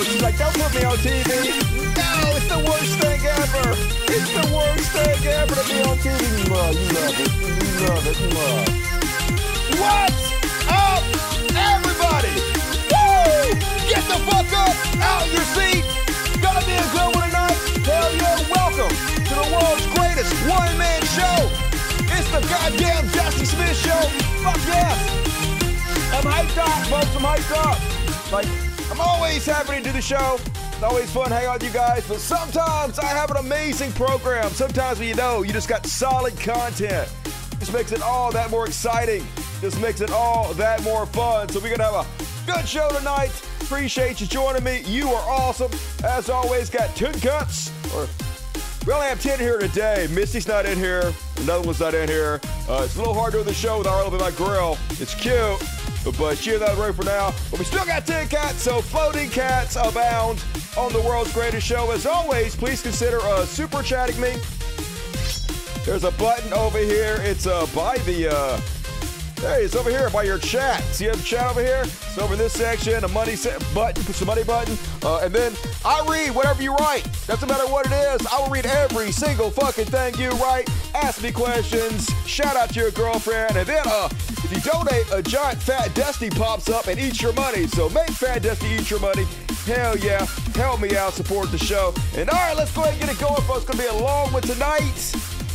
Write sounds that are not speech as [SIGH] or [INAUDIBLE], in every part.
Know. She's like, don't put me on TV. No, it's the worst thing ever. It's the worst thing ever to be on TV. Mwah, you love it. You love it. Mwah. What's up, everybody? Woo! Get the fuck up out your seat. Gonna be a good one tonight. Hell yeah, welcome to the world's greatest one-man show. It's the goddamn Dusty Smith show. Fuck yeah. I'm hyped up, folks. I'm hyped up. Like, Always happy to do the show. It's always fun hanging out with you guys, but sometimes I have an amazing program. Sometimes when you know you just got solid content. Just makes it all that more exciting. Just makes it all that more fun. So we're gonna have a good show tonight. Appreciate you joining me. You are awesome. As always, got 10 cuts. Or we only have 10 here today. Misty's not in here. Another one's not in here. Uh, it's a little hard doing the show without all my grill. It's cute. But cheer that room for now. But we still got 10 cats, so floating cats abound on the world's greatest show. As always, please consider uh, super chatting me. There's a button over here. It's uh, by the. Uh, Hey, it's over here by your chat. See you have chat over here? It's over in this section, a money button, push the money button, uh, and then I read whatever you write. Doesn't matter what it is. I will read every single fucking thing you write. Ask me questions. Shout out to your girlfriend, and then uh, if you donate, a giant fat Dusty pops up and eats your money. So make Fat Dusty eat your money. Hell yeah, help me out, support the show. And all right, let's go ahead and get it going, folks. It's gonna be a long one tonight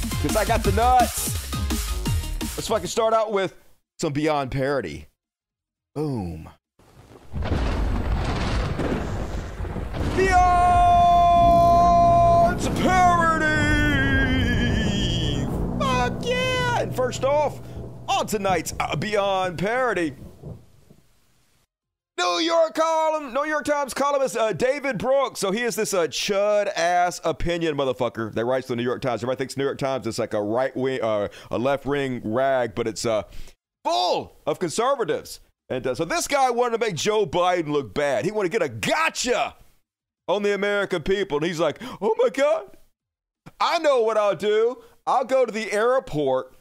because I got the nuts. Let's fucking start out with some beyond parody. Boom. Beyond parody. Fuck yeah! And first off, on tonight's uh, Beyond Parody. New York column, New York Times columnist uh, David Brooks. So he is this uh, chud ass opinion motherfucker that writes the New York Times. Everybody thinks New York Times is like a right wing, uh, a left wing rag, but it's uh, full of conservatives. And uh, so this guy wanted to make Joe Biden look bad. He wanted to get a gotcha on the American people. And he's like, oh my God, I know what I'll do. I'll go to the airport.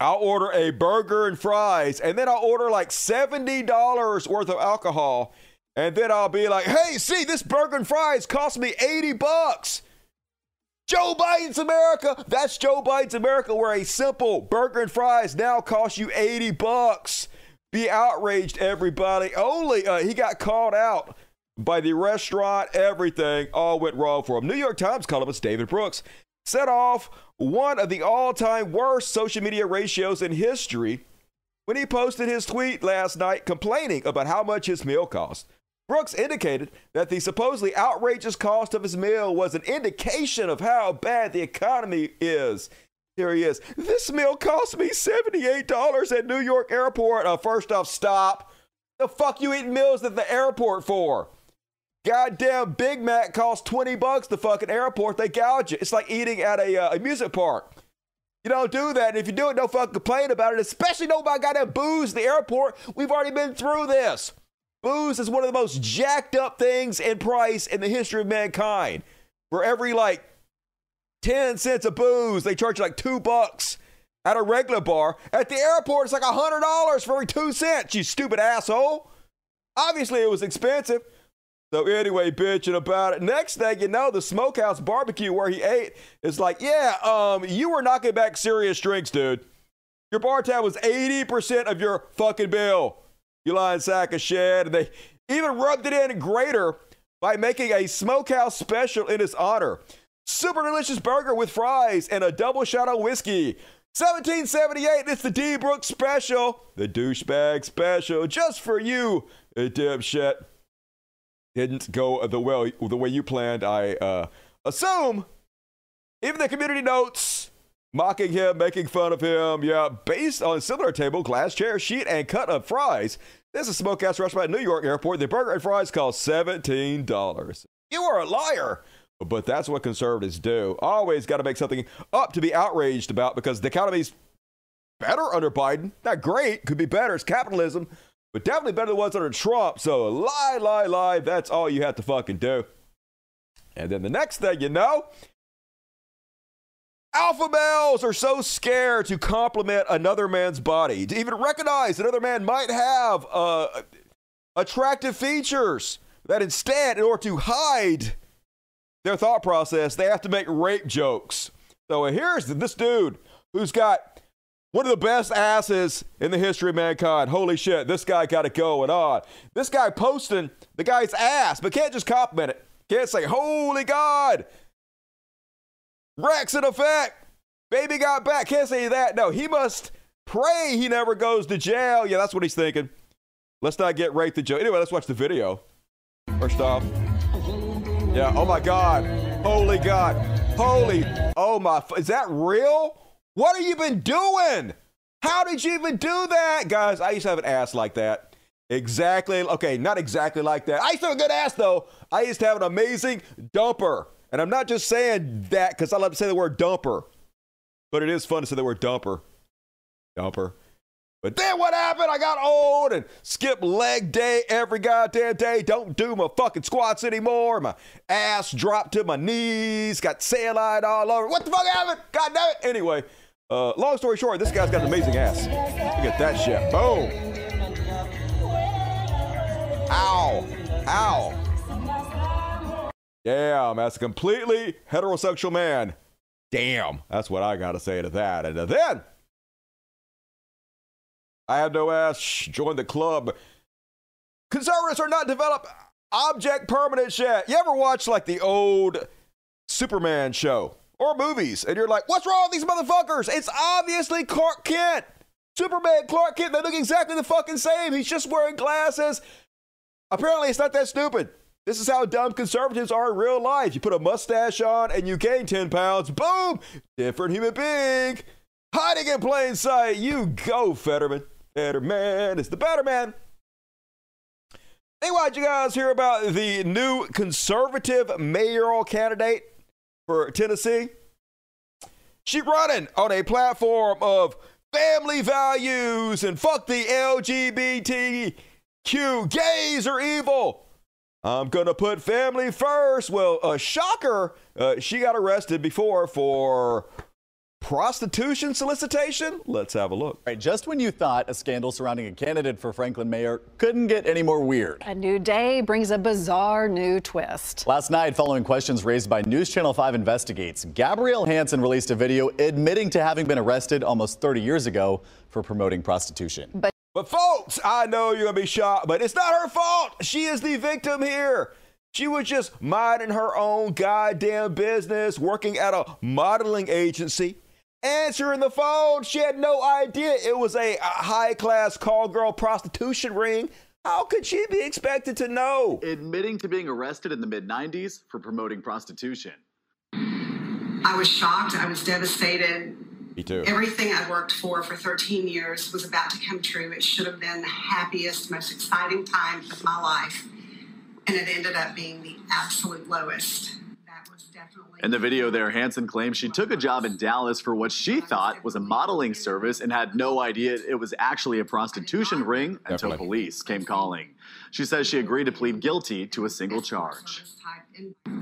I'll order a burger and fries, and then I'll order like $70 worth of alcohol. And then I'll be like, hey, see, this burger and fries cost me 80 bucks. Joe Biden's America. That's Joe Biden's America, where a simple burger and fries now cost you 80 bucks. Be outraged, everybody. Only uh, he got called out by the restaurant. Everything all went wrong for him. New York Times columnist David Brooks set off one of the all time worst social media ratios in history when he posted his tweet last night complaining about how much his meal cost. Brooks indicated that the supposedly outrageous cost of his meal was an indication of how bad the economy is. Here he is. This meal cost me $78 at New York Airport. Uh, first off, stop. The fuck you eating meals at the airport for? Goddamn Big Mac costs 20 bucks the fucking airport. They gouge you. It's like eating at a uh, amusement park. You don't do that. And if you do it, don't fucking complain about it. Especially nobody got that booze the airport. We've already been through this. Booze is one of the most jacked up things in price in the history of mankind. For every like 10 cents of booze, they charge you like two bucks at a regular bar. At the airport, it's like a $100 for every two cents, you stupid asshole. Obviously, it was expensive. So anyway, bitching about it. Next thing you know, the smokehouse barbecue where he ate is like, yeah, um, you were knocking back serious drinks, dude. Your bar tab was 80% of your fucking bill. You lying sack of shit. And they even rubbed it in greater by making a smokehouse special in his honor. Super delicious burger with fries and a double shot of whiskey. 1778, it's the D Brooks special. The douchebag special. Just for you, dipshit didn't go the way the way you planned. I uh, assume. Even the community notes mocking him, making fun of him. Yeah, based on similar table, glass chair, sheet, and cut of fries. This is a smokehouse restaurant at New York Airport. The burger and fries cost seventeen dollars. You are a liar. But that's what conservatives do. Always got to make something up to be outraged about because the economy's better under Biden. Not great, could be better. It's capitalism but definitely better than ones under Trump. So lie, lie, lie. That's all you have to fucking do. And then the next thing you know, Alpha males are so scared to compliment another man's body, to even recognize another man might have uh, attractive features, that instead, in order to hide their thought process, they have to make rape jokes. So here's this dude who's got one of the best asses in the history of mankind. Holy shit, this guy got it going on. This guy posting the guy's ass, but can't just compliment it. Can't say, Holy God, Rex in effect. Baby got back. Can't say that. No, he must pray he never goes to jail. Yeah, that's what he's thinking. Let's not get raped to jail. Anyway, let's watch the video. First off. Yeah, oh my God. Holy God. Holy. Oh my. Is that real? What have you been doing? How did you even do that? Guys, I used to have an ass like that. Exactly. Okay, not exactly like that. I used to have a good ass though. I used to have an amazing dumper. And I'm not just saying that because I love to say the word dumper, but it is fun to say the word dumper. Dumper. But then what happened? I got old and skipped leg day every goddamn day. Don't do my fucking squats anymore. My ass dropped to my knees. Got cellulite all over. What the fuck happened? God damn it. Anyway, uh, long story short, this guy's got an amazing ass. Look at that shit. Boom. Ow. Ow. Damn, as a completely heterosexual man. Damn, that's what I gotta say to that. And then I have no ass. Join the club. Conservatives are not developed object permanence yet. You ever watch like the old Superman show or movies, and you're like, "What's wrong with these motherfuckers?" It's obviously Clark Kent. Superman, Clark Kent, they look exactly the fucking same. He's just wearing glasses. Apparently, it's not that stupid. This is how dumb conservatives are in real life. You put a mustache on and you gain 10 pounds. Boom! Different human being. Hiding in plain sight. You go, Fetterman. Fetterman is the better man. Anyway, did you guys hear about the new conservative mayoral candidate for Tennessee? She's running on a platform of family values and fuck the LGBTQ. Gays are evil. I'm going to put family first. Well, a shocker, uh, she got arrested before for prostitution solicitation? Let's have a look. Right, just when you thought a scandal surrounding a candidate for Franklin mayor couldn't get any more weird. A new day brings a bizarre new twist. Last night, following questions raised by News Channel 5 Investigates, Gabrielle Hanson released a video admitting to having been arrested almost 30 years ago for promoting prostitution. But but folks, I know you're going to be shocked, but it's not her fault. She is the victim here. She was just minding her own goddamn business, working at a modeling agency, answering the phone. She had no idea it was a, a high class call girl prostitution ring. How could she be expected to know? Admitting to being arrested in the mid 90s for promoting prostitution. I was shocked. I was devastated. Me too. Everything I'd worked for for 13 years was about to come true. It should have been the happiest, most exciting time of my life. And it ended up being the absolute lowest. That was definitely. In the video there, Hanson claims she took a job in Dallas for what she thought was a modeling service and had no idea it was actually a prostitution ring until Definitely. police came calling. She says she agreed to plead guilty to a single charge.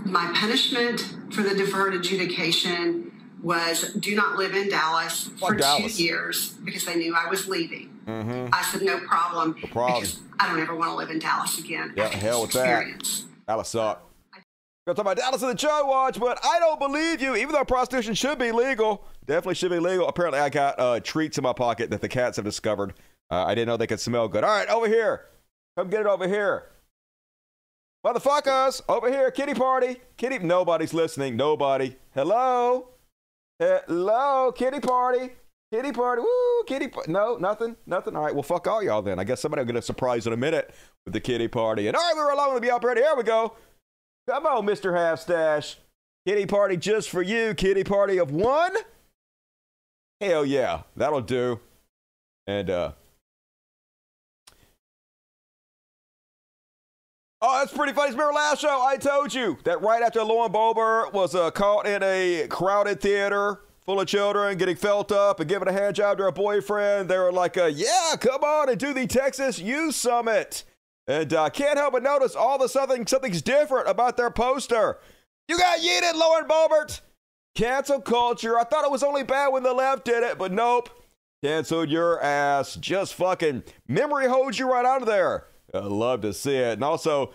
My punishment for the deferred adjudication was do not live in Dallas for Dallas? two years because they knew I was leaving. I said no problem, Mm-hmm. problem. because I don't ever want to live in Dallas again. Yeah, hell with that. Dallas suck. Gonna talk about Dallas in the Chud Watch, but I don't believe you. Even though prostitution should be legal, definitely should be legal. Apparently, I got uh, treats in my pocket that the cats have discovered. Uh, I didn't know they could smell good. All right, over here. Come get it over here. Motherfuckers, over here, kitty party. Kitty, nobody's listening. Nobody. Hello? Hello, kitty party. Kitty party. Woo, kitty party. No, nothing, nothing. All right, well, fuck all y'all then. I guess somebody will get a surprise in a minute with the kitty party. And all right, we were along with the operator. Here we go. Come on, Mr. Half Stash. Kitty party just for you. Kitty party of one. Hell yeah, that'll do. And uh Oh, that's pretty funny. Remember last show? I told you that right after Lauren Boebert was uh, caught in a crowded theater full of children getting felt up and giving a hand job to her boyfriend, they were like, uh, "Yeah, come on and do the Texas Youth Summit." And uh, can't help but notice all of a sudden something's different about their poster. You got yeeted, Lauren Boebert. Cancel culture. I thought it was only bad when the left did it, but nope. Canceled your ass. Just fucking memory holds you right out of there. I love to see it. And also,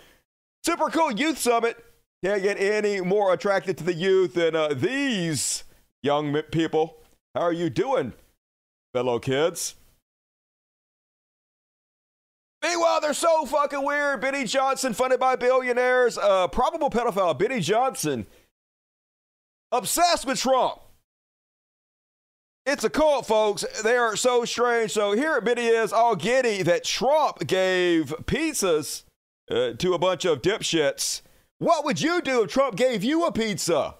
super cool youth summit. Can't get any more attracted to the youth than uh, these young people. How are you doing, fellow kids? Meanwhile, they're so fucking weird. Benny Johnson, funded by billionaires, uh, probable pedophile. Benny Johnson, obsessed with Trump. It's a cult, folks. They are so strange. So here Benny is all giddy that Trump gave pizzas uh, to a bunch of dipshits. What would you do if Trump gave you a pizza?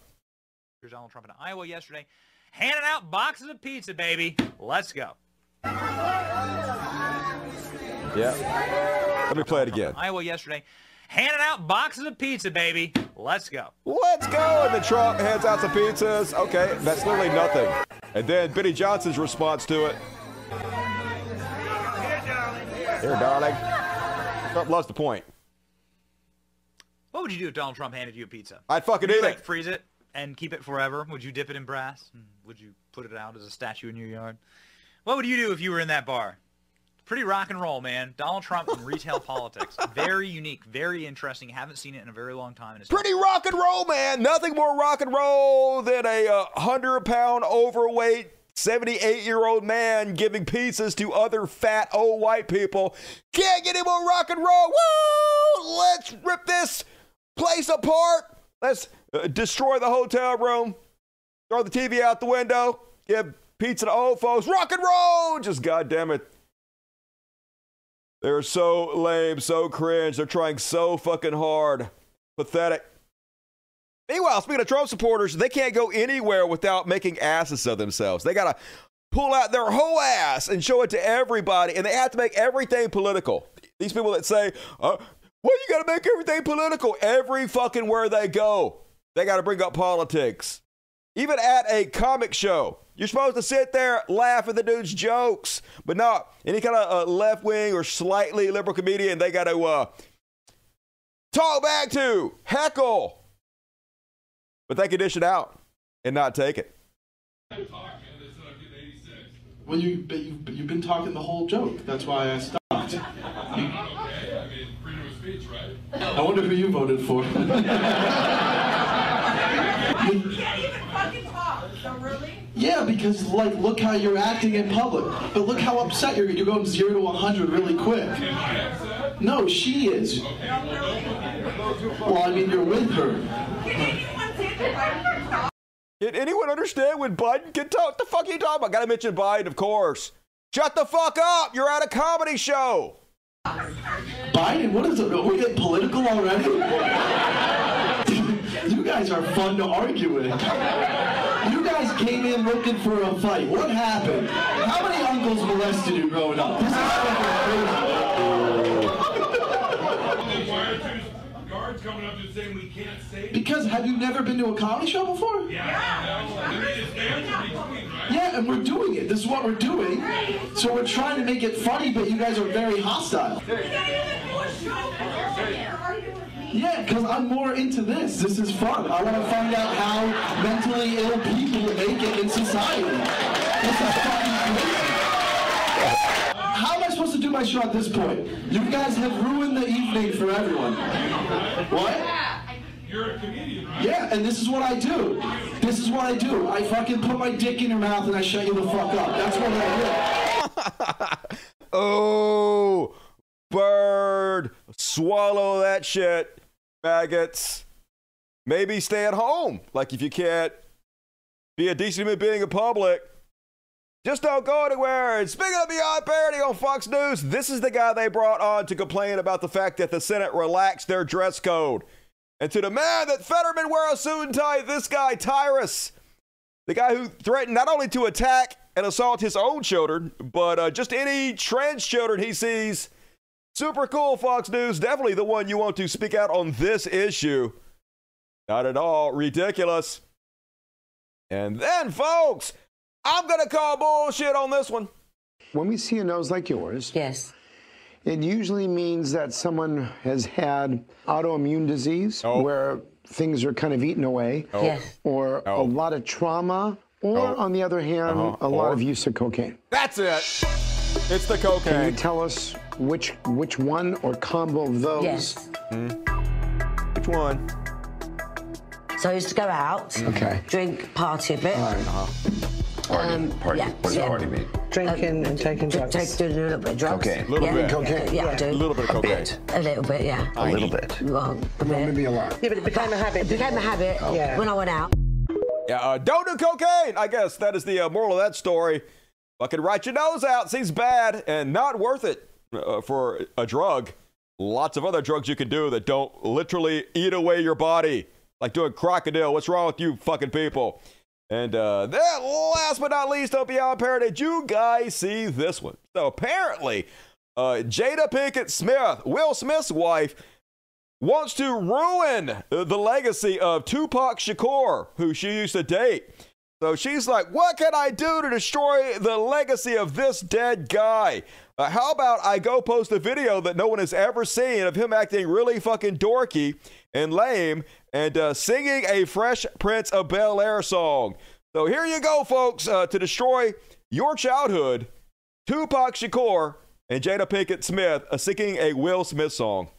Here's Donald Trump in Iowa yesterday, handing out boxes of pizza, baby. Let's go. Yeah. Let me play it again. Iowa yesterday, handing out boxes of pizza, baby. Let's go. Let's go. And the truck hands out some pizzas. Okay, that's literally nothing. And then Benny Johnson's response to it. Here, darling. Trump lost the point. What would you do if Donald Trump handed you a pizza? I'd fucking Would you eat like it. freeze it and keep it forever? Would you dip it in brass? Would you put it out as a statue in your yard? What would you do if you were in that bar? Pretty rock and roll, man. Donald Trump in retail [LAUGHS] politics. Very unique, very interesting. Haven't seen it in a very long time. And it's Pretty rock and roll, man. Nothing more rock and roll than a uh, 100 pound overweight 78 year old man giving pizzas to other fat old white people. Can't get any more rock and roll. Woo! Let's rip this place apart. Let's uh, destroy the hotel room. Throw the TV out the window. Give pizza to old folks. Rock and roll. Just goddamn it. They're so lame, so cringe. They're trying so fucking hard. Pathetic. Meanwhile, speaking of Trump supporters, they can't go anywhere without making asses of themselves. They got to pull out their whole ass and show it to everybody, and they have to make everything political. These people that say, uh, well, you got to make everything political every fucking where they go. They got to bring up politics. Even at a comic show, you're supposed to sit there, laugh at the dude's jokes, but not any kind of uh, left wing or slightly liberal comedian. They got to uh, talk back to, heckle, but they can dish it out and not take it. Well, you, but you've, you've been talking the whole joke. That's why I stopped. [LAUGHS] Okay. I mean, freedom of speech, right? I wonder who you voted for. [LAUGHS] yeah, because like, look how you're acting in public. But look how upset you're. You're going zero to 100 really quick. No, she is. Well, I mean, you're with her. Can anyone take the right to talk? Did anyone understand when Biden can talk? The fuck you talking about? Gotta mention Biden, of course. Shut the fuck up! You're at a comedy show. Biden, what is it? Are we getting political already? [LAUGHS] you guys are fun to argue with. You came in looking for a fight. What happened? How many uncles molested you growing up? This is [LAUGHS] fucking crazy. Why are two guards coming up and saying we can't say? Because have you never been to a comedy show before? Yeah. Let me just answer between, right? Yeah, and we're doing it. This is what we're doing. So we're trying to make it funny, but you guys are very hostile. You can't even do a show for you're arguing with me. Yeah, because I'm more into this. This is fun. I want to find out how mentally ill people make it in society. This is fucking crazy. How am I supposed to do my show at this point? You guys have ruined the evening for everyone. What? You're a comedian, right? Yeah, and this is what I do. This is what I do. I fucking put my dick in your mouth and I shut you the fuck up. That's what I do. [LAUGHS] Oh, bird. Swallow that shit, maggots. Maybe stay at home. Like if you can't be a decent human being in public, just don't go anywhere. And speaking of Beyond Parody on Fox News, this is the guy they brought on to complain about the fact that the Senate relaxed their dress code. And to demand that Fetterman wear a suit and tie, this guy, Tyrus, the guy who threatened not only to attack and assault his own children, but uh, just any trans children he sees. Super cool, Fox News. Definitely the one you want to speak out on this issue. Not at all ridiculous. And then, folks, I'm going to call bullshit on this one. When we see a nose like yours, Yes. it usually means that someone has had autoimmune disease Oh. where things are kind of eaten away, Yes. or a lot of trauma, or Oh. on the other hand, Uh-huh. a lot Or- of use of cocaine. That's it. It's the cocaine. Can you tell us which which one or combo of those? Yes. Which one? So I used to go out, Okay. drink, party a bit. Um, Party. yeah, what does yeah. party mean? Drinking and taking drugs. take, do a little bit of drugs. Cocaine. A little yeah, bit. Cocaine. Yeah, I do. A little bit of cocaine. A little bit, yeah. A little bit. Well, a bit. Maybe a lot. Yeah, but it became a habit. It became a habit Yeah. when I went out. Yeah, uh, don't do cocaine. I guess that is the uh, moral of that story. Fucking write your nose out. Seems bad and not worth it uh, for a drug. Lots of other drugs you can do that don't literally eat away your body, like doing krokodil. What's wrong with you fucking people? And uh, then, last but not least, on Beyond Parody, you guys see this one? So apparently, uh, Jada Pinkett Smith, Will Smith's wife, wants to ruin the legacy of Tupac Shakur, who she used to date. So she's like, What can I do to destroy the legacy of this dead guy? Uh, how about I go post a video that no one has ever seen of him acting really fucking dorky and lame and uh, singing a Fresh Prince of Bel Air song? So here you go, folks, uh, to destroy your childhood. Tupac Shakur and Jada Pinkett Smith uh, singing a Will Smith song.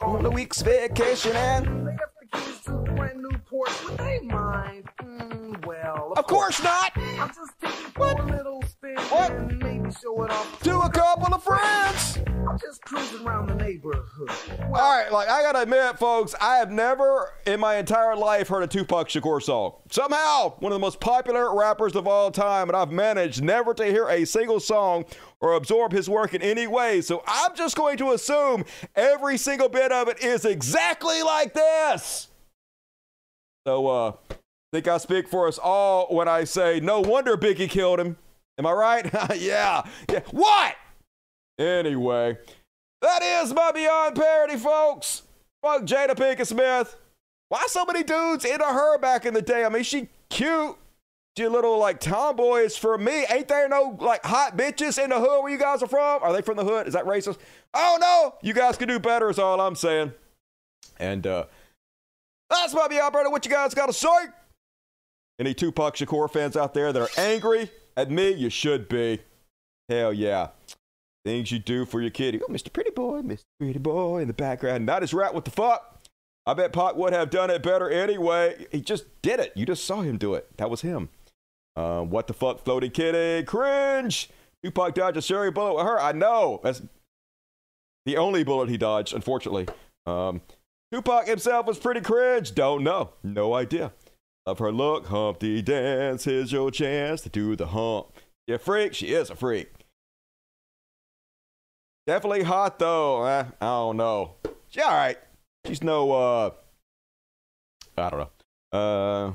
On a week's vacation and They left the keys to the brand new Porsche. Would they mind? Mm, well, Of course not. I'm just taking for a little spin What? and maybe show it off to a couple of friends. I'm just cruising around the neighborhood. All right, like I gotta admit, folks, I have never in my entire life heard a Tupac Shakur song. Somehow, one of the most popular rappers of all time, and I've managed never to hear a single song or absorb his work in any way. So I'm just going to assume every single bit of it is exactly like this. So, uh, think I speak for us all when I say, no wonder Biggie killed him. Am I right? [LAUGHS] yeah. Yeah. What? Anyway, that is my Beyond Parody, folks. Fuck Jada Pinkett Smith. Why so many dudes into her back in the day? I mean, she cute. She a little like tomboys for me. Ain't there no like hot bitches in the hood where you guys are from? Are they from the hood? Is that racist? Oh no, you guys can do better. Is all I'm saying. And uh that's my Beyond Parody. What you guys got to say? Any Tupac Shakur fans out there that are angry at me? You should be. Hell yeah. Things you do for your kitty. Oh, Mr. Pretty Boy, Mr. Pretty Boy in the background. That is right. What the fuck? I bet Pac would have done it better anyway. He just did it. You just saw him do it. That was him. Uh, what the fuck, floating kitty? Cringe. Tupac dodged a cherry bullet with her. I know. That's the only bullet he dodged, unfortunately. Um, Tupac himself was pretty cringe. Don't know. No idea. Love her look. Humpty dance. Here's your chance to do the hump. You freak? She is a freak. Definitely hot though. Eh, I don't know. She all right. She's no uh I don't know. Uh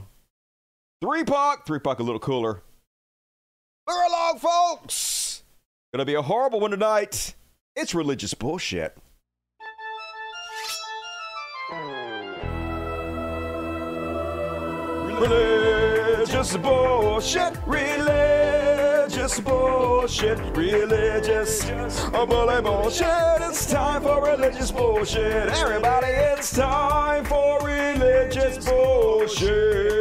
three puck, three puck a little cooler. We're along, folks. Gonna be a horrible one tonight. It's religious bullshit. Religious bullshit, religious bullshit, religious oh, bully bullshit. It's time for religious bullshit. Everybody, it's time for religious bullshit.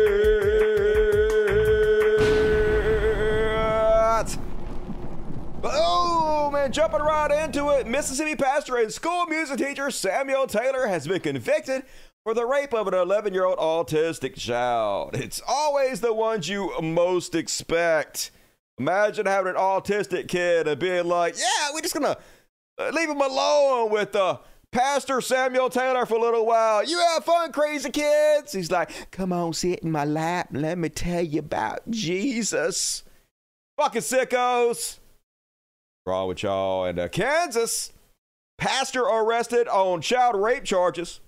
Oh man, jumping right into it. Mississippi pastor and school music teacher Samuel Taylor has been convicted for the rape of an 11 year old autistic child. It's always the ones you most expect. Imagine having an autistic kid and being like, yeah, we're just gonna uh, leave him alone with uh, Pastor Samuel Taylor for a little while. You have fun, crazy kids. He's like, come on, sit in my lap let me tell you about Jesus. Fucking sickos. Wrong with y'all. And uh, Kansas, pastor arrested on child rape charges.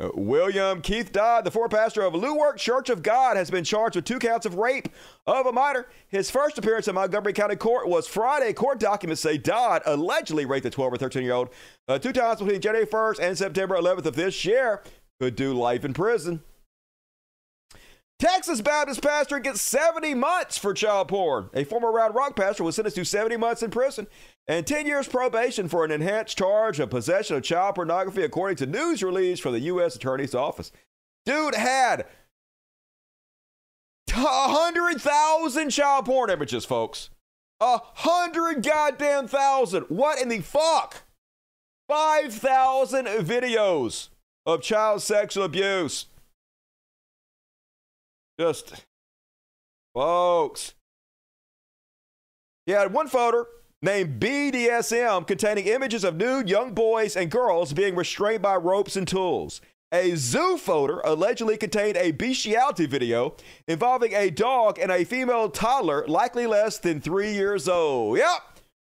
Uh, William Keith Dodd, the former pastor of Leeuwark Church of God, has been charged with two counts of rape of a minor. His first appearance in Montgomery County Court was Friday. Court documents say Dodd allegedly raped a 12 or 13 year old uh, two times between January 1st and September 11th of this year. Could do life in prison. Texas Baptist pastor gets 70 months for child porn. A former Round Rock pastor was sentenced to 70 months in prison and 10 years probation for an enhanced charge of possession of child pornography, according to news release from the U.S. Attorney's Office. Dude had 100,000 child porn images, folks. A hundred goddamn thousand. What in the fuck? 5,000 videos of child sexual abuse. Just, folks. He had one photo named BDSM containing images of nude young boys and girls being restrained by ropes and tools. A zoo photo allegedly contained a bestiality video involving a dog and a female toddler, likely less than three years old. Yep.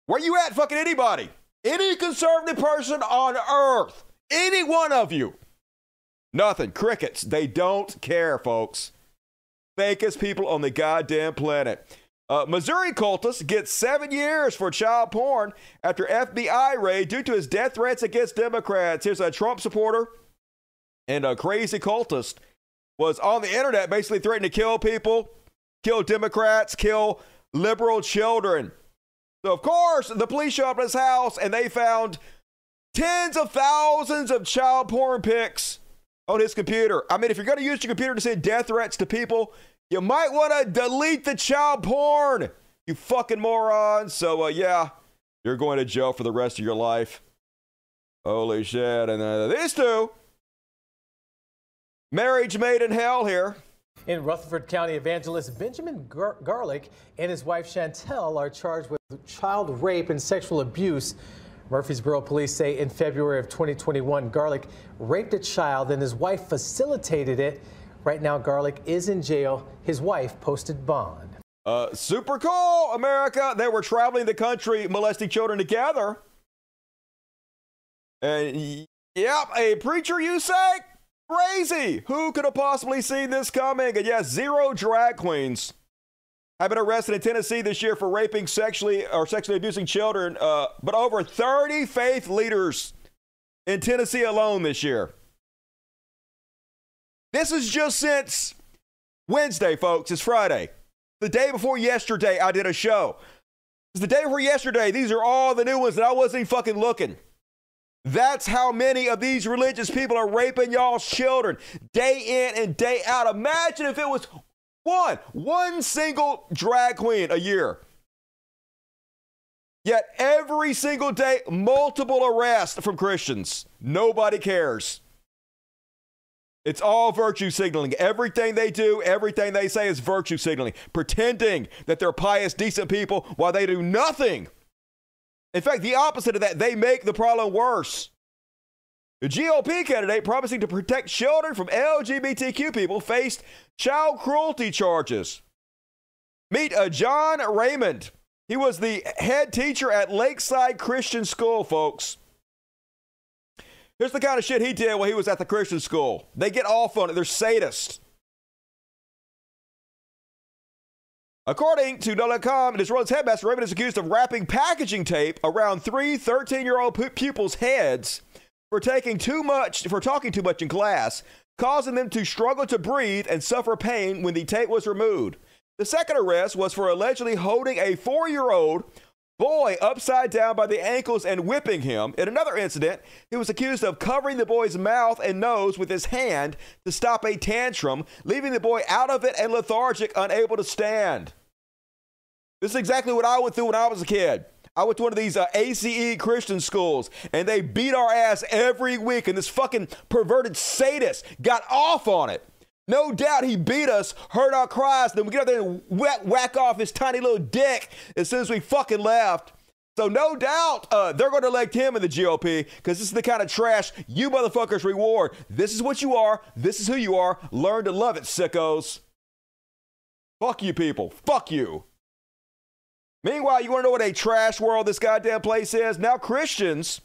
Where you at, fucking anybody? Any conservative person on earth? Any one of you? Nothing. Crickets. They don't care, folks fakest people on the goddamn planet. Uh, Missouri cultist gets seven years for child porn after FBI raid due to his death threats against Democrats. Here's a Trump supporter and a crazy cultist was on the internet basically threatening to kill people, kill Democrats, kill liberal children. So, of course, the police show up at his house and they found tens of thousands of child porn pics on his computer. I mean, if you're going to use your computer to send death threats to people, you might want to delete the child porn, you fucking moron. So, uh, yeah, you're going to jail for the rest of your life. Holy shit. And uh, these two, marriage made in hell here. In Rutherford County, evangelist Benjamin Gar- Garlick and his wife Chantel are charged with child rape and sexual abuse. Murfreesboro police say in February of 2021, Garlick raped a child and his wife facilitated it. Right now, Garlick is in jail. His wife posted bond. Uh, super cool, America. They were traveling the country molesting children together. And yep, a preacher, you say? Crazy. Who could have possibly seen this coming? And yes, zero drag queens have been arrested in Tennessee this year for raping sexually or sexually abusing children, uh, but over 30 faith leaders in Tennessee alone this year. This is just since Wednesday, folks. It's Friday. The day before yesterday, I did a show. It's the day before yesterday. These are all the new ones that I wasn't even fucking looking. That's how many of these religious people are raping y'all's children day in and day out. Imagine if it was one, one single drag queen a year. Yet every single day, multiple arrests from Christians. Nobody cares. It's all virtue signaling. Everything they do, everything they say is virtue signaling, pretending that they're pious, decent people while they do nothing. In fact, the opposite of that, they make the problem worse. The GOP candidate promising to protect children from LGBTQ people faced child cruelty charges. Meet a John Raymond. He was the head teacher at Lakeside Christian School, folks. Here's the kind of shit he did while he was at the Christian school. They get off on it, they're sadists. According to NOLA.com, Disroyal's headmaster Raymond is accused of wrapping packaging tape around three 13 year old pupils' heads for taking too much for talking too much in class, causing them to struggle to breathe and suffer pain when the tape was removed. The second arrest was for allegedly holding a four-year-old boy upside down by the ankles and whipping him. In another incident, he was accused of covering the boy's mouth and nose with his hand to stop a tantrum, leaving the boy out of it and lethargic, unable to stand. This is exactly what I went through when I was a kid. I went to one of these uh, ACE Christian schools, and they beat our ass every week, and this fucking perverted sadist got off on it. No doubt he beat us, heard our cries, then we get up there and whack, whack off his tiny little dick as soon as we fucking left. So no doubt uh, they're going to elect him in the GOP because this is the kind of trash you motherfuckers reward. This is what you are. This is who you are. Learn to love it, sickos. Fuck you people. Fuck you. Meanwhile, you want to know what a trash world this goddamn place is? Now Christians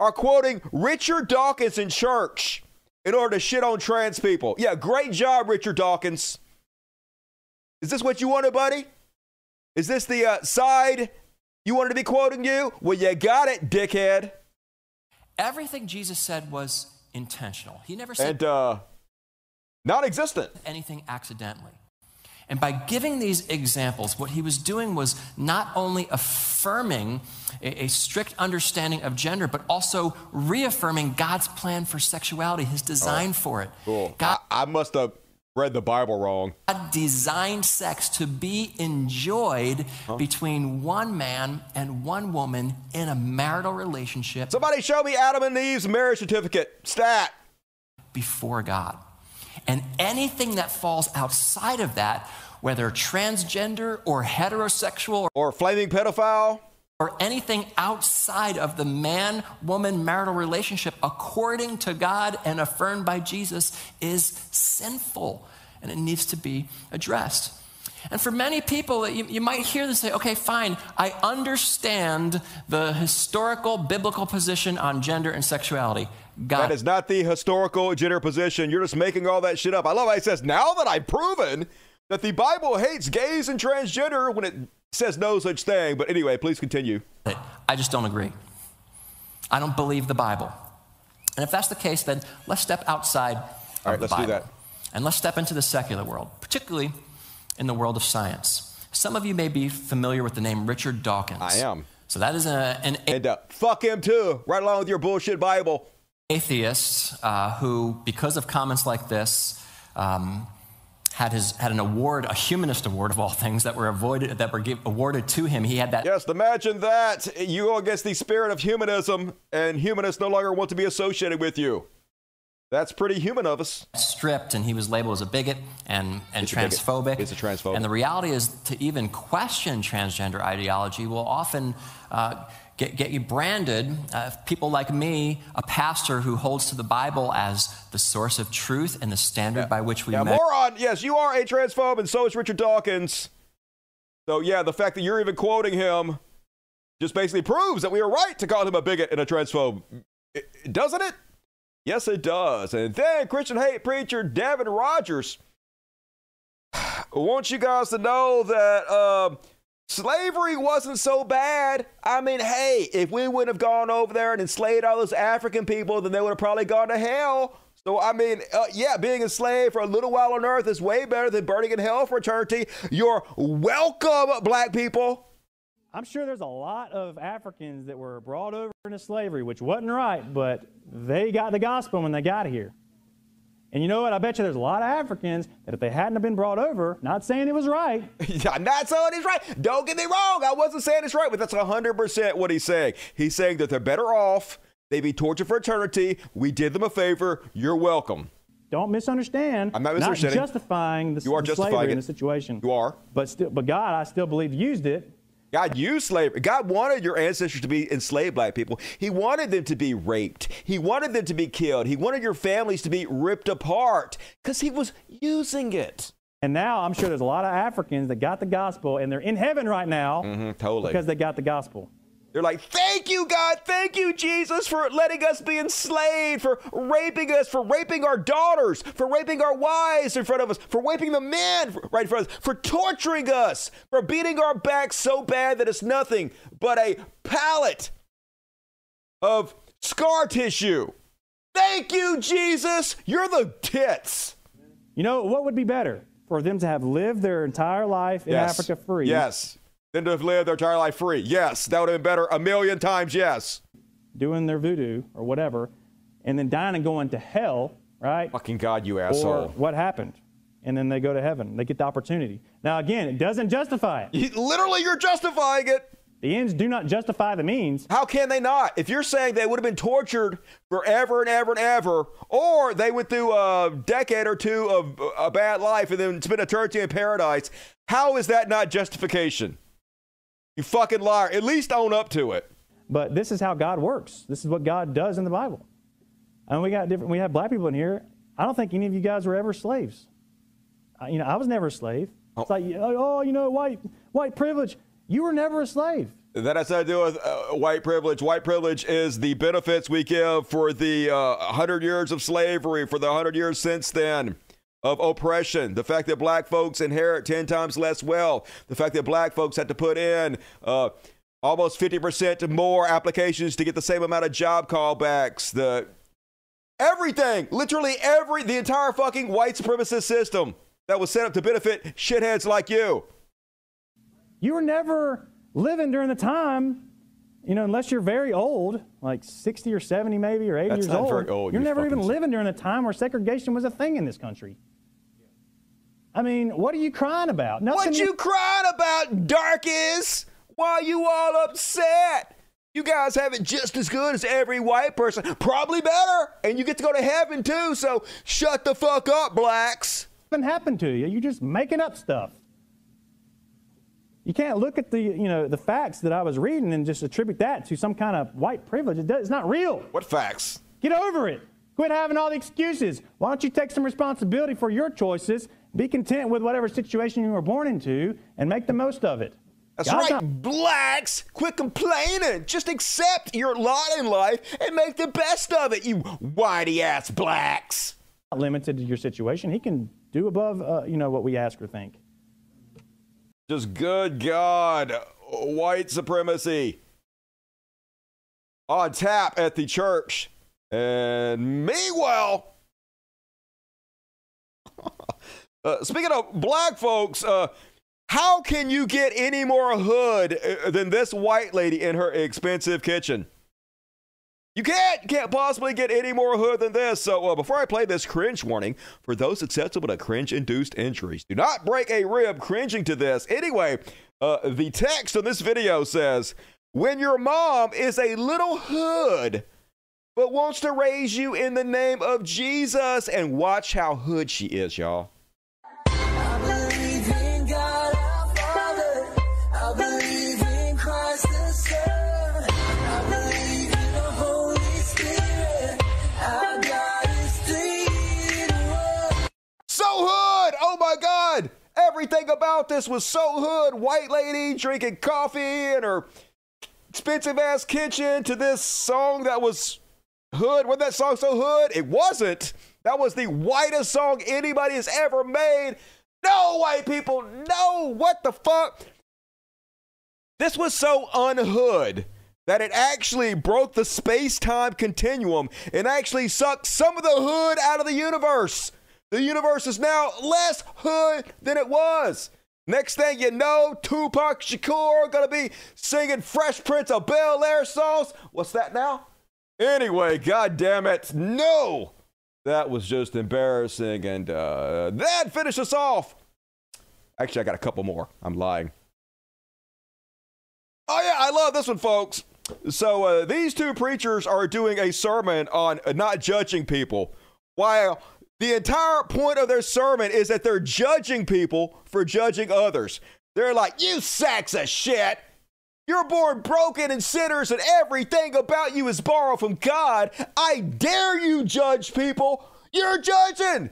are quoting Richard Dawkins in church in order to shit on trans people. Yeah, great job, Richard Dawkins. Is this what you wanted, buddy? Is this the uh, side you wanted to be quoting you? Well, you got it, dickhead. Everything Jesus said was intentional. He never said And uh, non-existent. anything accidentally. And by giving these examples, what he was doing was not only affirming a, a strict understanding of gender, but also reaffirming God's plan for sexuality, his design oh, for it. Cool. I, I must have read the Bible wrong. God designed sex to be enjoyed between one man and one woman in a marital relationship Somebody show me Adam and Eve's marriage certificate. Stat. before God. And anything that falls outside of that, whether transgender or heterosexual or flaming pedophile or anything outside of the man woman marital relationship, according to God and affirmed by Jesus, is sinful and it needs to be addressed. And for many people, you, you might hear this say, okay, fine, I understand the historical biblical position on gender and sexuality. That is not the historical gender position. You're just making all that shit up. I love how he says, now that I've proven that the Bible hates gays and transgender when it says no such thing. But anyway, please continue. I just don't agree. I don't believe the Bible. And if that's the case, then let's step outside of All right, the let's do Bible. that. And let's step into the secular world, particularly in the world of science. Some of you may be familiar with the name Richard Dawkins. I am. So that is a, an And uh, fuck him too, right along with your bullshit Bible. Atheist uh, who, because of comments like this, um, had his had an award, a humanist award of all things, that were avoided that were give, awarded to him. He had that Yes, imagine that. You go against the spirit of humanism, and humanists no longer want to be associated with you. That's pretty human of us. stripped and he was labeled as a bigot and, and He's a bigot. transphobic. He's a transphobe. And the reality is to even question transgender ideology will often uh, get, get you branded. Uh, people like me, a pastor who holds to the Bible as the source of truth and the standard by which we Yeah, measure. moron. Yes, you are a transphobe, and so is Richard Dawkins. So yeah, the fact that you're even quoting him just basically proves that we are right to call him a bigot and a transphobe, I- doesn't it? Yes, it does. And then Christian hate preacher Devin Rogers [SIGHS] wants you guys to know that um, slavery wasn't so bad. I mean, hey, if we wouldn't have gone over there and enslaved all those African people, then they would have probably gone to hell. So, I mean, uh, yeah, being enslaved for a little while on earth is way better than burning in hell for eternity. You're welcome, black people. I'm sure there's a lot of Africans that were brought over into slavery, which wasn't right, but they got the gospel when they got here. And you know what? I bet you there's a lot of Africans that if they hadn't have been brought over, not saying it was right, [LAUGHS] I'm not saying it's right. Don't get me wrong. I wasn't saying it's right, but that's 100% what he's saying. He's saying that they're better off. They'd be tortured for eternity. We did them a favor. You're welcome. don't misunderstand. I'm not misunderstanding. Not justifying the, You are the justifying slavery in it. the situation. You are. But still, but God, I still believe used it. God used slavery. God wanted your ancestors to be enslaved black people. He wanted them to be raped. He wanted them to be killed. He wanted your families to be ripped apart because he was using it. And now I'm sure there's a lot of Africans that got the gospel and they're in heaven right now Mm-hmm, totally. because they got the gospel. They're like, thank you, God. Thank you, Jesus, for letting us be enslaved, for raping us, for raping our daughters, for raping our wives in front of us, for raping the men right in front of us, for torturing us, for beating our backs so bad that it's nothing but a pallet of scar tissue. Thank you, Jesus. You're the tits. You know, what would be better? For them to have lived their entire life in Yes. Africa free. Yes. Than to have lived their entire life free. Yes. That would have been better a million times. Yes. Doing their voodoo or whatever, and then dying and going to hell, right? Fucking God, you Or asshole. what happened? And then they go to heaven. They get the opportunity. Now, again, it doesn't justify it. You- Literally, you're justifying it. The ends do not justify the means. How can they not? If you're saying they would have been tortured forever and ever and ever, or they went through a decade or two of a bad life and then spent eternity in paradise, how is that not justification? You fucking liar. At least own up to it. But this is how God works. This is what God does in the Bible. And we got different. We have black people in here. I don't think any of you guys were ever slaves. I, you know, I was never a slave. It's like, oh, you know, white white privilege. You were never a slave. That has to do with uh, white privilege. White privilege is the benefits we give for the uh, 100 years of slavery, for the 100 years since then of oppression. The fact that black folks inherit 10 times less wealth. The fact that black folks had to put in uh, almost 50% more applications to get the same amount of job callbacks. The everything, literally every, the entire fucking white supremacist system that was set up to benefit shitheads like you. You were never living during the time, you know, unless you're very old, like 60 or 70 maybe, or 80 That's years not old. very old, You're you never even living during a time where segregation was a thing in this country. I mean, what are you crying about? Nothing What you crying about, Darkis? Why are you all upset? You guys have it just as good as every white person, probably better, and you get to go to heaven too. So shut the fuck up, blacks. Nothing happened to you. You're just making up stuff. You can't look at the, you know, the facts that I was reading and just attribute that to some kind of white privilege. It does, it's not real. What facts? Get over it. Quit having all the excuses. Why don't you take some responsibility for your choices? Be content with whatever situation you were born into and make the most of it. That's God's right, not blacks. Quit complaining. Just accept your lot in life and make the best of it, you whitey ass blacks. limited to your situation. He can do above, uh, you know, what we ask or think. Just good God, white supremacy on tap at the church. And meanwhile, [LAUGHS] uh, speaking of black folks, uh, how can you get any more hood uh, than this white lady in her expensive kitchen? You can't, you can't possibly get any more hood than this. So, uh, before I play this cringe warning, for those susceptible to cringe induced injuries, do not break a rib cringing to this. Anyway, uh, the text on this video says, When your mom is a little hood, but wants to raise you in the name of Jesus, and watch how hood she is, y'all. Everything about this was so hood. White lady drinking coffee in her expensive ass kitchen to this song that was hood. Wasn't that song so hood? It wasn't. That was the whitest song anybody has ever made. No, white people, no. What the fuck? This was so unhood that it actually broke the space time continuum and actually sucked some of the hood out of the universe. The universe is now less hood than it was. Next thing you know, Tupac Shakur gonna be singing Fresh Prince of Bel Air songs. What's that now? Anyway, god damn it, no! That was just embarrassing. And uh, that finished us off. Actually, I got a couple more. I'm lying. Oh, yeah, I love this one, folks. So, uh, these two preachers are doing a sermon on not judging people, while the entire point of their sermon is that they're judging people for judging others. They're like, You sacks of shit. You're born broken and sinners, and everything about you is borrowed from God. I dare you judge people. You're judging.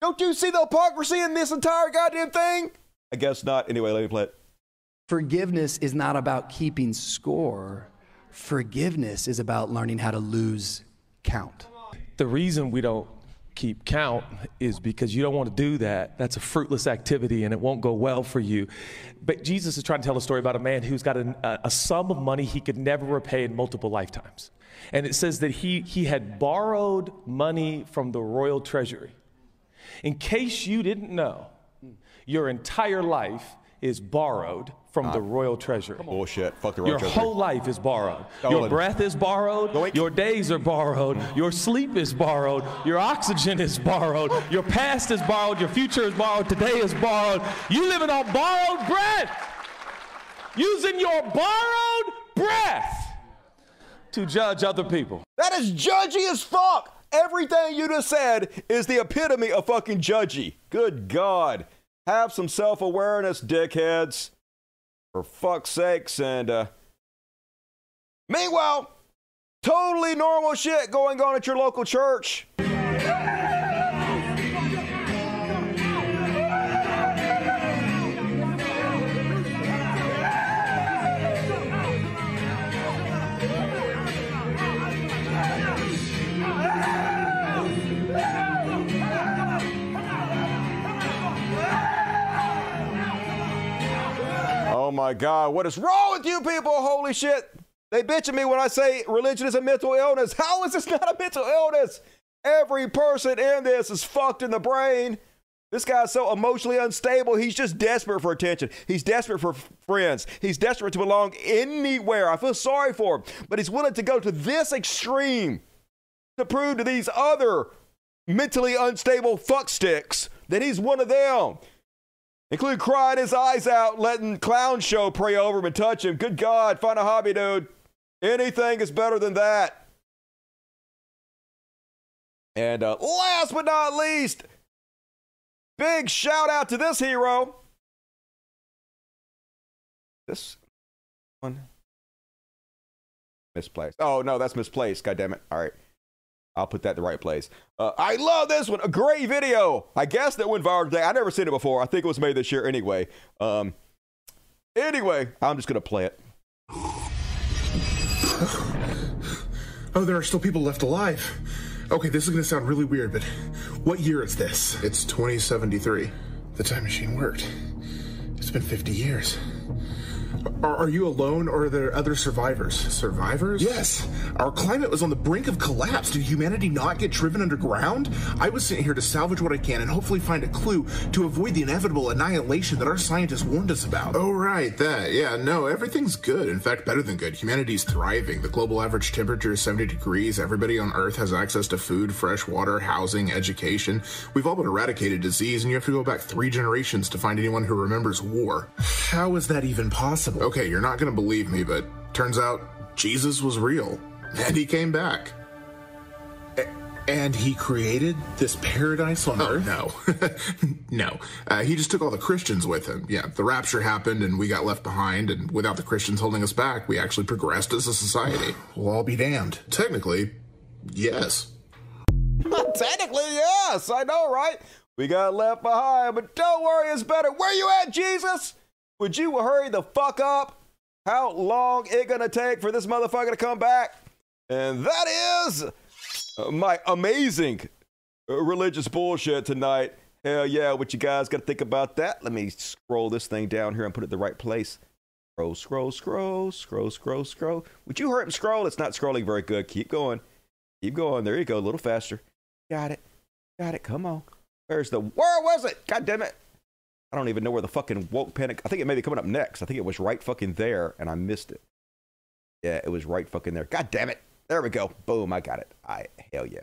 Don't you see the hypocrisy in this entire goddamn thing? I guess not. Anyway, let me play it. Forgiveness is not about keeping score. Forgiveness is about learning how to lose count. The reason we don't keep count is because you don't want to do that. That's a fruitless activity and it won't go well for you. But Jesus is trying to tell a story about a man who's got a, a sum of money he could never repay in multiple lifetimes. And it says that he, he had borrowed money from the royal treasury. In case you didn't know, your entire life is borrowed from uh, the royal treasury. Bullshit. Fuck the royal Your treasury. whole life is borrowed. Oh, Your breath is borrowed. Your days are borrowed. Your sleep is borrowed. Your oxygen is borrowed. Your past is borrowed. Your future is borrowed. Today is borrowed. You living on borrowed breath. Using your borrowed breath to judge other people. That is judgy as fuck. Everything you just said is the epitome of fucking judgy. Good God. Have some self awareness, dickheads. For fuck's sakes. And, uh, meanwhile, totally normal shit going on at your local church. My God. What is wrong with you people? Holy shit. They bitch at me when I say religion is a mental illness. How is this not a mental illness? Every person in this is fucked in the brain. This guy's so emotionally unstable. He's just desperate for attention. He's desperate for f- friends. He's desperate to belong anywhere. I feel sorry for him, but he's willing to go to this extreme to prove to these other mentally unstable fucksticks that he's one of them, including crying his eyes out, letting clown show pray over him and touch him. Good God, find a hobby, dude. Anything is better than that. And uh, last but not least, big shout out to this hero. This one misplaced. Oh no, that's misplaced. God damn it! All right, I'll put that in the right place. Uh, I love this one. A great video. I guess that went viral today. I never seen it before. I think it was made this year anyway. Um. Anyway, I'm just gonna play it. [SIGHS] Oh, there are still people left alive. Okay, this is gonna sound really weird, but what year is this? It's 2073. The time machine worked. It's been 50 years. Are, are you alone or are there other survivors? Survivors? Yes. Our climate was on the brink of collapse. Did humanity not get driven underground? I was sent here to salvage what I can and hopefully find a clue to avoid the inevitable annihilation that our scientists warned us about. Oh, right, that. Yeah, no, everything's good. In fact, better than good. Humanity's thriving. The global average temperature is 70 degrees. Everybody on Earth has access to food, fresh water, housing, education. We've all but eradicated disease, and you have to go back three generations to find anyone who remembers war. How is that even possible? Okay, you're not gonna believe me, but turns out Jesus was real. And he came back. And he created this paradise on Oh, Earth? no. [LAUGHS] no. Uh, he just took all the Christians with him. Yeah, the rapture happened and we got left behind, and without the Christians holding us back, we actually progressed as a society. [SIGHS] We'll all be damned. Technically, yes. [LAUGHS] Technically, yes. I know, right? We got left behind, but don't worry, it's better. Where you at, Jesus? Would you hurry the fuck up? How long it gonna take for this motherfucker to come back? And that is uh, my amazing uh, religious bullshit tonight. Hell yeah, what you guys got to think about that? Let me scroll this thing down here and put it the right place. Scroll, scroll, scroll, scroll, scroll, scroll. Would you hurt him scroll? It's not scrolling very good. Keep going. Keep going. There you go. A little faster. Got it. Got it. Come on. Where's the. Where was it? God damn it. I don't even know where the fucking woke panic. I think it may be coming up next. I think it was right fucking there and I missed it. Yeah, it was right fucking there. God damn it. There we go. Boom. I got it. I hell yeah.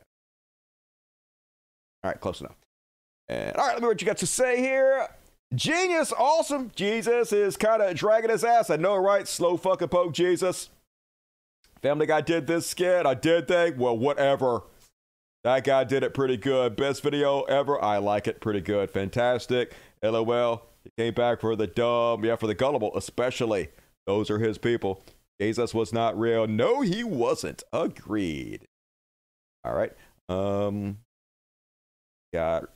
All right, close enough. And all right, let me what you got to say here. Genius, awesome. Jesus is kind of dragging his ass. I know, right? Slow fucking poke, Jesus. Family Guy did this skit. I did they? Well, whatever. That guy did it pretty good. Best video ever. I like it pretty good. Fantastic. LOL. He came back for the dumb. Yeah, for the gullible, especially. Those are his people. Jesus was not real. No, he wasn't. Agreed. All right. Um, got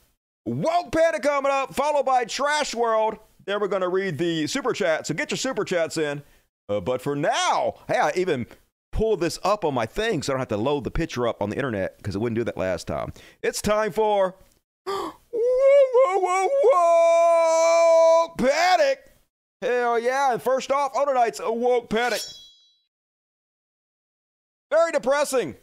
Woke Panic coming up, followed by Trash World. Then we're going to read the super chat. So get your super chats in. Uh, but for now, hey, I even pulled this up on my thing so I don't have to load the picture up on the internet because it wouldn't do that last time. It's time for [GASPS] whoa, whoa, whoa, whoa, panic. Hell yeah. And first off, on tonight's Woke Panic. Very depressing.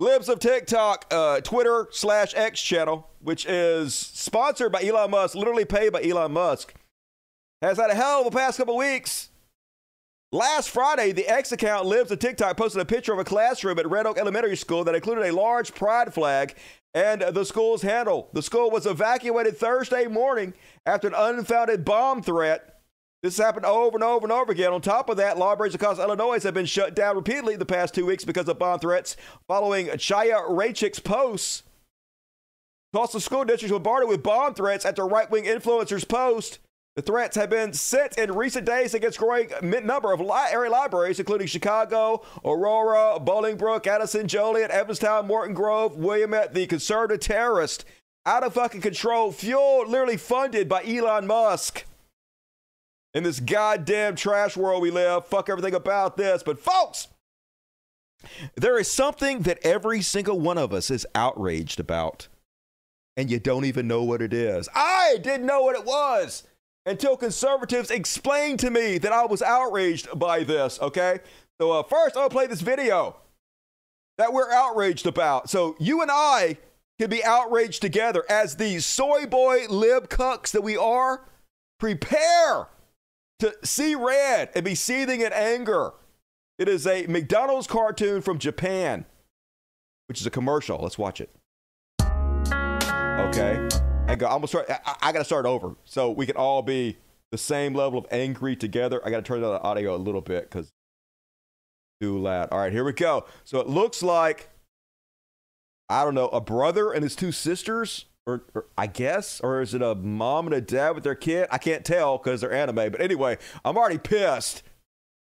Libs of TikTok, uh, Twitter slash X channel, which is sponsored by Elon Musk, literally paid by Elon Musk, has had a hell of a past couple weeks. Last Friday, the X account Libs of TikTok posted a picture of a classroom at Red Oak Elementary School that included a large pride flag and the school's handle. The school was evacuated Thursday morning after an unfounded bomb threat. This happened over and over and over again. On top of that, libraries across Illinois have been shut down repeatedly the past two weeks because of bomb threats following Chaya Raichik's posts. Tulsa school districts were bombarded with bomb threats after right wing influencers' post. The threats have been sent in recent days against growing number of area libraries, including Chicago, Aurora, Bolingbrook, Addison, Joliet, Evanstown, Morton Grove, Williamette, the conservative terrorist. Out of fucking control, fueled, literally funded by Elon Musk. In this goddamn trash world we live, fuck everything about this. But folks, there is something that every single one of us is outraged about, and you don't even know what it is. I didn't know what it was until conservatives explained to me that I was outraged by this, okay? So, uh, first, I'll play this video that we're outraged about. So, you and I can be outraged together as the soy boy lib cucks that we are. Prepare to see red and be seething in anger. It is a McDonald's cartoon from Japan, which is a commercial. Let's watch it. Okay. And go, I'm gonna start. I, I gotta start over so we can all be the same level of angry together. I gotta turn down the audio a little bit because too loud. All right, here we go. So it looks like I don't know a brother and his two sisters, or, or I guess, or is it a mom and a dad with their kid? I can't tell because they're anime. But anyway, I'm already pissed.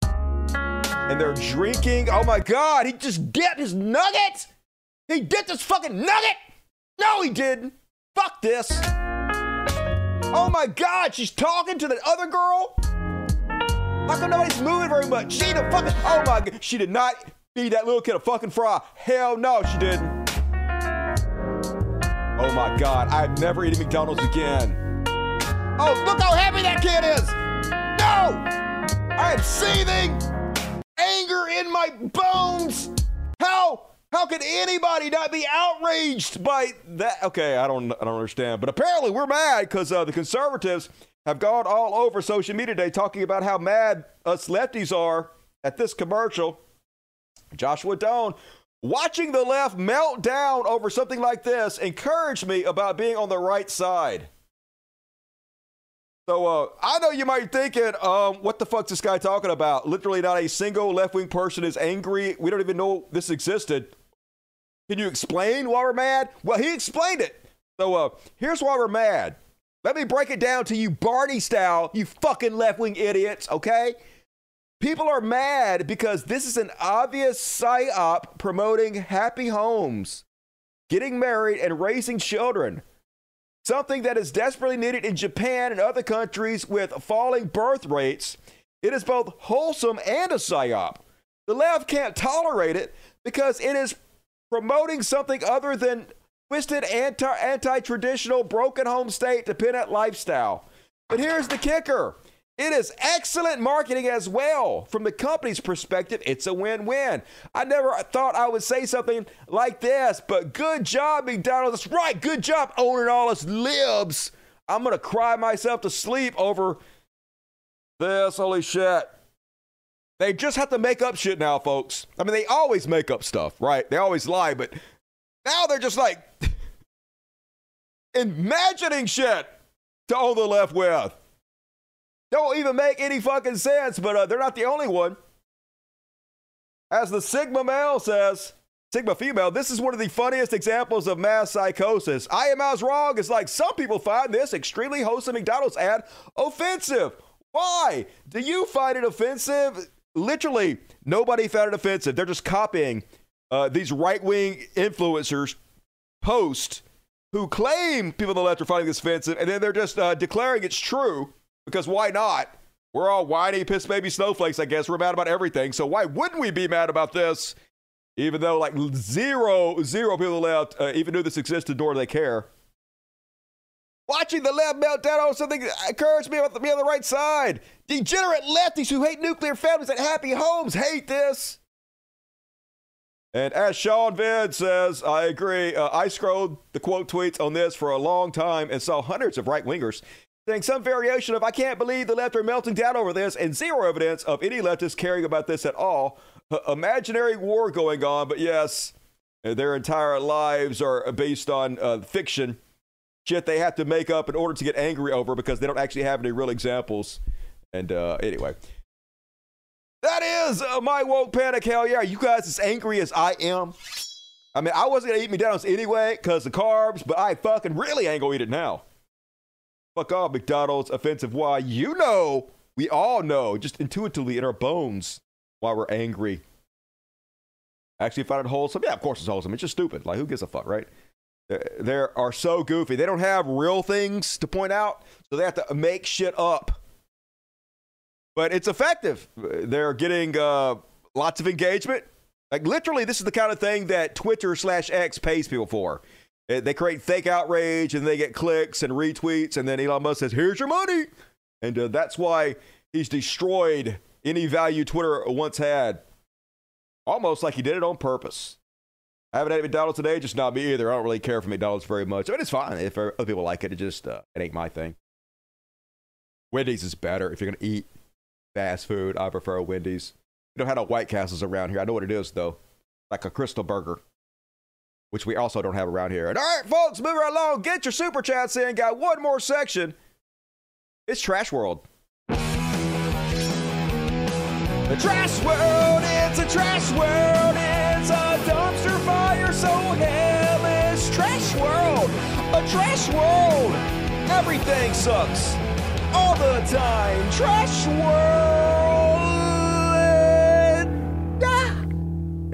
And they're drinking. Oh my god, he just dipped his nugget. He dipped his fucking nugget. No, he didn't. Fuck this. Oh my god, she's talking to the other girl. How come nobody's moving very much? She the fucking. Oh my god, she did not feed that little kid a fucking fry. Hell no, she didn't. Oh my god, I'm never eating McDonald's again. Oh, look how happy that kid is. No, I am seething anger in my bones. How how could anybody not be outraged by that? Okay, I don't I don't understand, but apparently we're mad because uh, the conservatives have gone all over social media today talking about how mad us lefties are at this commercial. Joshua Doan watching the left melt down over something like this encouraged me about being on the right side. So uh, I know you might be thinking, um, what the fuck's this guy talking about? Literally, not a single left wing person is angry. We don't even know this existed. Can you explain why we're mad? Well, he explained it. So uh, here's why we're mad. Let me break it down to you, Barney style, you fucking left wing idiots, okay? People are mad because this is an obvious psyop promoting happy homes, getting married, and raising children. Something that is desperately needed in Japan and other countries with falling birth rates. It is both wholesome and a psyop. The left can't tolerate it because it is promoting something other than twisted anti anti traditional broken home state dependent lifestyle. But here's the kicker. It is excellent marketing as well. From the company's perspective, it's a win win. I never thought I would say something like this, but good job, McDonald's. That's right, good job owning all us libs. I'm going to cry myself to sleep over this. Holy shit. They just have to make up shit now, folks. I mean, they always make up stuff, right? They always lie, but now they're just like [LAUGHS] imagining shit to own the left with. Don't even make any fucking sense, but uh, they're not the only one. As the Sigma male says, Sigma female, this is one of the funniest examples of mass psychosis. I am as wrong as like some people find this extremely wholesome McDonald's ad offensive. Why? Do you find it offensive? Literally, nobody found it offensive. They're just copying uh, these right wing influencers' posts who claim people on the left are finding this offensive, and then they're just uh, declaring it's true because why not? We're all whiny, piss baby snowflakes, I guess. We're mad about everything. So why wouldn't we be mad about this? Even though like zero, zero people on the left uh, even knew this existed, nor do they care. Watching the left meltdown on something encouraged me to be on the right side. Degenerate lefties who hate nuclear families and happy homes hate this. And as Sean Vid says, I agree. Uh, I scrolled the quote tweets on this for a long time and saw hundreds of right wingers saying some variation of, I can't believe the left are melting down over this, and zero evidence of any leftists caring about this at all. Uh, imaginary war going on, but yes, their entire lives are based on uh, fiction. Shit they have to make up in order to get angry over because they don't actually have any real examples. And uh, anyway, that is uh, my woke panic. Hell yeah, you guys as angry as I am. I mean, I wasn't gonna eat McDonald's anyway because the carbs, but I fucking really ain't gonna eat it now. Fuck off, McDonald's. Offensive. Why? You know, we all know, just intuitively in our bones, why we're angry. Actually, find it wholesome. Yeah, of course it's wholesome. It's just stupid. Like, who gives a fuck, right? They are so goofy. They don't have real things to point out, so they have to make shit up. But it's effective. They're getting uh, lots of engagement. Like literally, this is the kind of thing that Twitter slash X pays people for. They create fake outrage and they get clicks and retweets, and then Elon Musk says, "Here's your money." And uh, that's why he's destroyed any value Twitter once had. Almost like he did it on purpose. I haven't had McDonald's today, just not me either. I don't really care for McDonald's very much. I mean, it's fine if other people like it. It just uh, it ain't my thing. Wendy's is better if you're gonna eat fast food. I prefer Wendy's. We don't have no White Castles around here. I know what it is though, like a Krystal Burger, which we also don't have around here. And all right, folks, move right along. Get your super chats in. Got one more section. It's Trash World. The trash world, it's a trash world, it's a dumpster fire so hellish. Trash world, a trash world. Everything sucks all the time. Trash world.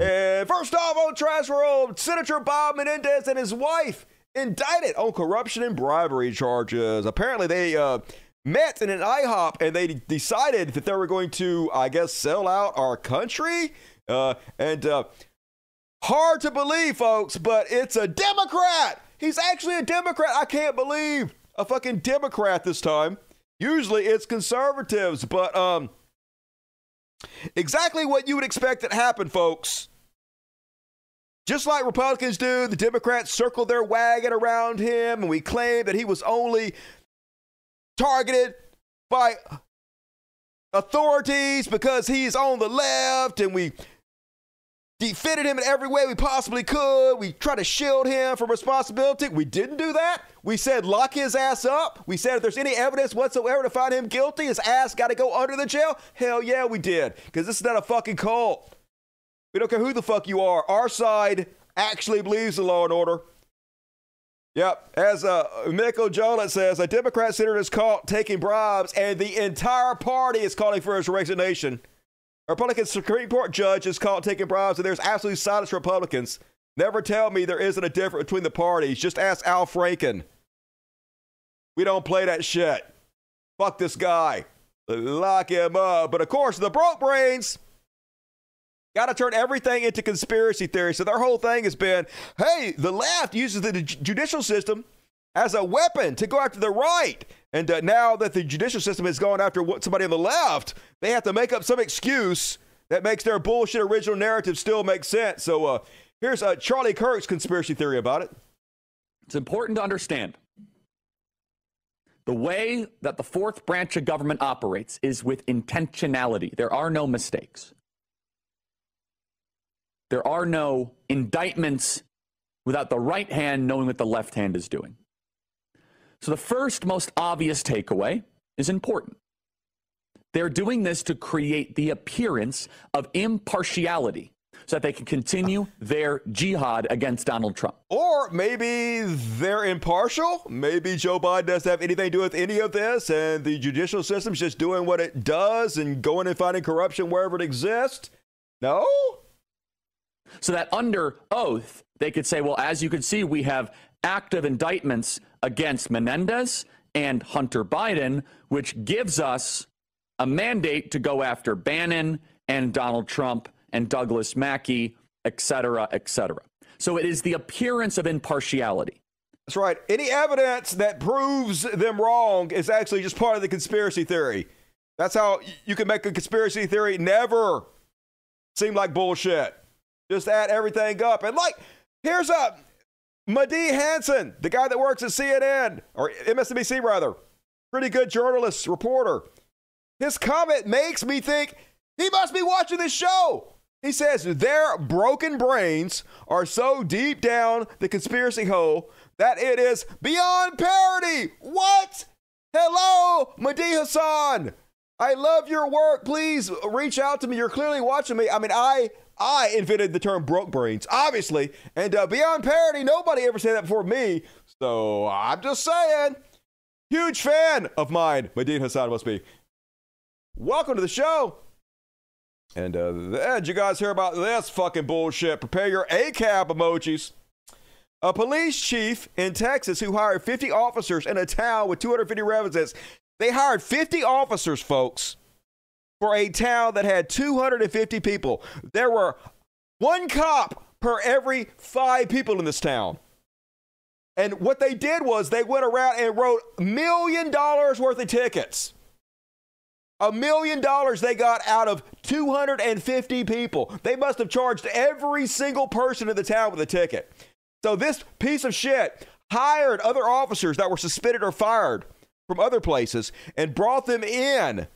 And first off on Trash World, Senator Bob Menendez and his wife indicted on corruption and bribery charges. Apparently, they uh, met in an IHOP and they decided that they were going to, I guess, sell out our country. Uh, and uh, hard to believe, folks, but it's a Democrat. He's actually a Democrat. I can't believe a fucking Democrat this time. Usually it's conservatives, but um, exactly what you would expect that happened, folks. Just like Republicans do, the Democrats circle their wagon around him, and we claim that he was only targeted by authorities because he's on the left, and we defended him in every way we possibly could. We tried to shield him from responsibility. We didn't do that. We said lock his ass up. We said if there's any evidence whatsoever to find him guilty, his ass got to go under the jail. Hell yeah, we did. Because this is not a fucking cult. We don't care who the fuck you are. Our side actually believes in law and order. Yep. As uh, Miko Jolet says, a Democrat senator is caught taking bribes, and the entire party is calling for his resignation. A Republican Supreme Court judge is caught taking bribes, and there's absolutely silence Republicans. Never tell me there isn't a difference between the parties. Just ask Al Franken. We don't play that shit. Fuck this guy. Lock him up. But of course, the broke brains got to turn everything into conspiracy theory. So their whole thing has been hey, the left uses the judicial system as a weapon to go after the right. And uh, now that the judicial system has gone after somebody on the left, they have to make up some excuse that makes their bullshit original narrative still make sense. So uh, here's uh, Charlie Kirk's conspiracy theory about it. It's important to understand the way that the fourth branch of government operates is with intentionality. There are no mistakes. There are no indictments without the right hand knowing what the left hand is doing. So the first most obvious takeaway is important. They're doing this to create the appearance of impartiality so that they can continue [LAUGHS] their jihad against Donald Trump. Or maybe they're impartial. Maybe Joe Biden doesn't have anything to do with any of this, and the judicial system's just doing what it does and going and finding corruption wherever it exists. No? So that under oath, they could say, well, as you can see, we have active indictments against Menendez and Hunter Biden, which gives us a mandate to go after Bannon and Donald Trump and Douglas Mackey, et cetera, et cetera. So it is the appearance of impartiality. That's right. Any evidence that proves them wrong is actually just part of the conspiracy theory. That's how you can make a conspiracy theory never seem like bullshit. Just add everything up. And like, here's a Mehdi Hasan, the guy that works at CNN or MSNBC rather, pretty good journalist, reporter. His comment makes me think he must be watching this show. He says their broken brains are so deep down the conspiracy hole that it is beyond parody. What? Hello, Mehdi Hasan. I love your work. Please reach out to me. You're clearly watching me. I mean, I I invented the term broke brains, obviously, and uh, beyond parody, nobody ever said that before me. So I'm just saying, huge fan of mine. Madine Hassan must be. Welcome to the show. And uh, then you guys hear about this fucking bullshit. Prepare your ACAB emojis. A police chief in Texas who hired 50 officers in a town with 250 residents. They hired 50 officers, folks, for a town that had 250 people. There were one cop per every five people in this town. And what they did was they went around and wrote million dollars worth of tickets A million dollars they got out of 250 people. They must have charged every single person in the town with a ticket. So this piece of shit hired other officers that were suspended or fired from other places and brought them in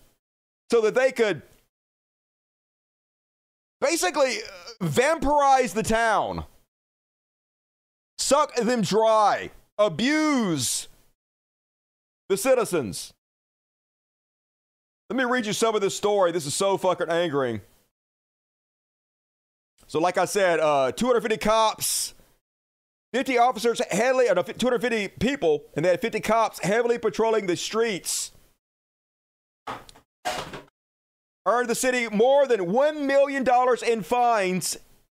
so that they could basically uh, vampirize the town, suck them dry, abuse the citizens. Let me read you some of this story. This is so fucking angering. So, like I said, uh, 250 cops, 50 officers, heavily, uh, no, 250 people, and they had 50 cops heavily patrolling the streets. Earned the city more than $1 million in fines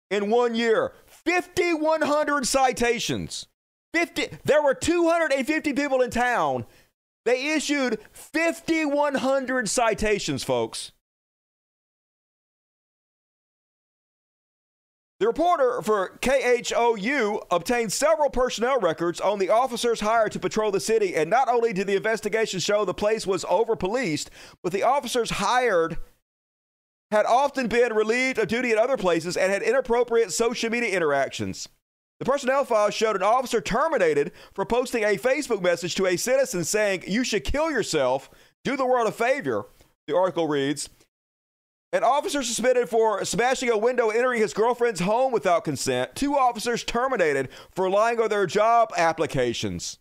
in one year. 5,100 citations. 50, there were 250 people in town. They issued 5,100 citations, folks. The reporter for KHOU obtained several personnel records on the officers hired to patrol the city, and not only did the investigation show the place was over policed, but the officers hired had often been relieved of duty at other places and had inappropriate social media interactions. The personnel file showed an officer terminated for posting a Facebook message to a citizen saying, You should kill yourself, do the world a favor. The article reads, an officer suspended for smashing a window entering his girlfriend's home without consent. Two officers terminated for lying on their job applications.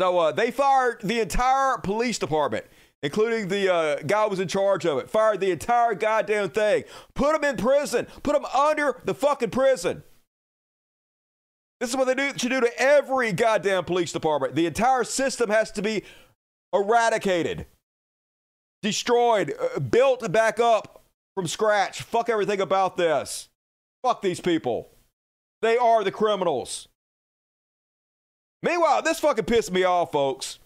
So uh, they fired the entire police department, including the uh, guy who was in charge of it. Fired the entire goddamn thing. Put him in prison. Put him under the fucking prison. This is what they do, should do to every goddamn police department. The entire system has to be eradicated destroyed, uh, built back up from scratch. Fuck everything about this. Fuck these people. They are the criminals. Meanwhile, this fucking pissed me off, folks.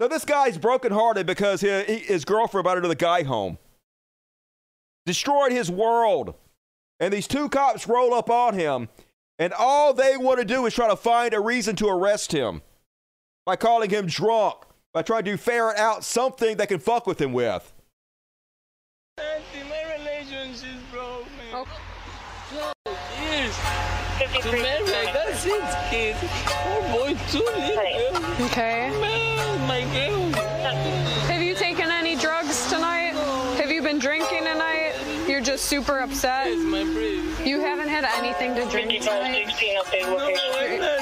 So this guy's brokenhearted because his, his girlfriend brought another guy home. Destroyed his world. And these two cops roll up on him, and all they want to do is try to find a reason to arrest him by calling him drunk, by trying to ferret out something they can fuck with him with. My years. To marry, I got six kids. Oh boy, little Okay. My girl. Have you taken any drugs tonight? Have you been drinking tonight? You're just super upset. You haven't had anything to drink tonight.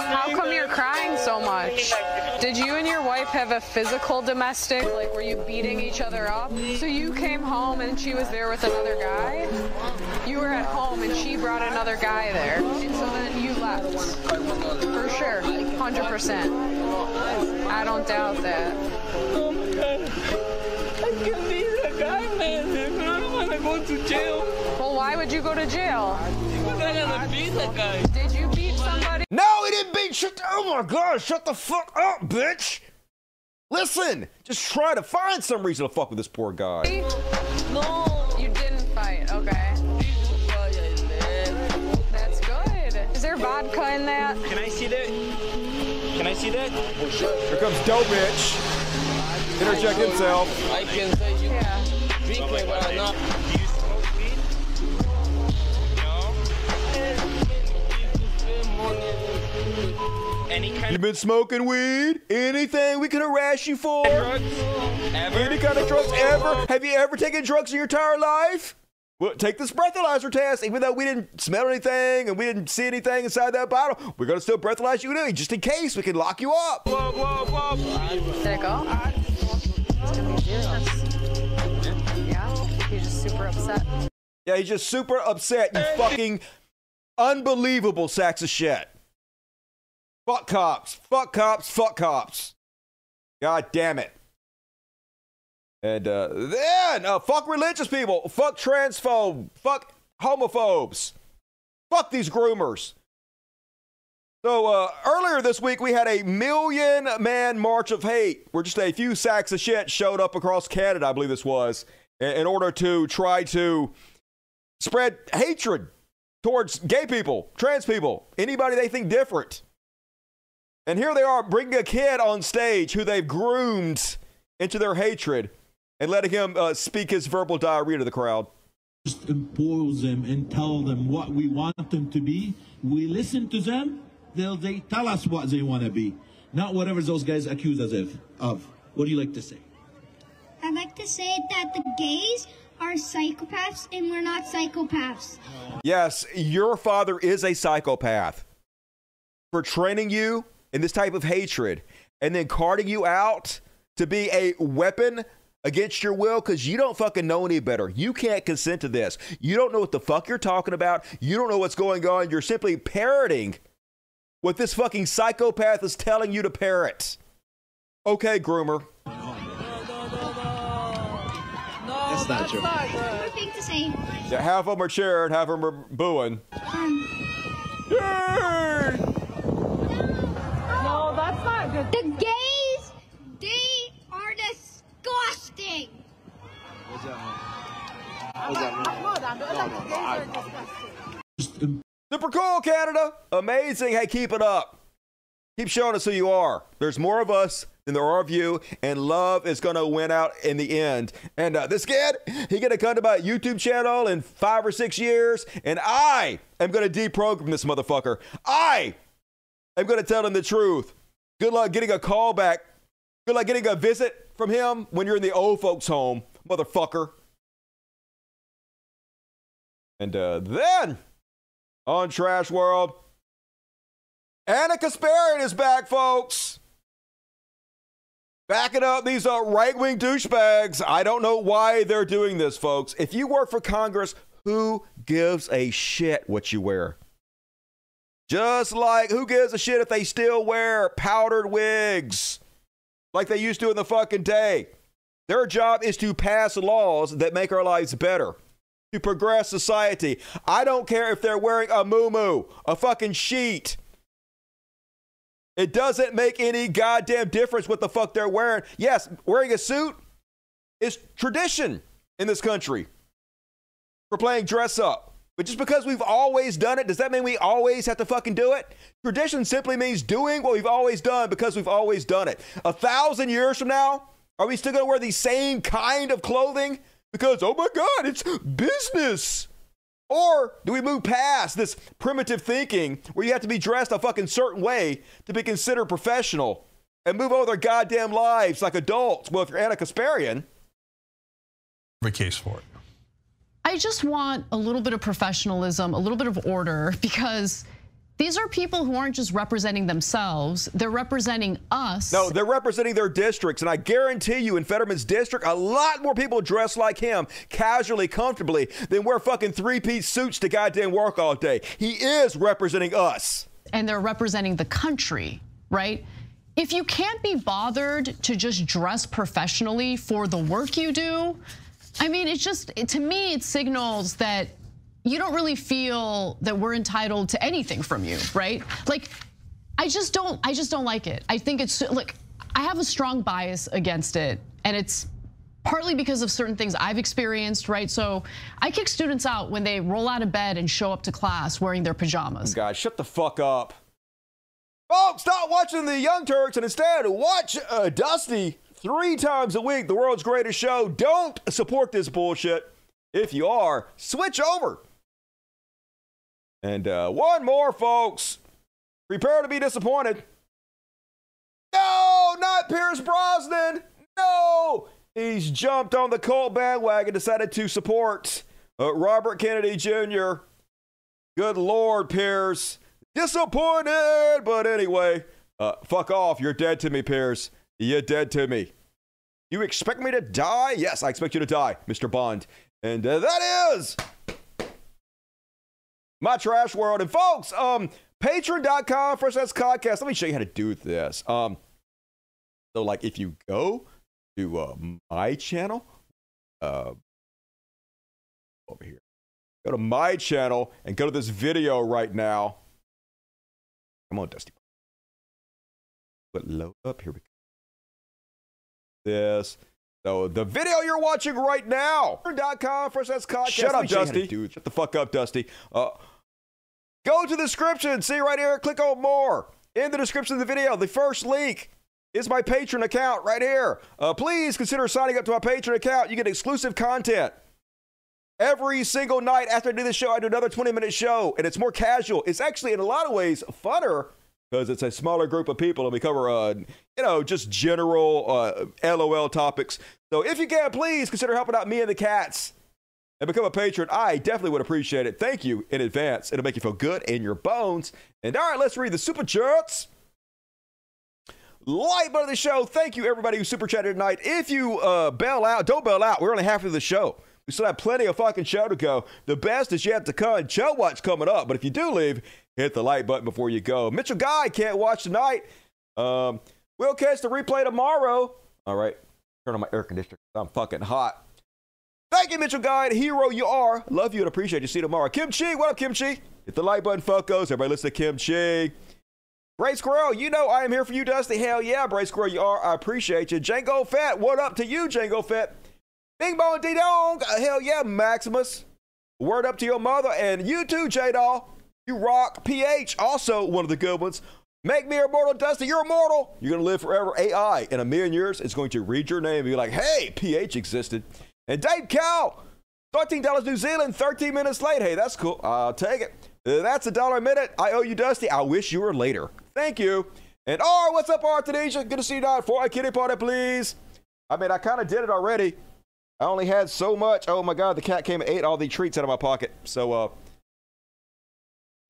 How come you're crying so much? Did you and your wife have a physical domestic? Like, were you beating each other up? So you came home and she was there with another guy? You were at home and she brought another guy there. And so then you left. For sure. 100%. I don't doubt that. Oh my god. I can be the guy, man. I to jail. Well, why would you go to jail? Because I'm gonna be the guy. Did you beat somebody? No, he didn't beat shut. The, oh my god, shut the fuck up, bitch. Listen, just try to find some reason to fuck with this poor guy. No. You didn't fight. Okay. That's good. Is there vodka in that? Can I see that? Can I see that? Here comes Doe Bitch. Interject himself. I can say you yeah. drink it, but I'm not. Any kind You been smoking weed? Anything we can harass you for? drugs? Ever? Any kind of drugs ever? Have you ever taken drugs in your entire life? Well, take this breathalyzer test. Even though we didn't smell anything and we didn't see anything inside that bottle, we're gonna still breathalyze you anyway, just in case we can lock you up. Whoa, whoa, whoa. There you go. It's gonna be. Yeah. You're just super upset. Yeah, he's just super upset. You fucking unbelievable sacks of shit. Fuck cops. Fuck cops. Fuck cops. God damn it. And uh, then, uh, fuck religious people. Fuck transphobe. Fuck homophobes. Fuck these groomers. So uh, earlier this week, we had a million man march of hate where just a few sacks of shit showed up across Canada, I believe this was, in, in order to try to spread hatred towards gay people, trans people, anybody they think different. And here they are bringing a kid on stage who they've groomed into their hatred and letting him uh, speak his verbal diarrhea to the crowd. just impose them and tell them what we want them to be. We listen to them, they'll they tell us what they want to be, not whatever those guys accuse us of. of. What do you like to say? I'd like to say that the gays are psychopaths and we're not psychopaths. Yes, your father is a psychopath for training you in this type of hatred and then carting you out to be a weapon against your will because you don't fucking know any better. You can't consent to this. You don't know what the fuck you're talking about. You don't know what's going on. You're simply parroting what this fucking psychopath is telling you to parrot. Okay, groomer. That's not true. One thing to say. Yeah, half of them are cheering, half of them are booing. Um, no, that's not good. The gays, they are disgusting. Super cool, Canada. Amazing. Hey, keep it up. Keep showing us who you are. There's more of us than there are of you, and love is going to win out in the end. And uh, this kid, he going to come to my YouTube channel in five or six years, and I am going to deprogram this motherfucker. I am going to tell him the truth. Good luck getting a call back. Good luck getting a visit from him when you're in the old folks' home, motherfucker. And uh, then on Trash World, Ana Kasparian is back, folks. Backing up these right wing douchebags. I don't know why they're doing this, folks. If you work for Congress, who gives a shit what you wear? Just like who gives a shit if they still wear powdered wigs like they used to in the fucking day? Their job is to pass laws that make our lives better, to progress society. I don't care if they're wearing a moo a fucking sheet. It doesn't make any goddamn difference what the fuck they're wearing. Yes, wearing a suit is tradition in this country for playing dress up. But just because we've always done it, does that mean we always have to fucking do it? Tradition simply means doing what we've always done because we've always done it. A thousand years from now, are we still gonna wear the same kind of clothing? Because, oh my God, it's business. Or do we move past this primitive thinking where you have to be dressed a fucking certain way to be considered professional and move on with our goddamn lives like adults? Well, if you're Ana Kasparian, a case for it. I just want a little bit of professionalism, a little bit of order, [LAUGHS] because these are people who aren't just representing themselves, they're representing us. No, they're representing their districts. And I guarantee you, in Fetterman's district, a lot more people dress like him casually, comfortably, than wear fucking three piece suits to goddamn work all day. He is representing us. and they're representing the country, right? If you can't be bothered to just dress professionally for the work you do, I mean, it's just, to me, it signals that you don't really feel that we're entitled to anything from you, right? Like, I just don't, I just don't like it. I think it's, look, I have a strong bias against it, and it's partly because of certain things I've experienced, right? So I kick students out when they roll out of bed and show up to class wearing their pajamas. Guys, shut the fuck up. Folks, stop watching the Young Turks and instead watch uh, Dusty three times a week, the world's greatest show. Don't support this bullshit. If you are, switch over. And uh, one more, folks. Prepare to be disappointed. No, not Pierce Brosnan. No, he's jumped on the cult bandwagon, decided to support uh, Robert Kennedy Jr. Good Lord, Pierce. Disappointed, but anyway, uh, fuck off. You're dead to me, Pierce. You're dead to me. You expect me to die? Yes, I expect you to die, Mr. Bond. And uh, that is my trash world. And folks, um, patreon.com for that's podcast. Let me show you how to do this. Um, so like if you go to uh, my channel, uh, over here, go to my channel and go to this video right now. Come on, Dusty. But load up here we go. This. So the video you're watching right now. .com for that's podcast. Shut up, Dusty. Dude, shut the fuck up, Dusty. Uh, go to the description. See right here. Click on more. In the description of the video, the first link is my Patreon account right here. Uh, please consider signing up to my Patreon account. You get exclusive content. Every single night after I do this show, I do another 20 minute show, and it's more casual. It's actually, in a lot of ways, funner because it's a smaller group of people and we cover, uh, you know, just general uh, LOL topics. So if you can, please consider helping out me and the cats and become a Patreon. I definitely would appreciate it. Thank you in advance. It'll make you feel good in your bones. And all right, let's read the super chats. Light button of the show. Thank you, everybody who super chatted tonight. If you uh, bail out, don't bail out. We're only half of the show. We still have plenty of fucking show to go. The best is yet to come. Chud Watch coming up. But if you do leave, hit the like button before you go. Mitchell Guy can't watch tonight. Um, we'll catch the replay tomorrow. All right. Turn on my air conditioner. I'm fucking hot. Thank you, Mitchell Guy. Hero you are. Love you and appreciate you. See you tomorrow. Kim Chi, what up, Kim Chi? Hit the like button, fuckos. Everybody listen to Kim Chi. Bray Squirrel, you know I am here for you, Dusty. Hell yeah, Bray Squirrel, you are. I appreciate you. Django Fett, what up to you, Django Fett? Bing Bong Dee Dong, hell yeah, Maximus. Word up to your mother. And you too, J Doll. You rock. PH, also one of the good ones. Make me immortal, Dusty. You're immortal. You're going to live forever. AI, in a million years, is going to read your name and be like, hey, PH existed. And Dave Cow, $13 New Zealand, 13 minutes late. Hey, that's cool. I'll take it. Uh, That's a dollar a minute. I owe you, Dusty. I wish you were later. Thank you. And R, what's up, R Tunisia? Good to see you tonight. For a kitty party, please. I mean, I kind of did it already. I only had so much. Oh my God, the cat came and ate all the treats out of my pocket. So, uh,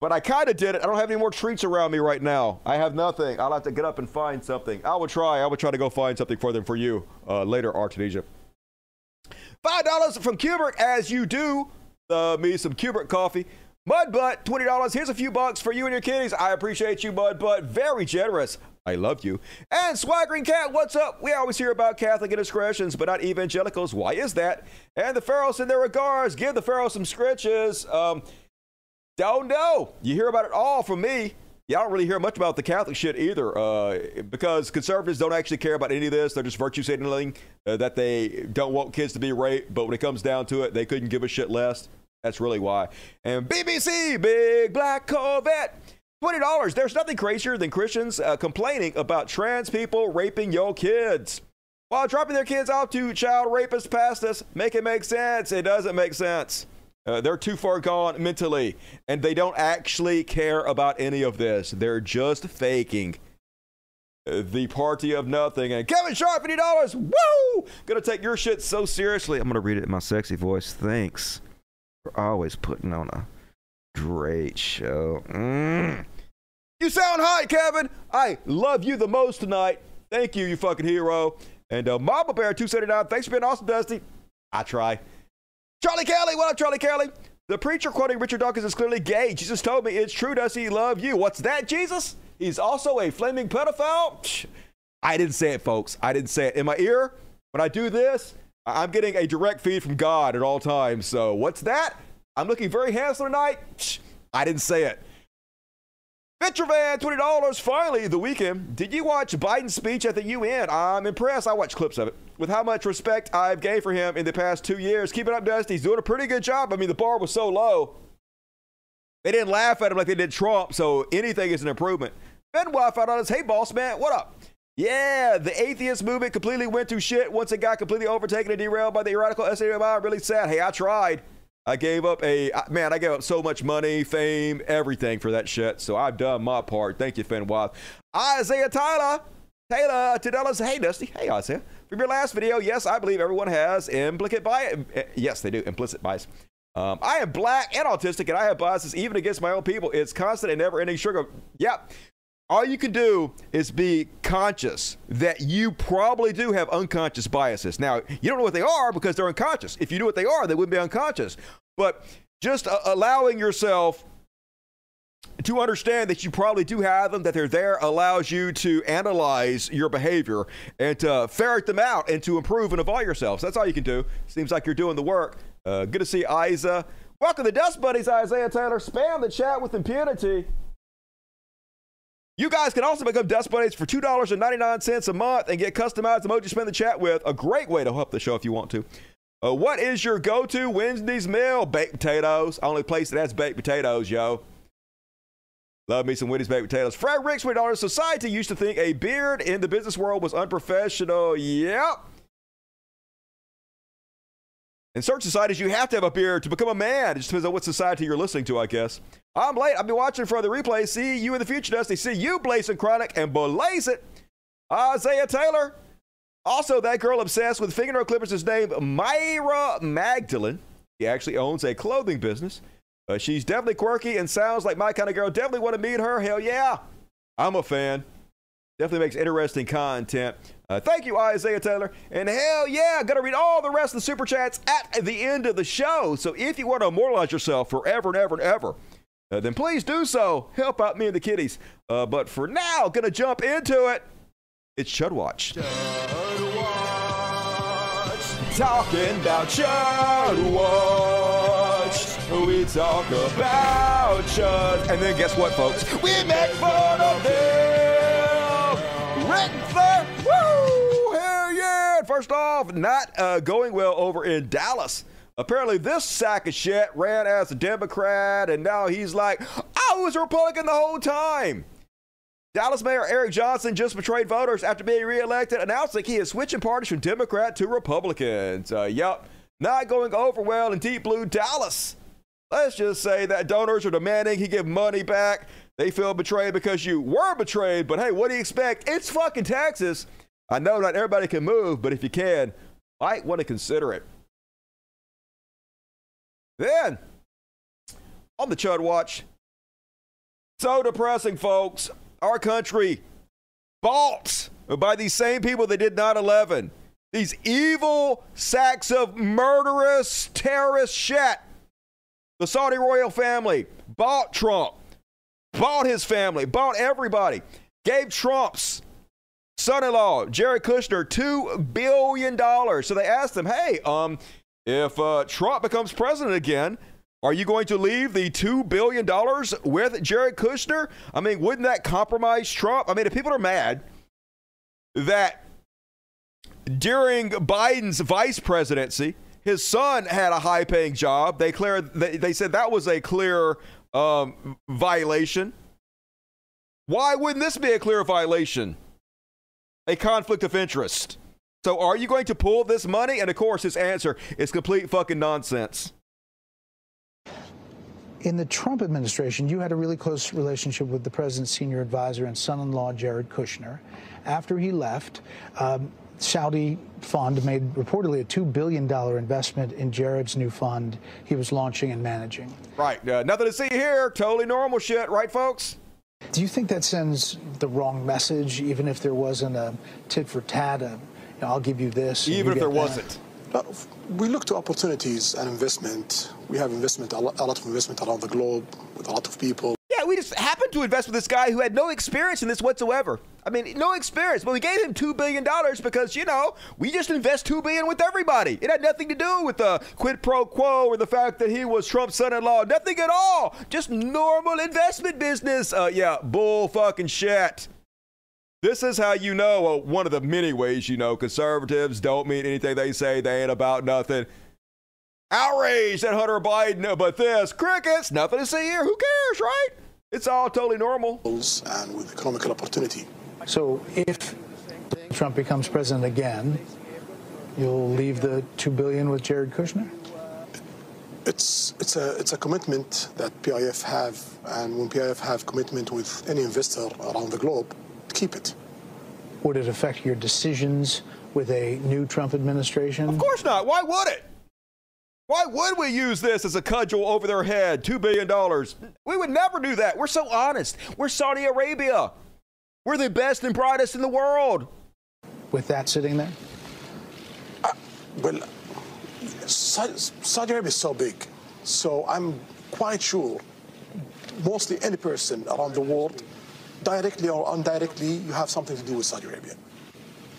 but I kind of did it. I don't have any more treats around me right now. I have nothing. I'll have to get up and find something. I will try. I will try to go find something for them for you uh, later. Five dollars from Kubrick, as you do. Uh, me some Kubrick coffee. Mudbutt, twenty dollars. Here's a few bucks for you and your kitties. I appreciate you, Mudbutt. Very generous. I love you. And Swaggering Cat, what's up? We always hear about Catholic indiscretions, but not evangelicals. Why is that? And the Pharaohs in their regards. Give the Pharaohs some scritches. Um, don't know. You hear about it all from me. Y'all don't really hear much about the Catholic shit either, uh, because conservatives don't actually care about any of this. They're just virtue signaling uh, that they don't want kids to be raped, but when it comes down to it, they couldn't give a shit less. That's really why. And BBC, Big Black Corvette, $20. There's nothing crazier than Christians uh, complaining about trans people raping your kids. While dropping their kids off to child rapists past us, make it make sense. It doesn't make sense. Uh, they're too far gone mentally, and they don't actually care about any of this. They're just faking the party of nothing. And Kevin Sharp, $50. Woo! Gonna take your shit so seriously. I'm gonna read it in my sexy voice. Thanks for always putting on a great show. Mm. You sound high, Kevin. I love you the most tonight. Thank you, you fucking hero. And uh, Mama Bear 279, thanks for being awesome, Dusty. I try. Charlie Kelly, what up, Charlie Kelly? The preacher quoting Richard Dawkins is clearly gay. Jesus told me it's true, Does he Love you. What's that, Jesus? He's also a flaming pedophile. I didn't say it, folks. I didn't say it. In my ear, when I do this, I'm getting a direct feed from God at all times. So what's that? I'm looking very handsome tonight. I didn't say it. Vitrovan, $20. Finally, the weekend. Did you watch Biden's speech at the UN? I'm impressed. I watched clips of it. With how much respect I've gained for him in the past two years. Keep it up, Dusty. He's doing a pretty good job. I mean, the bar was so low. They didn't laugh at him like they did Trump, so anything is an improvement. Benoit found on us, hey, boss man, what up? Yeah, the atheist movement completely went to shit once it got completely overtaken and derailed by the radical SAMI. Really sad. Hey, I tried. I gave up a man. I gave up so much money, fame, everything for that shit. So I've done my part. Thank you, Finn Fenwild. Isaiah Tyler, Taylor, two dollars. Hey, Dusty. Hey, Isaiah. From your last video, yes, I believe everyone has implicit bias. eh, Yes, they do. Implicit bias. Um, I am black and autistic, and I have biases even against my own people. It's constant and never-ending sugar. Yep. All you can do is be conscious that you probably do have unconscious biases. Now, you don't know what they are because they're unconscious. If you knew what they are, they wouldn't be unconscious. But just uh, allowing yourself to understand that you probably do have them, that they're there, allows you to analyze your behavior and to ferret them out and to improve and evolve yourselves. That's all you can do. Seems like you're doing the work. Uh, good to see Isa. Welcome to Dust Buddies, Isaiah Taylor. Spam the chat with impunity. You guys can also become Dust Buddies for $2.99 a month and get customized emoji to spend the chat with. A great way to help the show if you want to. Uh, what is your go to Wendy's meal? Baked potatoes. Only place that has baked potatoes, yo. Love me some Wendy's baked potatoes. Fred Ricks, my daughter. Society used to think a beard in the business world was unprofessional. Yep. In certain societies, you have to have a beard to become a man. It just depends on what society you're listening to, I guess. I'm late. I've been watching for the replay. See you in the future, Dusty. See you, Blaze and Chronic, and Blaze it. Isaiah Taylor. Also, that girl obsessed with fingernail clippers is named Myra Magdalene. She actually owns a clothing business. Uh, she's definitely quirky and sounds like my kind of girl. Definitely want to meet her. Hell yeah. I'm a fan. Definitely makes interesting content. Uh, thank you, Isaiah Taylor. And hell yeah, gonna read all the rest of the super chats at the end of the show. So if you want to immortalize yourself forever and ever and ever, uh, then please do so. Help out me and the kiddies. Uh, but for now, gonna jump into it. It's Chud Watch. Talking about Chud Watch. We talk about Chud. And then guess what, folks? We make fun of them. Ric Flair. Woo! Hell yeah. First off, not uh, going well over in Dallas. Apparently, this sack of shit ran as a Democrat, and now he's like, I was a Republican the whole time. Dallas Mayor Eric Johnson just betrayed voters after being reelected, announcing he is switching parties from Democrat to Republicans. Uh, yep, not going over well in deep blue Dallas. Let's just say that donors are demanding he give money back. They feel betrayed because you were betrayed, but hey, what do you expect? It's fucking Texas. I know not everybody can move, but if you can, might want to consider it. Then, on the Chud Watch, so depressing, folks. Our country bought by these same people that did 9 11. These evil sacks of murderous terrorist shit. The Saudi royal family bought Trump, bought his family, bought everybody, gave Trump's son in law, Jared Kushner, $2 billion. So they asked him, hey, um, if uh, Trump becomes president again, are you going to leave the $2 billion with Jared Kushner? I mean, wouldn't that compromise Trump? I mean, if people are mad that during Biden's vice presidency, his son had a high paying job, they, clear, they, they said that was a clear um, violation. Why wouldn't this be a clear violation? A conflict of interest. So, are you going to pull this money? And of course, his answer is complete fucking nonsense. In the Trump administration, you had a really close relationship with the president's senior advisor and son in law, Jared Kushner. After he left, um, Saudi fund made reportedly a $2 billion investment in Jared's new fund he was launching and managing. Right. Uh, nothing to see here. Totally normal shit, right, folks? Do you think that sends the wrong message, even if there wasn't a tit for tat, a, you know, I'll give you this? Even you if there that? wasn't. But we look to opportunities and investment. We have investment, a lot of investment around the globe with a lot of people. We just happened to invest with this guy who had no experience in this whatsoever. I mean, no experience, but we gave him two billion dollars because you know we just invest two billion with everybody. It had nothing to do with the quid pro quo or the fact that he was Trump's son-in-law. Nothing at all. Just normal investment business. Uh, yeah, bull fucking shit. This is how you know, uh, one of the many ways you know conservatives don't mean anything they say. They ain't about nothing. Outrage at Hunter Biden, but this crickets, nothing to see here. Who cares, right? It's all totally normal. And with economical opportunity. So if Trump becomes president again, you'll leave the 2 billion with Jared Kushner? It's it's a it's a commitment that PIF have, and when PIF have commitment with any investor around the globe, keep it. Would it affect your decisions with a new Trump administration? Of course not. Why would it? Why would we use this as a cudgel over their head? $2 billion. We would never do that. We're so honest. We're Saudi Arabia. We're the best and brightest in the world. With that sitting there? Well, Saudi, Saudi Arabia is so big, so I'm quite sure mostly any person around the world, directly or indirectly, you have something to do with Saudi Arabia.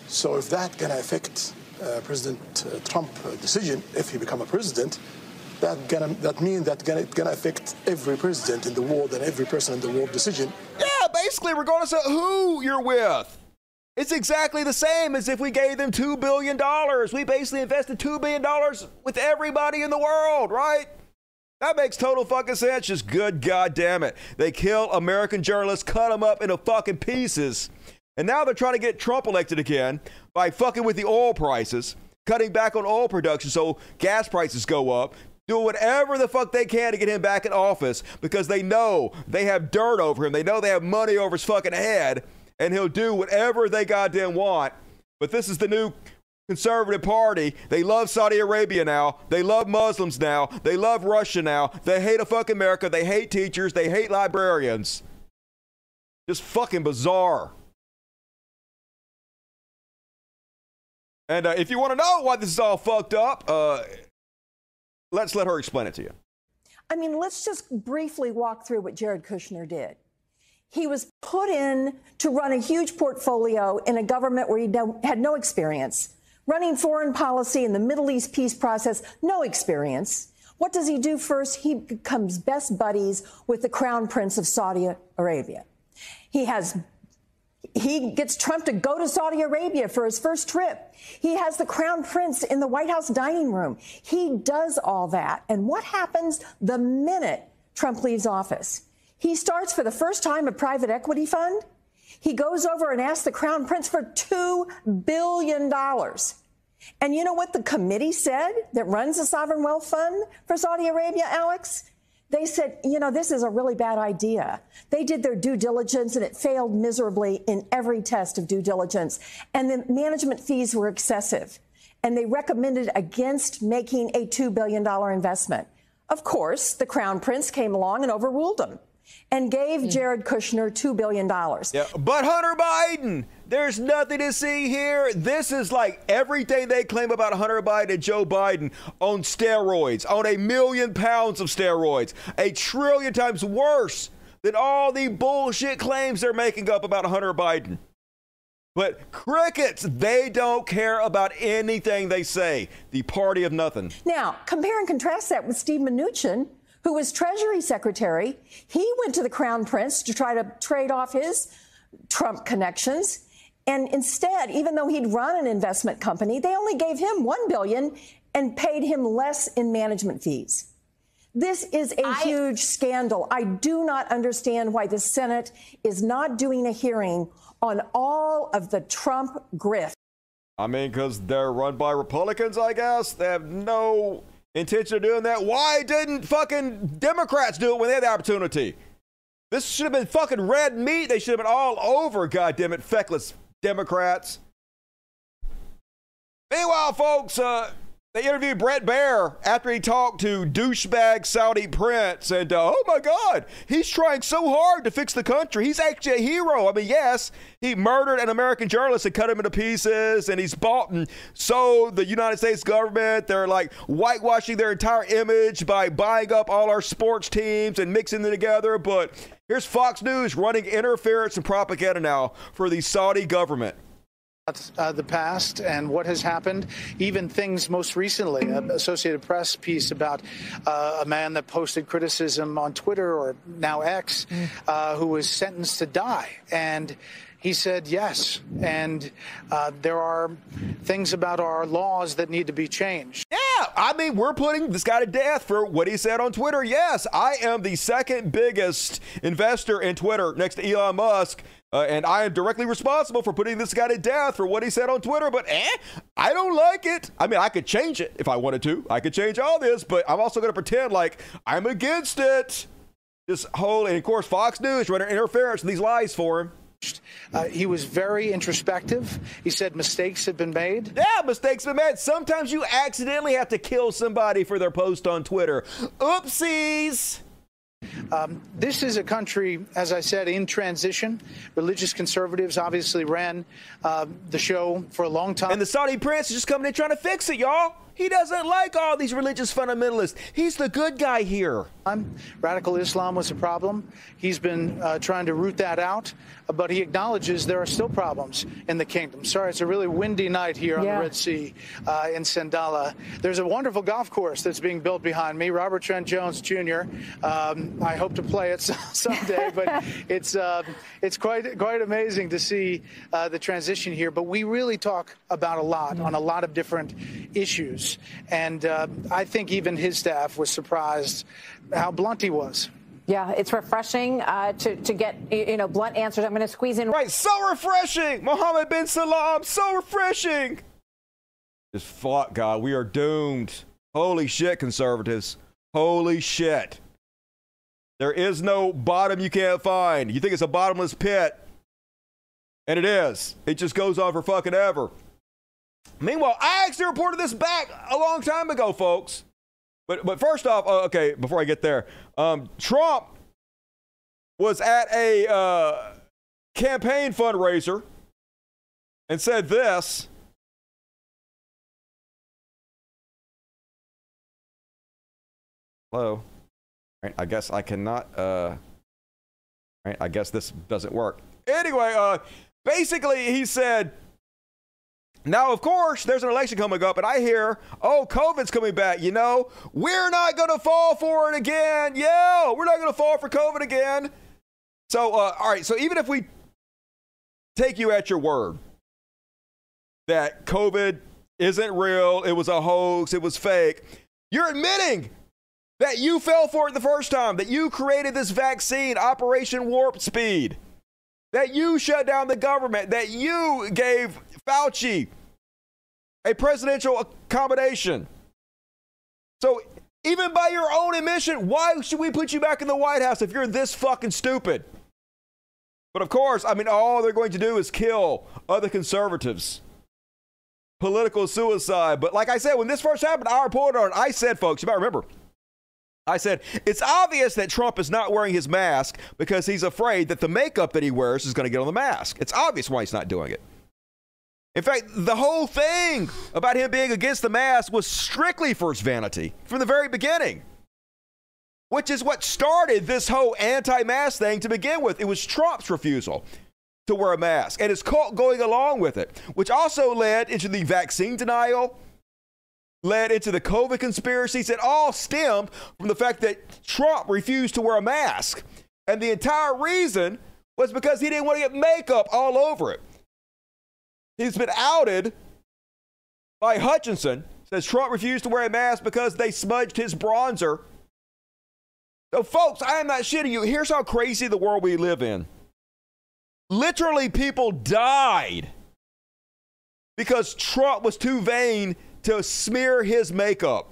So if that gonna affect uh, President uh, Trump uh, decision, if he become a president, that gonna that mean that gonna gonna affect every president in the world and every person in the world decision. Yeah, basically, regardless of who you're with. It's exactly the same as if we gave them $2 billion. We basically invested $2 billion with everybody in the world, right? That makes total fucking sense. Just good goddamn it. They kill American journalists, cut them up into fucking pieces. And now they're trying to get Trump elected again by fucking with the oil prices, cutting back on oil production so gas prices go up, doing whatever the fuck they can to get him back in office because they know they have dirt over him. They know they have money over his fucking head, and he'll do whatever they goddamn want. But this is the new conservative party. They love Saudi Arabia now. They love Muslims now. They love Russia now. They hate a fucking America. They hate teachers. They hate librarians. Just fucking bizarre. And uh, if you want to know why this is all fucked up, uh, let's let her explain it to you. I mean, let's just briefly walk through what Jared Kushner did. He was put in to run a huge portfolio in a government where he had no experience, running foreign policy in the Middle East peace process, no experience. What does he do first? He becomes best buddies with the crown prince of Saudi Arabia. He has he gets Trump to go to Saudi Arabia for his first trip. He has the crown prince in the White House dining room. He does all that. And what happens the minute Trump leaves office? He starts for the first time a private equity fund. He goes over and asks the crown prince for $2 billion. And you know what the committee said that runs the sovereign wealth fund for Saudi Arabia, Alex? They said, you know, this is a really bad idea. They did their due diligence and it failed miserably in every test of due diligence. And the management fees were excessive. And they recommended against making a $2 billion investment. Of course, the crown prince came along and overruled them and gave Jared Kushner $2 billion. Yeah, but Hunter Biden, there's nothing to see here. This is like everything they claim about Hunter Biden and Joe Biden on steroids, on a million pounds of steroids, a trillion times worse than all the bullshit claims they're making up about Hunter Biden. But crickets, they don't care about anything they say. The party of nothing. Now, compare and contrast that with Steve Mnuchin, who was Treasury Secretary. He went to the Crown Prince to try to trade off his Trump connections. And instead, even though he'd run an investment company, they only gave him 1 billion and paid him less in management fees. This is a huge scandal. I do not understand why the Senate is not doing a hearing on all of the Trump grift. I mean, because they're run by Republicans, I guess. They have no intention of doing that. Why didn't fucking Democrats do it when they had the opportunity? This should have been fucking red meat. They should have been all over, goddammit, feckless Democrats. Meanwhile, folks, uh, they interviewed Bret Baier after he talked to douchebag Saudi prince, and uh, oh my God, he's trying so hard to fix the country. He's actually a hero. I mean, yes, he murdered an American journalist and cut him into pieces, and he's bought and sold the United States government. They're like whitewashing their entire image by buying up all our sports teams and mixing them together. But here's Fox News running interference and propaganda now for the Saudi government. Uh, the past and what has happened, even things most recently, an Associated Press piece about uh, a man that posted criticism on Twitter or now X, uh, who was sentenced to die. And he said yes. And uh, there are things about our laws that need to be changed. Yeah, I mean, we're putting this guy to death for what he said on Twitter. Yes, I am the second biggest investor in Twitter next to Elon Musk. Uh, and I am directly responsible for putting this guy to death for what he said on Twitter. But eh, I don't like it. I mean, I could change it if I wanted to. I could change all this, but I'm also going to pretend like I'm against it. This whole, and of course, Fox News running interference with these lies for him. Uh, he was very introspective. He said mistakes had been made. Yeah, mistakes have been made. Sometimes you accidentally have to kill somebody for their post on Twitter. Oopsies. Um, this is a country, as I said, in transition. Religious conservatives obviously ran uh, the show for a long time. And the Saudi prince is just coming in trying to fix it, y'all. He doesn't like all these religious fundamentalists. He's the good guy here. Radical Islam was a problem. He's been uh, trying to root that out, but he acknowledges there are still problems in the kingdom. Sorry, it's a really windy night here on Yeah. the Red Sea uh, in Sindalah. There's a wonderful golf course that's being built behind me, Robert Trent Jones Jr. Um, I hope to play it [LAUGHS] someday, but [LAUGHS] it's uh, it's quite quite amazing to see uh, the transition here. But we really talk about a lot on a lot of different issues. And uh, I think even his staff was surprised how blunt he was. Yeah, it's refreshing uh, to, to get, you know, blunt answers. I'm going to squeeze in. Right, so refreshing. Mohammed bin Salman, so refreshing. Just fuck, God. We are doomed. Holy shit, conservatives. Holy shit. There is no bottom you can't find. You think it's a bottomless pit. And it is. It just goes on for fucking ever. Meanwhile, I actually reported this back a long time ago, folks. But but first off, uh, okay, before I get there, um, Trump was at a uh, campaign fundraiser and said this. Hello. Right, I guess I cannot. Uh, right, I guess this doesn't work. Anyway, uh, basically, he said. Now, of course, there's an election coming up, and I hear, oh, COVID's coming back. You know, we're not going to fall for it again. Yeah, we're not going to fall for COVID again. So, uh, all right. So, even if we take you at your word that COVID isn't real, it was a hoax, it was fake, you're admitting that you fell for it the first time, that you created this vaccine, Operation Warp Speed, that you shut down the government, that you gave Fauci a presidential accommodation. So, even by your own admission, why should we put you back in the White House if you're this fucking stupid? But of course, I mean, all they're going to do is kill other conservatives. Political suicide. But like I said, when this first happened, I reported on it. I said, folks, you might remember, I said, it's obvious that Trump is not wearing his mask because he's afraid that the makeup that he wears is going to get on the mask. It's obvious why he's not doing it. In fact, the whole thing about him being against the mask was strictly for his vanity from the very beginning, which is what started this whole anti mask thing to begin with. It was Trump's refusal to wear a mask and his cult going along with it, which also led into the vaccine denial, led into the COVID conspiracies. that all stemmed from the fact that Trump refused to wear a mask. And the entire reason was because he didn't want to get makeup all over it. He's been outed by Hutchinson. Says Trump refused to wear a mask because they smudged his bronzer. So, folks, I am not shitting you. Here's how crazy the world we live in. Literally, people died because Trump was too vain to smear his makeup.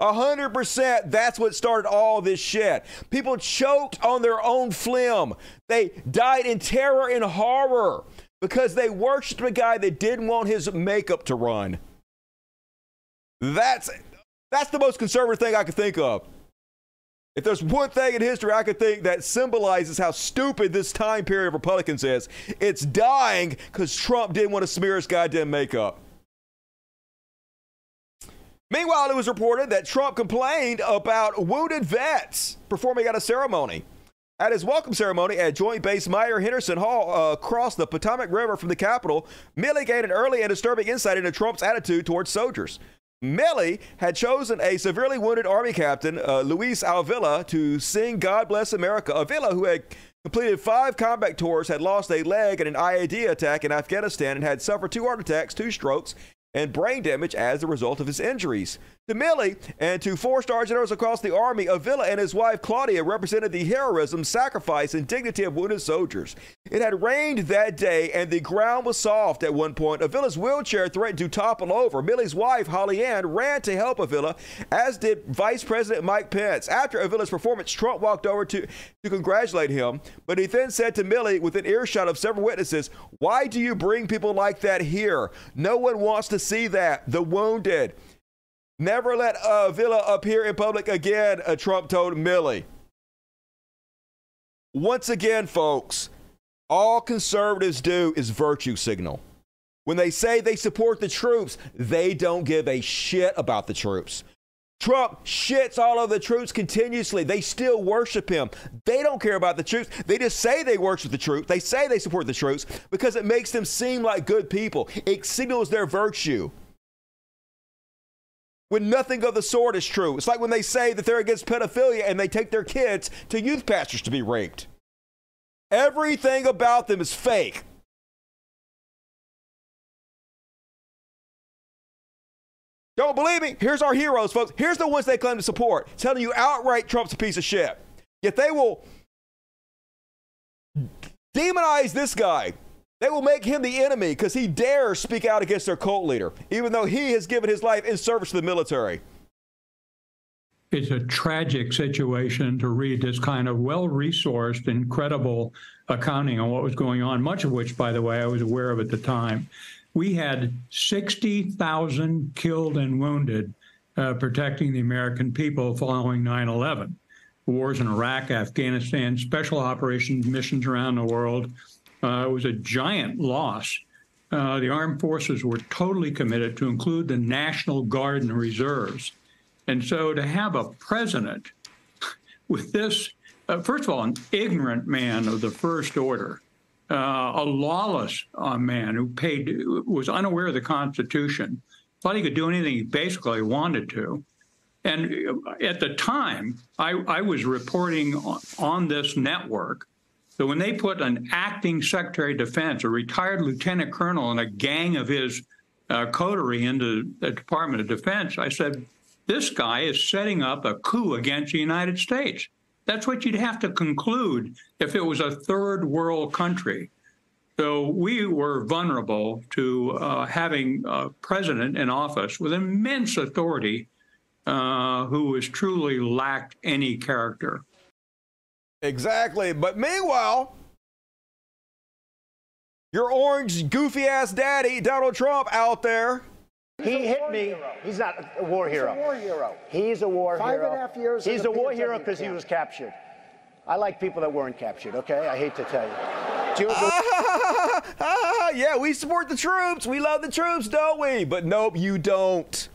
A hundred percent, that's what started all this shit. People choked on their own phlegm. They died in terror and horror because they worshiped a guy that didn't want his makeup to run. That's that's the most conservative thing I could think of. If there's one thing in history I could think that symbolizes how stupid this time period of Republicans is, it's dying because Trump didn't want to smear his goddamn makeup. Meanwhile, it was reported that Trump complained about wounded vets performing at a ceremony. At his welcome ceremony at Joint Base Myer Henderson Hall uh, across the Potomac River from the Capitol, Milley gained an early and disturbing insight into Trump's attitude towards soldiers. Milley had chosen a severely wounded Army captain, uh, Luis Avila, to sing God Bless America. Avila, who had completed five combat tours, had lost a leg in an IED attack in Afghanistan and had suffered two heart attacks, two strokes, and brain damage as a result of his injuries. To Milley and to four star generals across the Army, Avila and his wife Claudia represented the heroism, sacrifice, and dignity of wounded soldiers. It had rained that day and the ground was soft at one point. Avila's wheelchair threatened to topple over. Milley's wife, Holly Ann, ran to help Avila, as did Vice President Mike Pence. After Avila's performance, Trump walked over to, to congratulate him, but he then said to Milley, within earshot of several witnesses, Why do you bring people like that here? No one wants to see that. The wounded. Never let uh, Villa appear in public again, uh, Trump told Milley. Once again, folks, all conservatives do is virtue signal. When they say they support the troops, they don't give a shit about the troops. Trump shits all over the troops continuously. They still worship him. They don't care about the troops. They just say they worship the troops. They say they support the troops because it makes them seem like good people. It signals their virtue when nothing of the sort is true. It's like when they say that they're against pedophilia and they take their kids to youth pastors to be raped. Everything about them is fake. Don't believe me? Here's our heroes, folks. Here's the ones they claim to support, telling you outright Trump's a piece of shit. Yet they will demonize this guy. They will make him the enemy because he dares speak out against their cult leader, even though he has given his life in service to the military. It's a tragic situation to read this kind of well resourced, incredible accounting on what was going on, much of which, by the way, I was aware of at the time. We had 60,000 killed and wounded uh, protecting the American people following 9 11. Wars in Iraq, Afghanistan, special operations missions around the world. Uh, it was a giant loss. Uh, the armed forces were totally committed to include the National Guard and reserves. And so to have a president [LAUGHS] with this, uh, first of all, an ignorant man of the first order, uh, a lawless uh, man who paid, was unaware of the Constitution, thought he could do anything he basically wanted to. And uh, at the time, I, I was reporting on, on this network that when they put an acting Secretary of Defense, a retired lieutenant colonel, and a gang of his uh, coterie into the Department of Defense, I said, this guy is setting up a coup against the United States. That's what you'd have to conclude if it was a third world country. So we were vulnerable to uh, having a president in office with immense authority uh, who was truly lacked any character. Exactly. But meanwhile, your orange, goofy ass daddy, Donald Trump, out there. He hit me. He's not a war hero. He's a war hero. He's a war Five hero. and a half years He's a war POW hero because he was captured. I like people that weren't captured, okay? I hate to tell you. Do you Ah, [LAUGHS] yeah, we support the troops. We love the troops, don't we? But nope, you don't.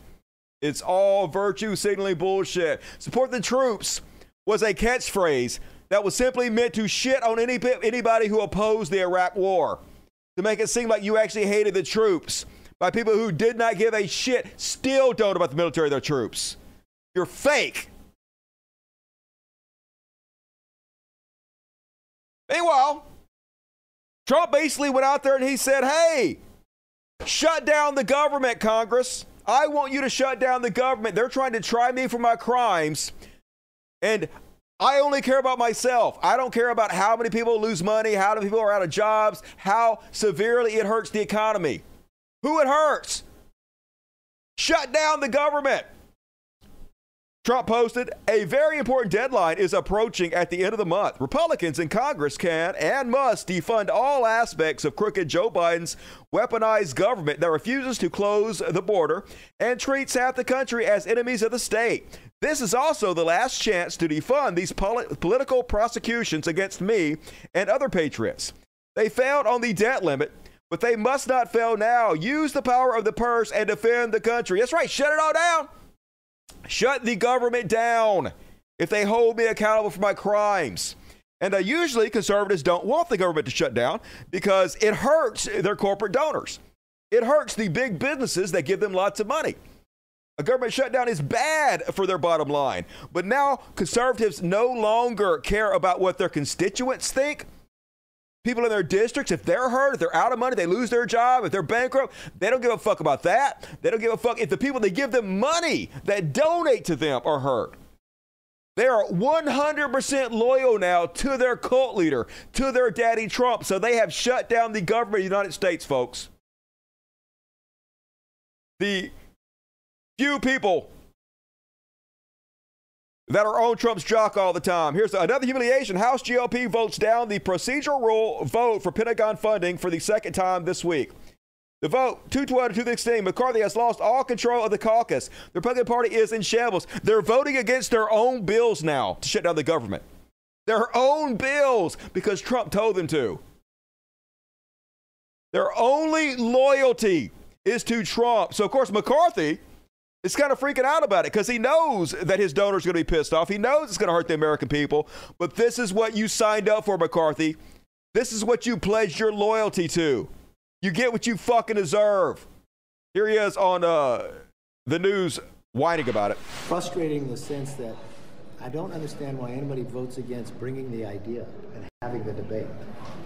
It's all virtue signaling bullshit. Support the troops was a catchphrase that was simply meant to shit on any, anybody who opposed the Iraq war. To make it seem like you actually hated the troops by people who did not give a shit, still don't about the military their troops. You're fake. Meanwhile, Trump basically went out there and he said, hey, shut down the government, Congress. I want you to shut down the government. They're trying to try me for my crimes. And I only care about myself. I don't care about how many people lose money, how many people are out of jobs, how severely it hurts the economy. Who it hurts? Shut down the government. Trump posted a very important deadline is approaching at the end of the month. Republicans in Congress can and must defund all aspects of crooked Joe Biden's weaponized government that refuses to close the border and treats half the country as enemies of the state. This is also the last chance to defund these poli- political prosecutions against me and other patriots. They failed on the debt limit, but they must not fail now. Use the power of the purse and defend the country. That's right, shut it all down. Shut the government down if they hold me accountable for my crimes. And uh, usually conservatives don't want the government to shut down because it hurts their corporate donors. It hurts the big businesses that give them lots of money. A government shutdown is bad for their bottom line. But now conservatives no longer care about what their constituents think. People in their districts, if they're hurt, if they're out of money, they lose their job, if they're bankrupt, they don't give a fuck about that. They don't give a fuck if the people that give them money, that donate to them, are hurt. They are 100% loyal now to their cult leader, to their daddy Trump. So they have shut down the government of the United States, folks. The few people that are on Trump's jock all the time. Here's another humiliation. House GOP votes down the procedural rule vote for Pentagon funding for the second time this week. The vote, 212 to 216, McCarthy has lost all control of the caucus. The Republican Party is in shambles. They're voting against their own bills now to shut down the government. Their own bills because Trump told them to. Their only loyalty is to Trump. So, of course, McCarthy is kind of freaking out about it because he knows that his donors are going to be pissed off. He knows it's going to hurt the American people. But this is what you signed up for, McCarthy. This is what you pledged your loyalty to. You get what you fucking deserve. Here he is on uh, the news whining about it. frustrating in the sense that I don't understand why anybody votes against bringing the idea and having the debate.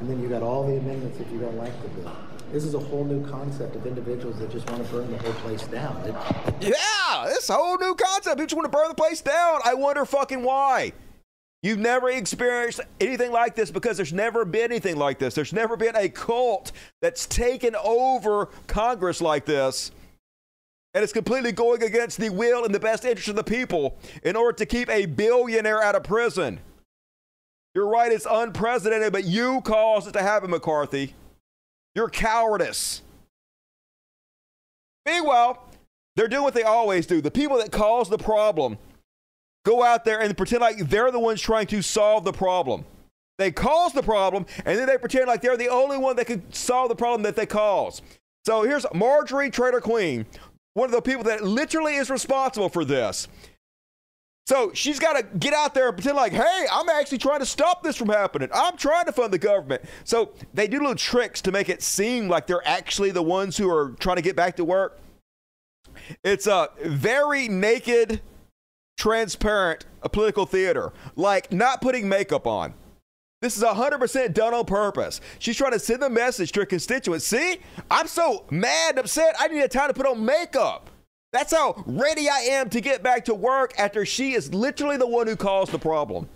And then you got all the amendments if you don't like the bill. This is a whole new concept of individuals that just want to burn the whole place down. It, Yeah, this whole new concept. People just want to burn the place down. I wonder fucking why. You've never experienced anything like this because there's never been anything like this. There's never been a cult that's taken over Congress like this. And it's completely going against the will and the best interest of the people in order to keep a billionaire out of prison. You're right, it's unprecedented, but you caused it to happen, McCarthy. Your cowardice. Meanwhile, they're doing what they always do. The people that cause the problem go out there and pretend like they're the ones trying to solve the problem. They cause the problem, and then they pretend like they're the only one that can solve the problem that they cause. So here's Marjorie Trader Queen, one of the people that literally is responsible for this. So she's got to get out there and pretend like, hey, I'm actually trying to stop this from happening. I'm trying to fund the government. So they do little tricks to make it seem like they're actually the ones who are trying to get back to work. It's a very naked, transparent political theater, like not putting makeup on. This is 100% done on purpose. She's trying to send a message to her constituents. See, I'm so mad and upset, I need a time to put on makeup. That's how ready I am to get back to work after she is literally the one who caused the problem.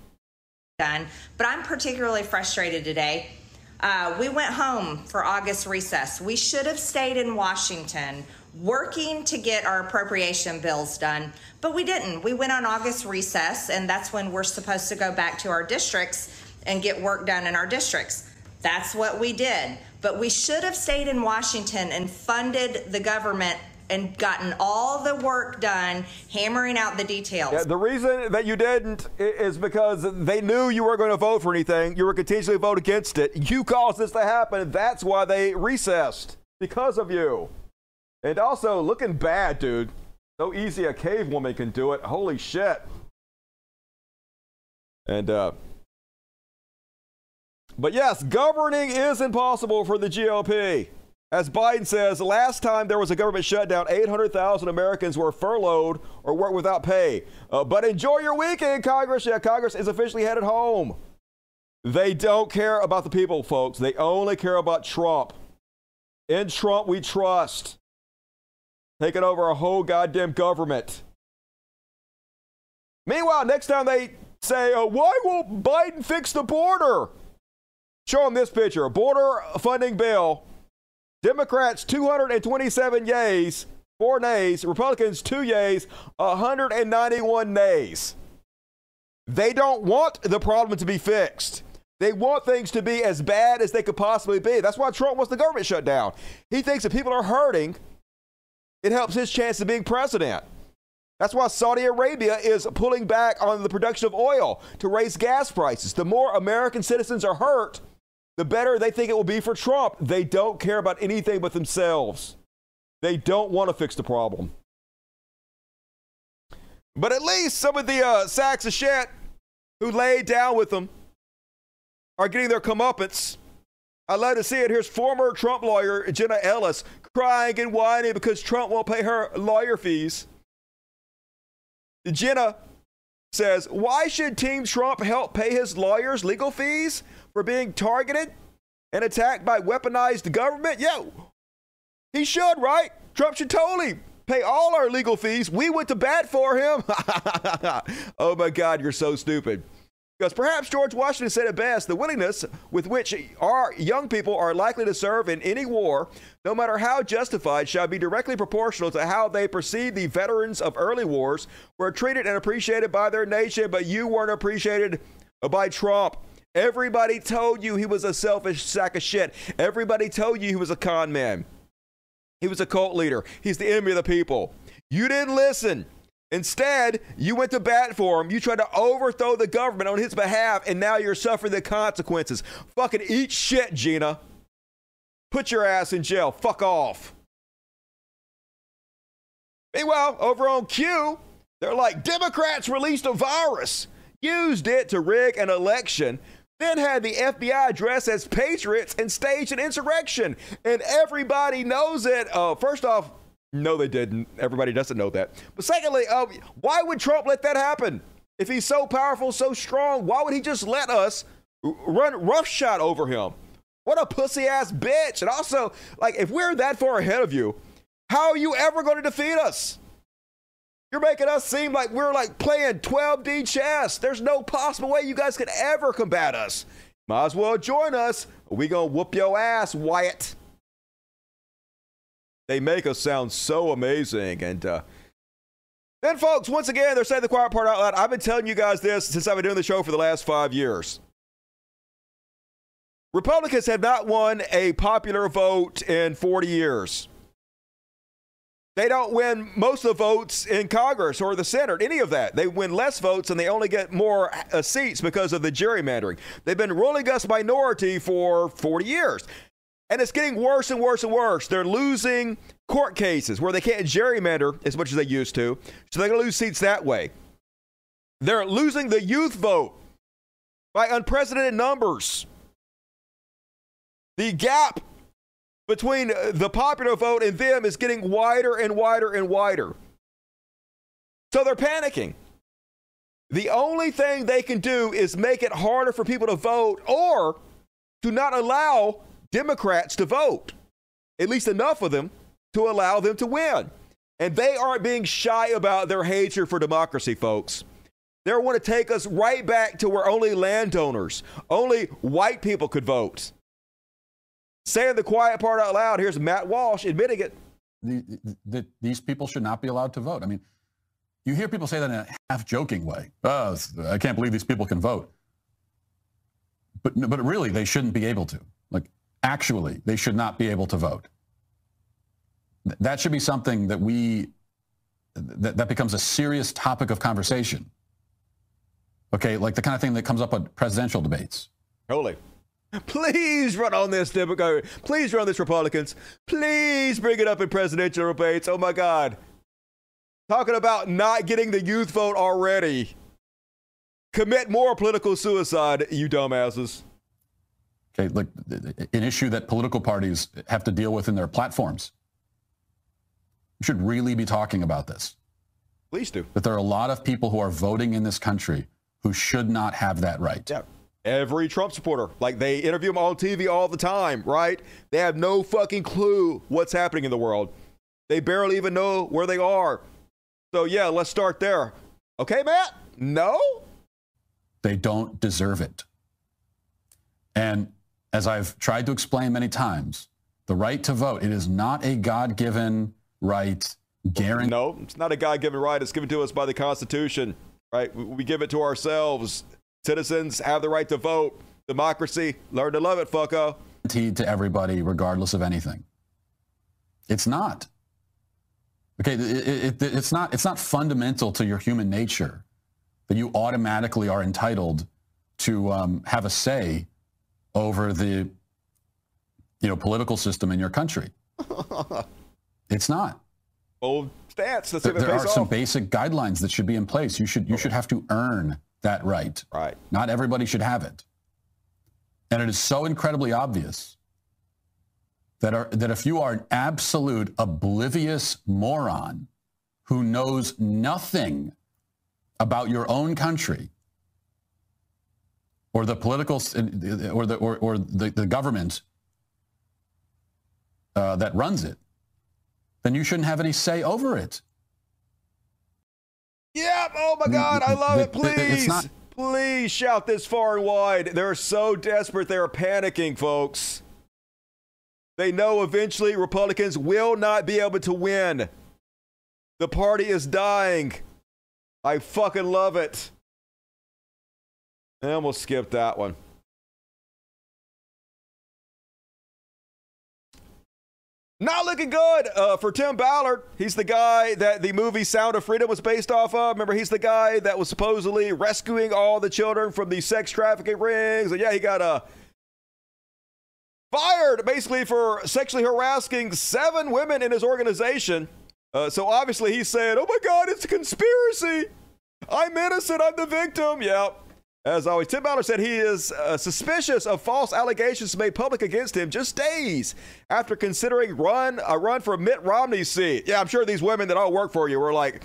done. But I'm particularly frustrated today. Uh, we went home for August recess. We should have stayed in Washington working to get our appropriation bills done, but we didn't. We went on August recess, and that's when we're supposed to go back to our districts and get work done in our districts. That's what we did. But we should have stayed in Washington and funded the government and gotten all the work done, hammering out the details. Yeah, the reason that you didn't is because they knew you weren't going to vote for anything. You were continuously vote against it. You caused this to happen. That's why they recessed because of you. And also looking bad, dude. So easy a cave woman can do it. Holy shit. And uh but yes, governing is impossible for the GOP. As Biden says, last time there was a government shutdown, 800,000 Americans were furloughed or worked without pay. Uh, but enjoy your weekend, Congress. Yeah, Congress is officially headed home. They don't care about the people, folks. They only care about Trump. In Trump, we trust. Taking over a whole goddamn government. Meanwhile, next time they say, uh, why won't Biden fix the border? Show them this picture a border funding bill. Democrats 227 yays, four nays. Republicans two yays, 191 nays. They don't want the problem to be fixed. They want things to be as bad as they could possibly be. That's why Trump wants the government shut down. He thinks if people are hurting, it helps his chance of being president. That's why Saudi Arabia is pulling back on the production of oil to raise gas prices. The more American citizens are hurt, the better they think it will be for Trump. They don't care about anything but themselves. They don't want to fix the problem. But at least some of the uh, sacks of shit who laid down with them are getting their comeuppance. I love to see it. Here's former Trump lawyer Jenna Ellis crying and whining because Trump won't pay her lawyer fees. Jenna says, Why should Team Trump help pay his lawyers legal fees for being targeted and attacked by weaponized government? Yeah, he should, right? Trump should totally pay all our legal fees. We went to bat for him. [LAUGHS] oh my God, you're so stupid. Because perhaps George Washington said it best the willingness with which our young people are likely to serve in any war, no matter how justified, shall be directly proportional to how they perceive the veterans of early wars were treated and appreciated by their nation, but you weren't appreciated by Trump. Everybody told you he was a selfish sack of shit. Everybody told you he was a con man. He was a cult leader. He's the enemy of the people. You didn't listen. Instead, you went to bat for him. You tried to overthrow the government on his behalf, and now you're suffering the consequences. Fucking eat shit, Gina. Put your ass in jail. Fuck off. Meanwhile, over on Q, they're like Democrats released a virus, used it to rig an election, then had the FBI dress as patriots and staged an insurrection. And everybody knows it. Uh, first off, no, they didn't. Everybody doesn't know that. But secondly, uh, why would Trump let that happen? If he's so powerful, so strong, why would he just let us run roughshod over him? What a pussy ass bitch. And also, like, if we're that far ahead of you, how are you ever going to defeat us? You're making us seem like we're like playing 12D chess. There's no possible way you guys could ever combat us. Might as well join us. We gonna whoop your ass, Wyatt. They make us sound so amazing. And uh, then, folks, once again, they're saying the quiet part out loud. I've been telling you guys this since I've been doing the show for the last five years. Republicans have not won a popular vote in 40 years. They don't win most of the votes in Congress or the Senate, any of that. They win less votes and they only get more uh, seats because of the gerrymandering. They've been ruling us minority for 40 years. And it's getting worse and worse and worse. They're losing court cases where they can't gerrymander as much as they used to. So they're going to lose seats that way. They're losing the youth vote by unprecedented numbers. The gap between uh, the popular vote and them is getting wider and wider and wider. So they're panicking. The only thing they can do is make it harder for people to vote or to not allow Democrats to vote, at least enough of them to allow them to win. And they aren't being shy about their hatred for democracy, folks. They want to take us right back to where only landowners, only white people could vote. Saying the quiet part out loud, here's Matt Walsh admitting it. the, the, these people should not be allowed to vote. I mean, you hear people say that in a half joking way. Oh, I can't believe these people can vote. But, but really, they shouldn't be able to. Like, actually, they should not be able to vote. Th- That should be something that we, that, that becomes a serious topic of conversation. Okay, like the kind of thing that comes up at presidential debates. Holy. Please run on this, Democrat. Please run this, Republicans. Please bring it up in presidential debates. Oh my God. Talking about not getting the youth vote already. Commit more political suicide, you dumbasses. Okay, look, an issue that political parties have to deal with in their platforms. We should really be talking about this. Please do. That there are a lot of people who are voting in this country who should not have that right. Yeah. Every Trump supporter, like they interview them on TV all the time, right? They have no fucking clue what's happening in the world. They barely even know where they are. So, yeah, let's start there. Okay, Matt? No? They don't deserve it. And as I've tried to explain many times, the right to vote, it is not a God given right guaranteed. No, it's not a God given right. It's given to us by the Constitution, right? We, we give it to ourselves. Citizens have the right to vote. Democracy, learn to love it, fucko. Guaranteed to everybody, regardless of anything. It's not. Okay, it, it, it's not. It's not fundamental to your human nature that you automatically are entitled to um, have a say over the, you know, political system in your country. [LAUGHS] It's not. Old stats. That's There, there are some basic guidelines that should be in place. You should you should have to earn that right. Right. Not everybody should have it. And it is so incredibly obvious that are, that if you are an absolute oblivious moron who knows nothing about your own country or the political or the or, or the, the government uh, that runs it, then you shouldn't have any say over it. Yep. Oh my God, I love it. The- the- it's Please, not- please shout this far and wide. They're so desperate. They're panicking, folks. They know eventually Republicans will not be able to win. The party is dying. I fucking love it. And we'll skip that one. Not looking good uh, for Tim Ballard. He's the guy that the movie Sound of Freedom was based off of. Remember, he's the guy that was supposedly rescuing all the children from the sex trafficking rings. And yeah, he got uh, fired basically for sexually harassing seven women in his organization. Uh, so obviously he's saying, oh my God, it's a conspiracy. I'm innocent. I'm the victim. Yep. As always, Tim Ballard said he is uh, suspicious of false allegations made public against him just days after considering run a run for Mitt Romney's seat. Yeah, I'm sure these women that all work for you were like,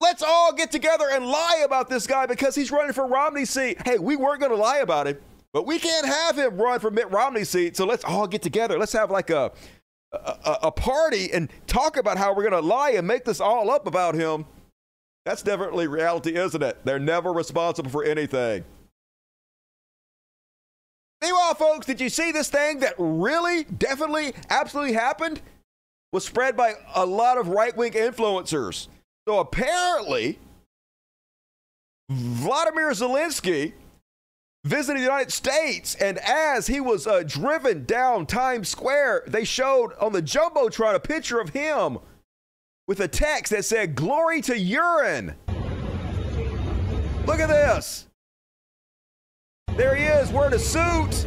let's all get together and lie about this guy because he's running for Romney's seat. Hey, we weren't going to lie about him. But we can't have him run for Mitt Romney's seat. So let's all get together. Let's have like a a, a party and talk about how we're going to lie and make this all up about him. That's definitely reality, isn't it? They're never responsible for anything. Meanwhile, folks, did you see this thing that really, definitely, absolutely happened? Was spread by a lot of right wing influencers. So apparently, Vladimir Zelensky visited the United States, and as he was uh, driven down Times Square, they showed on the Jumbotron a picture of him with a text that said, Glory to urine. Look at this. There he is, wearing a suit.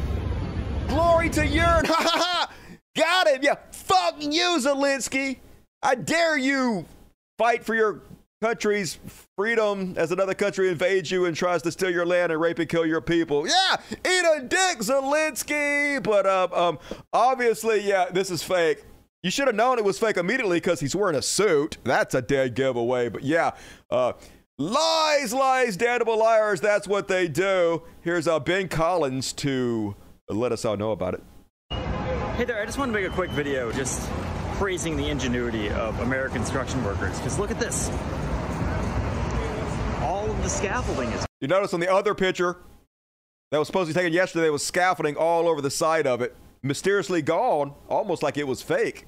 Glory to urine. [LAUGHS] Ha ha ha. Got it. Yeah. Fuck you, Zelensky. I dare you fight for your country's freedom as another country invades you and tries to steal your land and rape and kill your people. Yeah, eat a dick, Zelensky. But um, um, obviously, yeah, this is fake. You should have known it was fake immediately because he's wearing a suit. That's a dead giveaway. But yeah, uh, lies, lies, damnable liars. That's what they do. Here's uh, Ben Collins to let us all know about it. Hey there, I just want to make a quick video just praising the ingenuity of American construction workers. Because look at this. All of the scaffolding is You notice on the other picture that was supposed to be taken yesterday was scaffolding all over the side of it, mysteriously gone, almost like it was fake.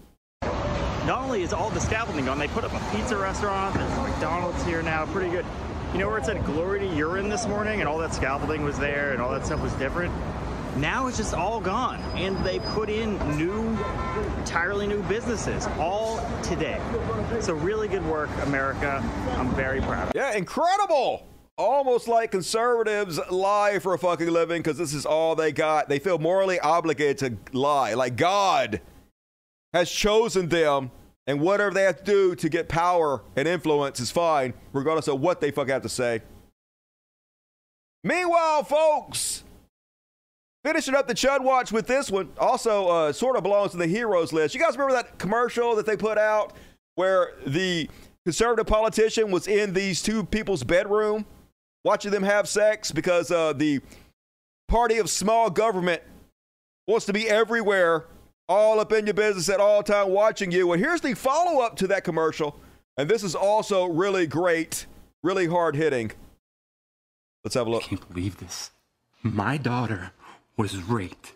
Not only is all the scaffolding gone, they put up a pizza restaurant. There's McDonald's here now, pretty good. You know where it said glory to urine this morning and all that scaffolding was there and all that stuff was different? Now it's just all gone. And they put in new, entirely new businesses all today. So really good work, America. I'm very proud. Yeah, incredible. Almost like conservatives lie for a fucking living because this is all they got. They feel morally obligated to lie. Like God has chosen them, and whatever they have to do to get power and influence is fine, regardless of what they fuck have to say. Meanwhile, folks, finishing up the Chud Watch with this one, also uh, sort of belongs to the heroes list. You guys remember that commercial that they put out where the conservative politician was in these two people's bedroom watching them have sex because uh, the party of small government wants to be everywhere, all up in your business at all time, watching you. Well, here's the follow up to that commercial, and this is also really great, really hard hitting. Let's have a look. I can't believe this. My daughter was raped.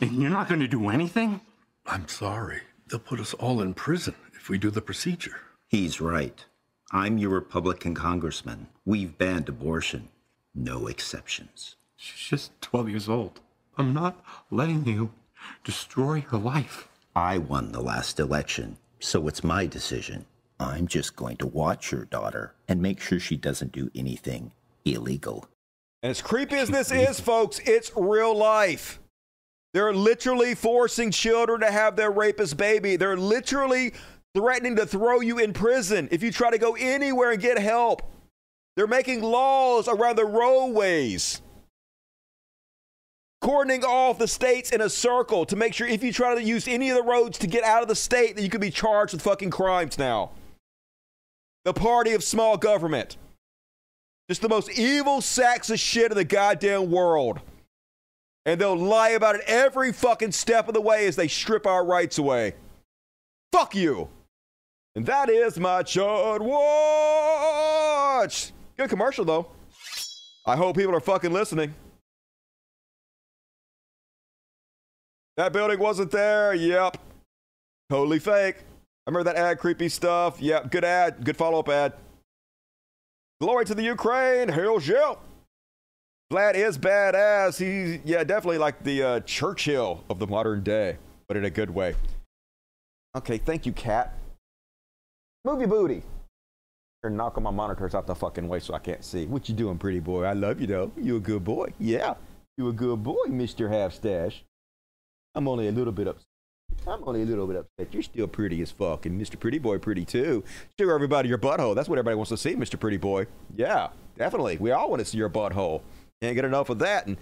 And you're not going to do anything? I'm sorry. They'll put us all in prison if we do the procedure. He's right. I'm your Republican congressman. We've banned abortion. No exceptions. She's just 12 years old. I'm not letting you destroy her life. I won the last election, so it's my decision. I'm just going to watch your daughter and make sure she doesn't do anything illegal. And as creepy as this is, folks, it's real life. They're literally forcing children to have their rapist baby. They're literally threatening to throw you in prison if you try to go anywhere and get help. They're making laws around the roadways, cordoning off the states in a circle to make sure if you try to use any of the roads to get out of the state, that you could be charged with fucking crimes now. The party of small government. Just the most evil sacks of shit in the goddamn world. And they'll lie about it every fucking step of the way as they strip our rights away. Fuck you. And that is my Chud Watch. Good commercial, though. I hope people are fucking listening. That building wasn't there. Yep. Totally fake. I remember that ad, creepy stuff. Yep. Good ad. Good follow up ad. Glory to the Ukraine. Hell yeah. Vlad is badass. He's, yeah, definitely like the uh, Churchill of the modern day, but in a good way. Okay, thank you, Cat. Move your booty. You're knocking my monitors out the fucking way so I can't see. What you doing, pretty boy? I love you, though. You a good boy. Yeah, you a good boy, Mr. Half Stash. I'm only a little bit upset. I'm only a little bit upset. You're still pretty as fuck, and Mr. Pretty Boy pretty too. Show everybody your butthole. That's what everybody wants to see, Mr. Pretty Boy. Yeah, definitely. We all want to see your butthole. Can't get enough of that. And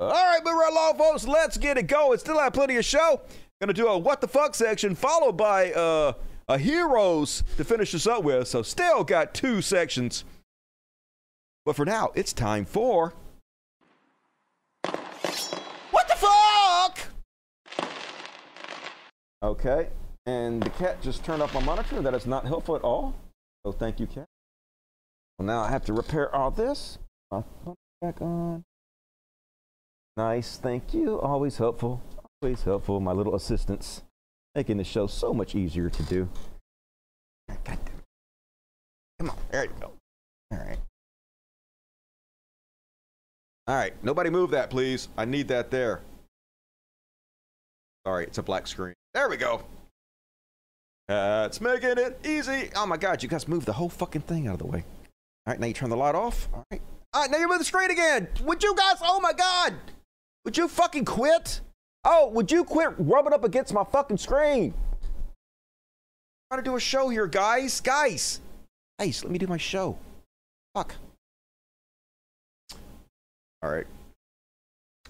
all right, move right along, folks. Let's get it going. Still have plenty of show. Gonna do a what the fuck section, followed by uh, a heroes to finish this up with. So still got two sections. But for now, it's time for Okay. And the cat just turned off my monitor. That is not helpful at all. So thank you, cat. Well, now I have to repair all this. My phone back on. Nice, thank you. Always helpful. Always helpful. My little assistants making the show so much easier to do. Ah, God damn. it. Come on, there you go. All right. All right, nobody move that, please. I need that there. Sorry, it's a black screen. There we go. That's making it easy. Oh my God, you guys moved the whole fucking thing out of the way. All right, now you turn the light off. All right. All right, now you move the screen again. Would you guys? Oh my God. Would you fucking quit? Oh, would you quit rubbing up against my fucking screen? trying to do a show here, guys. Guys. Guys, let me do my show. Fuck. All right.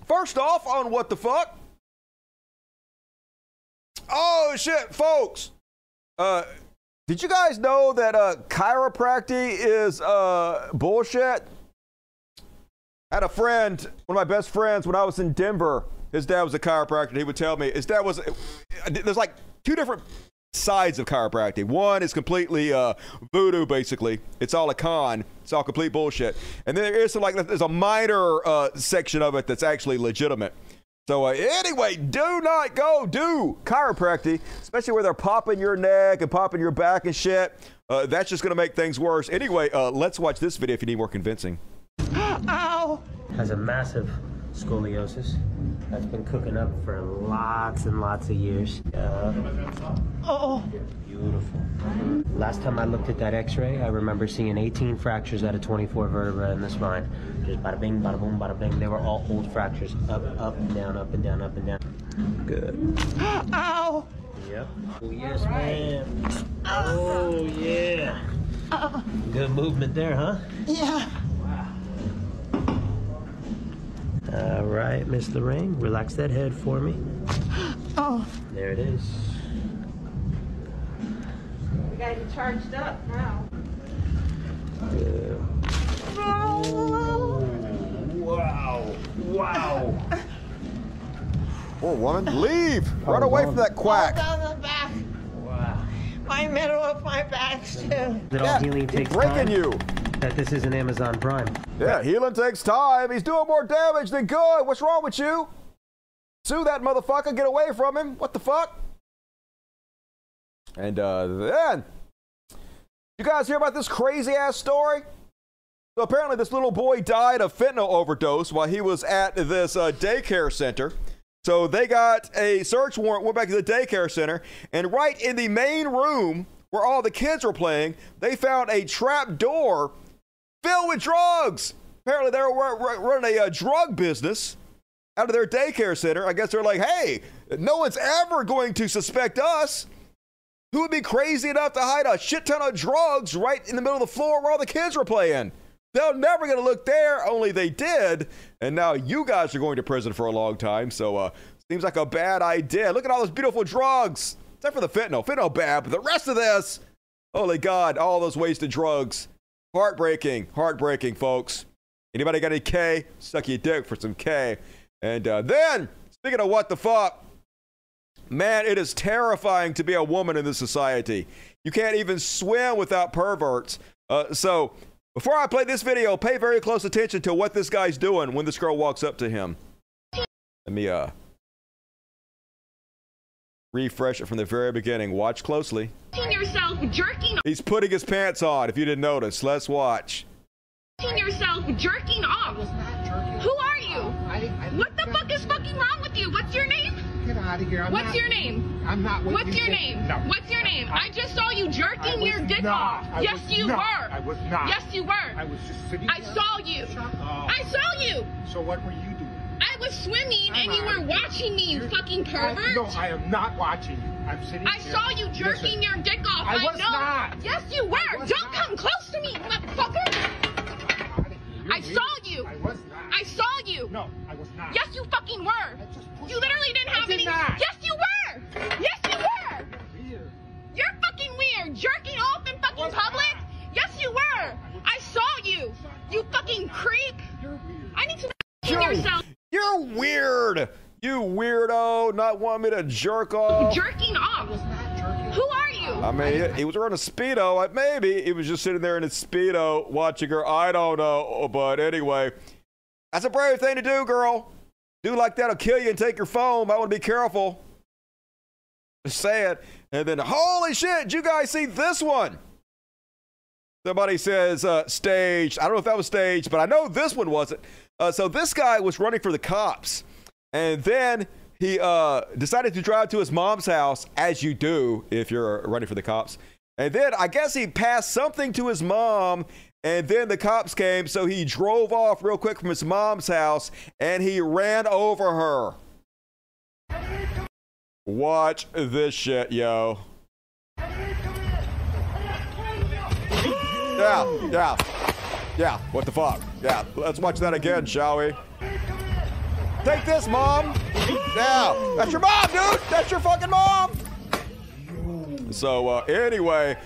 First off, on what the fuck? Oh shit, folks. Uh did you guys know that uh chiropractic is uh bullshit? I had a friend, one of my best friends when I was in Denver. His dad was a chiropractor. He would tell me his dad was there's like two different sides of chiropractic. One is completely uh, voodoo, basically. It's all a con. It's all complete bullshit. And then there is some, like there's a minor uh, section of it that's actually legitimate. So uh, anyway, do not go do chiropractic, especially where they're popping your neck and popping your back and shit. Uh, that's just going to make things worse. Anyway, uh, let's watch this video if you need more convincing. [GASPS] Ow! Has a massive scoliosis that's been cooking up for lots and lots of years. Uh, oh, beautiful. Last time I looked at that X-ray, I remember seeing 18 fractures out of 24 vertebrae in the spine. Just bada bing, bada boom, bada bing. They were all old fractures, up, up and down, up and down, up and down. Good. [GASPS] Ow! Yep. Oh yes, ma'am. Oh yeah. Good movement there, huh? Yeah. All right, Miss Lorraine, relax that head for me. [GASPS] Oh. There it is. We got you charged up now. Good. Wow. Wow. Poor woman, [LAUGHS] leave! Run away from that quack. Down the back. Wow. My middle of my back too. That all healing takes breaking time? you. That this isn't Amazon Prime. Yeah, healing takes time. He's doing more damage than good. What's wrong with you? Sue that motherfucker. Get away from him. What the fuck? And uh, then, you guys hear about this crazy ass story? So apparently, this little boy died of fentanyl overdose while he was at this uh, daycare center. So they got a search warrant, went back to the daycare center, and right in the main room where all the kids were playing, they found a trap door filled with drugs. Apparently, they were ru- ru- running a uh, drug business out of their daycare center. I guess they're like, hey, no one's ever going to suspect us. Who would be crazy enough to hide a shit ton of drugs right in the middle of the floor where all the kids were playing? They're never going to look there, only they did. And now you guys are going to prison for a long time. So, uh, seems like a bad idea. Look at all those beautiful drugs. Except for the fentanyl. Fentanyl bad, but the rest of this, holy God, all those wasted drugs. Heartbreaking, heartbreaking, folks. Anybody got any K? Suck your dick for some K. And uh, then, speaking of what the fuck, man, it is terrifying to be a woman in this society. You can't even swim without perverts. Uh, so, before I play this video, pay very close attention to what this guy's doing when this girl walks up to him. Let me uh refresh it from the very beginning. Watch closely. yourself jerking He's putting his pants on. If you didn't notice, let's watch. yourself jerking off. Who are you? what the fuck is out of here. I'm What's not- your name? I'm not what What's you your name? No. What's your name? I just saw you jerking your dick not. off. I yes, you not. were. I was not. Yes, you were. I was just sitting I there. saw you. I saw you. So what were you doing? I was swimming and I'm you were watching me, you fucking oh, pervert. I, no, I am not watching you. I'm sitting I here. saw you jerking Listen, your dick off. I was know. not. Yes, you were. Don't not. come close to me, motherfucker. I saw you. I was not. I saw you. No, I was not. Yes, you fucking were. I just You literally didn't I have did any. not. Yes, you were. Yes, you were. You're fucking weird. Jerking off in fucking public. Yes, you were. I saw you. You fucking creep. You're weird. I need to [LAUGHS] You're- yourself. You're weird. You weirdo. Not want me to jerk off? Jerking off. Who are you? I mean, he, he was wearing a speedo. Like maybe he was just sitting there in his speedo watching her. I don't know, but anyway, that's a brave thing to do, girl. Do like that'll kill you and take your phone. I want to be careful. Just saying. And then, holy shit! Did you guys see this one? Somebody says uh, staged. I don't know if that was staged, but I know this one wasn't. Uh, so this guy was running for the cops, and then he uh, decided to drive to his mom's house, as you do if you're running for the cops. And then I guess he passed something to his mom, and then the cops came, so he drove off real quick from his mom's house and he ran over her. Watch this shit, yo. Yeah, yeah, yeah. What the fuck? Yeah, let's watch that again, shall we? Take this, mom. Yeah, that's your mom, dude. That's your fucking mom. So uh, anyway,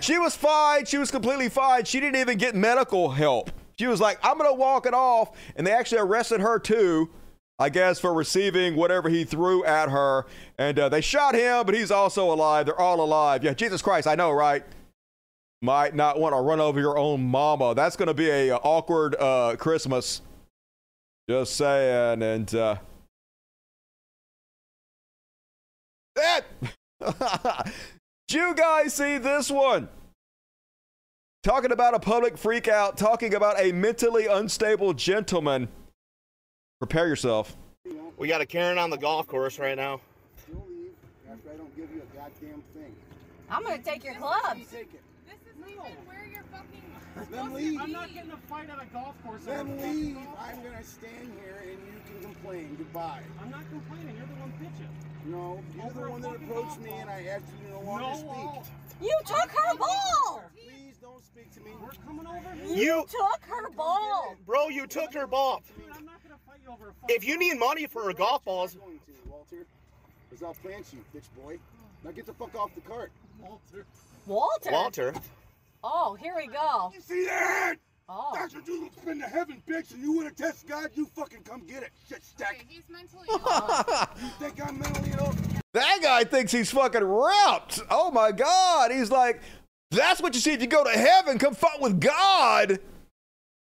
she was fine. She was completely fine. She didn't even get medical help. She was like, "I'm gonna walk it off," and they actually arrested her too. I guess for receiving whatever he threw at her, and uh, they shot him, but he's also alive. They're all alive. Yeah, Jesus Christ, I know, right? Might not want to run over your own mama. That's gonna be a, uh, awkward uh, Christmas. Just saying, and uh, [LAUGHS] that. Did you guys see this one? Talking about a public freakout, talking about a mentally unstable gentleman. Prepare yourself. We got a Karen on the golf course right now. After I don't give you a goddamn thing. I'm gonna take your clubs. Take it. This isn't even where you're fucking Then leave. I'm not getting a fight at a golf course. Then leave. I'm gonna stand here and you can complain. Goodbye. I'm not complaining. You're the one bitching. No, you're the one that approached me and I asked you to no longer No, speak. You took her ball. Please don't speak to me. We're coming over here. You, took her ball. bro, you took her ball. Dude, I'm not gonna fight you over a fucking If you need money for her golf balls, I'm going to, Walter. Because I'll plant you, bitch boy. Now get the fuck off the cart. Walter. Walter. Walter, Oh, here we go. You see that? Oh. That's what you spin to heaven, bitch, and you wanna test God, you fucking come get it, shit stack. Okay, he's mentally [LAUGHS] ill. You think I'm mentally ill? That guy thinks he's fucking wrapped. Oh my God. He's like, that's what you see if you go to heaven. Come fight with God.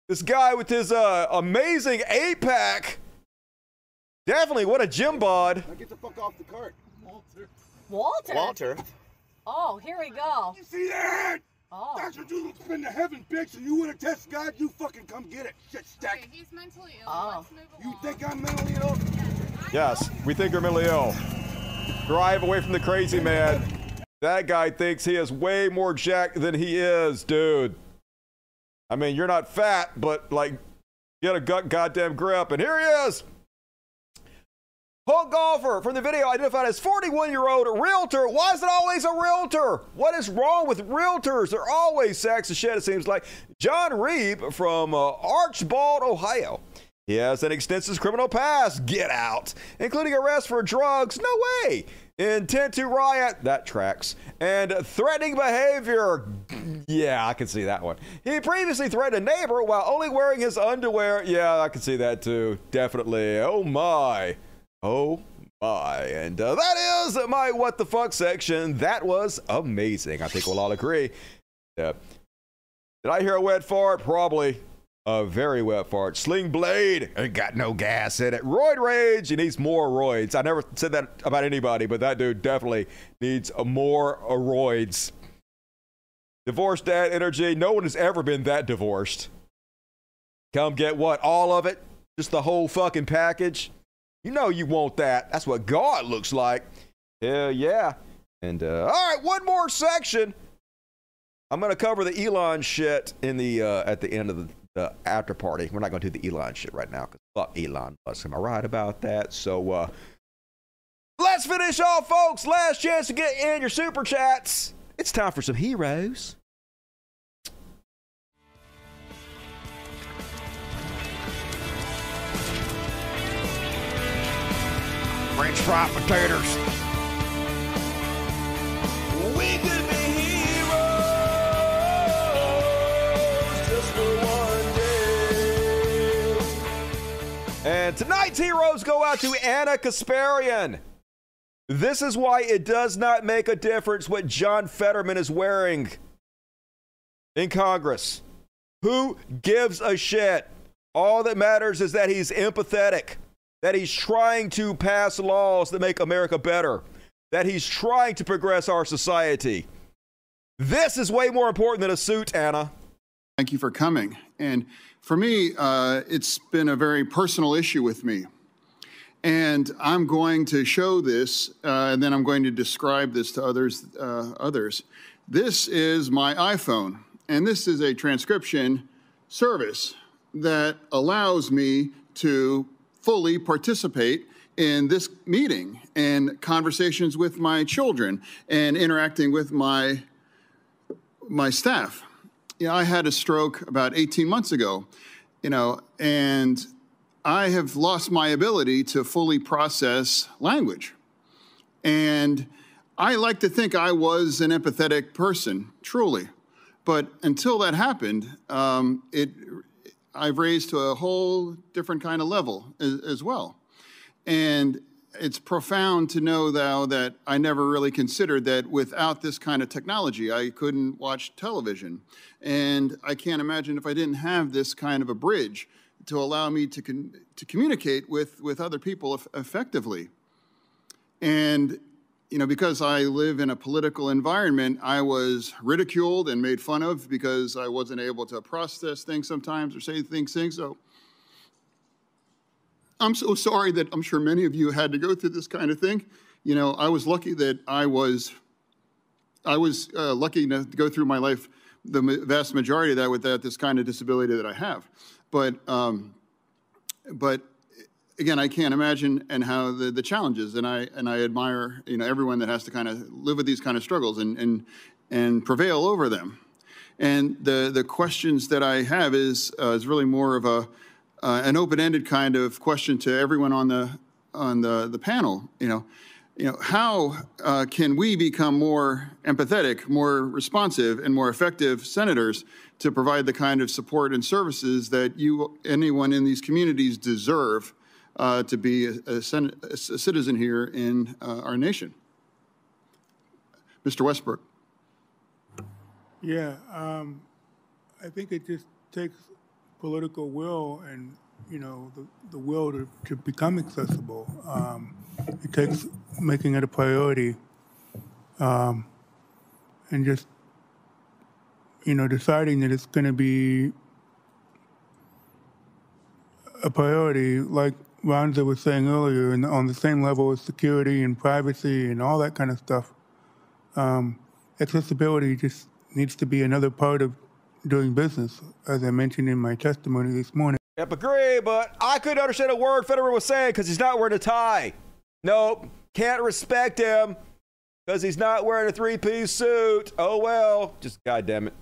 This guy with his uh, amazing eight pack. Definitely, what a gym bod. Now get the fuck off the cart. Walter. Walter. Walter. Oh, here we go. You see that? Oh. That's what you spin to heaven, bitch, and you wanna test God, you fucking come get it, shit stack. Okay, he's mentally ill. Oh. Let's move You think I'm mentally ill? Yes, we think you're mentally ill. Drive away from the crazy man. That guy thinks he is way more jacked than he is, dude. I mean, you're not fat, but like, get a gut goddamn grip. And here he is. Hulk golfer from the video identified as 41 year old realtor. Why is it always a realtor? What is wrong with realtors? They're always sacks of shit, it seems like. John Reeb from uh, Archbold, Ohio. He has an extensive criminal past. Get out. Including arrest for drugs. No way. Intent to riot. That tracks. And threatening behavior. Yeah, I can see that one. He previously threatened a neighbor while only wearing his underwear. Yeah, I can see that too. Definitely. Oh my. Oh my. And uh, that is my what the fuck section. That was amazing. I think we'll all agree. Did I hear a wet fart? Probably. A very wet fart. Sling blade. Ain't got no gas in it. Roid rage. He needs more roids. I never said that about anybody, but that dude definitely needs more roids. Divorced dad energy. No one has ever been that divorced. Come get what? All of it? Just the whole fucking package? You know you want that. That's what God looks like. Hell yeah. And uh, all right, one more section. I'm gonna cover the Elon shit in the uh, at the end of the, the after party. We're not gonna do the Elon shit right now because fuck Elon Musk. Am I right about that? So uh, let's finish off, folks. Last chance to get in your super chats. It's time for some heroes. French fried potatoes. We could be heroes just for one day. And tonight's heroes go out to Ana Kasparian. This is why it does not make a difference what John Fetterman is wearing in Congress. Who gives a shit? All that matters is that he's empathetic, that he's trying to pass laws that make America better, that he's trying to progress our society. This is way more important than a suit, Ana. Thank you for coming. And for me, uh, it's been a very personal issue with me. And I'm going to show this, uh, and then I'm going to describe this to others. Uh, others. This is my iPhone, and this is a transcription service that allows me to fully participate in this meeting and conversations with my children and interacting with my my staff. You know, I had a stroke about 18 months ago, you know, and I have lost my ability to fully process language. And I like to think I was an empathetic person, truly. But until that happened, um, it, I've raised to a whole different kind of level as, as well. And it's profound to know though that I never really considered that without this kind of technology, I couldn't watch television. And I can't imagine if I didn't have this kind of a bridge to allow me to, to communicate with, with other people eff- effectively. And, you know, because I live in a political environment, I was ridiculed and made fun of because I wasn't able to process things sometimes or say things. things. So I'm so sorry that I'm sure many of you had to go through this kind of thing. You know, I was lucky that I was, I was uh, lucky to go through my life, the vast majority of that without this kind of disability that I have. But, um, but again, I can't imagine and how the, the challenges, and I and I admire you know everyone that has to kind of live with these kind of struggles and and and prevail over them. And the the questions that I have is uh, is really more of a uh, an open-ended kind of question to everyone on the on the the panel. You know, you know how uh, can we become more empathetic, more responsive, and more effective senators to provide the kind of support and services that you anyone in these communities deserve uh, to be a, a, sen- a, citizen here in uh, our nation. Mr. Westbrook. Yeah, um, I think it just takes political will and you know the, the will to, to become accessible. Um, it takes making it a priority um, and just you know deciding that it's going to be a priority, like Ronza was saying earlier, and on the same level as security and privacy and all that kind of stuff. Um, accessibility just needs to be another part of doing business, as I mentioned in my testimony this morning. Yep, agree, but I couldn't understand a word Federer was saying because he's not wearing a tie. Nope, can't respect him because he's not wearing a three piece suit. Oh well, just goddamn it.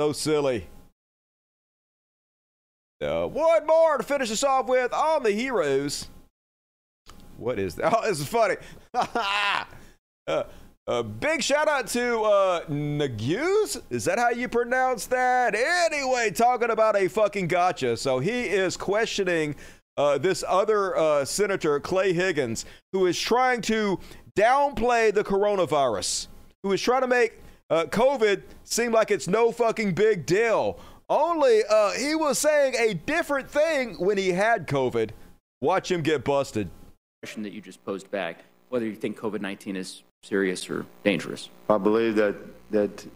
So silly. Uh, one more to finish us off with on the heroes. What is that? [LAUGHS] Oh, this is funny. [LAUGHS] uh, a big shout out to uh, Neguse. Is that how you pronounce that? Anyway, talking about a fucking gotcha. So he is questioning uh, this other uh, senator, Clay Higgins, who is trying to downplay the coronavirus, who is trying to make uh, COVID seem like it's no fucking big deal. Only uh, he was saying a different thing when he had COVID. Watch him get busted. Question that you just posed back whether you think COVID 19 is serious or dangerous. I believe that, that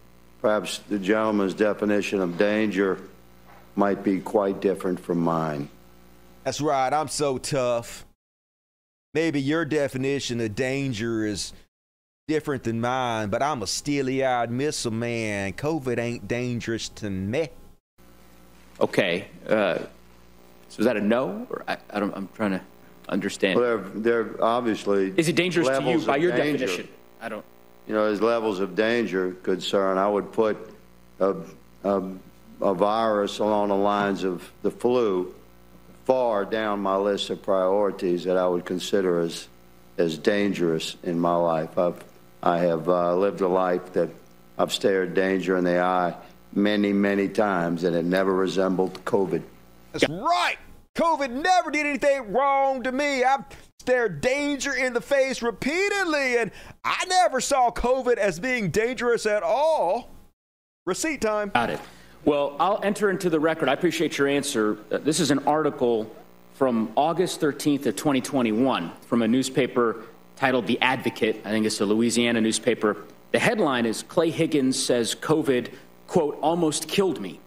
perhaps the gentleman's definition of danger might be quite different from mine. That's right. I'm so tough. Maybe your definition of danger is different than mine, but I'm a steely eyed missile man. COVID ain't dangerous to me. Okay. Uh, so is that a no? Or I, I don't, I'm trying to understand. Well, they're, they're obviously. Is it dangerous to you by your danger. definition? I don't. You know, as levels of danger, good sir, and I would put a, a, a virus along the lines of the flu far down my list of priorities that I would consider as, as dangerous in my life. I've, I have uh, lived a life that I've stared danger in the eye many, many times, and it never resembled COVID. That's right. COVID never did anything wrong to me. I've stared danger in the face repeatedly, and I never saw COVID as being dangerous at all. Receipt time. Got it. Well, I'll enter into the record. I appreciate your answer. Uh, this is an article from August 13th of 2021 from a newspaper titled The Advocate. I think it's a Louisiana newspaper. The headline is Clay Higgins says COVID, quote, almost killed me,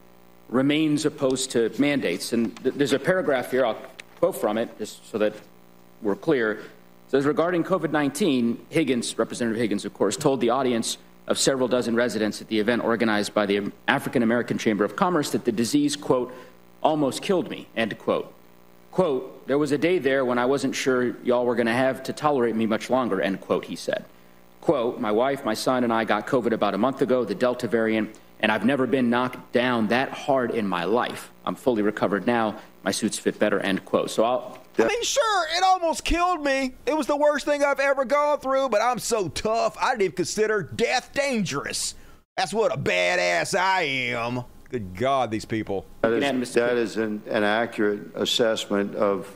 remains opposed to mandates. And th- there's a paragraph here, I'll quote from it just so that we're clear. It says regarding COVID 19, Higgins, Representative Higgins, of course, told the audience of several dozen residents at the event organized by the African American Chamber of Commerce that the disease, quote, almost killed me, end quote. Quote, there was a day there when I wasn't sure y'all were going to have to tolerate me much longer, end quote, he said. Quote, my wife, my son, and I got COVID about a month ago, the Delta variant, and I've never been knocked down that hard in my life. I'm fully recovered now. My suits fit better, end quote. So I'll. I mean, sure, it almost killed me. It was the worst thing I've ever gone through, but I'm so tough, I didn't even consider death dangerous. That's what a badass I am. Good God, these people. That is, that is an, an accurate assessment of,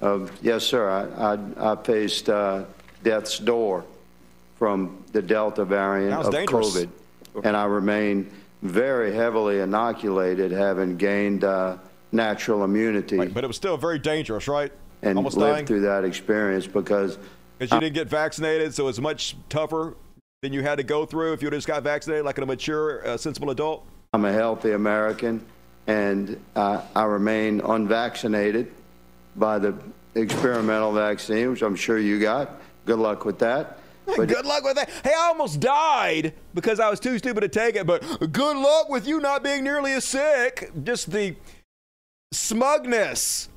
of yes, sir. I, I, I faced uh, death's door from the Delta variant of dangerous. COVID, and I remain very heavily inoculated, having gained uh, natural immunity But it was still very dangerous, right? and Almost lived dying. through that experience because Because you didn't get vaccinated, so it's much tougher than you had to go through if you just got vaccinated like a mature, uh, sensible adult. I'm a healthy American, and uh, I remain unvaccinated by the experimental vaccine, which I'm sure you got. Good luck with that. But good luck with that. Hey, I almost died because I was too stupid to take it, but good luck with you not being nearly as sick. Just the smugness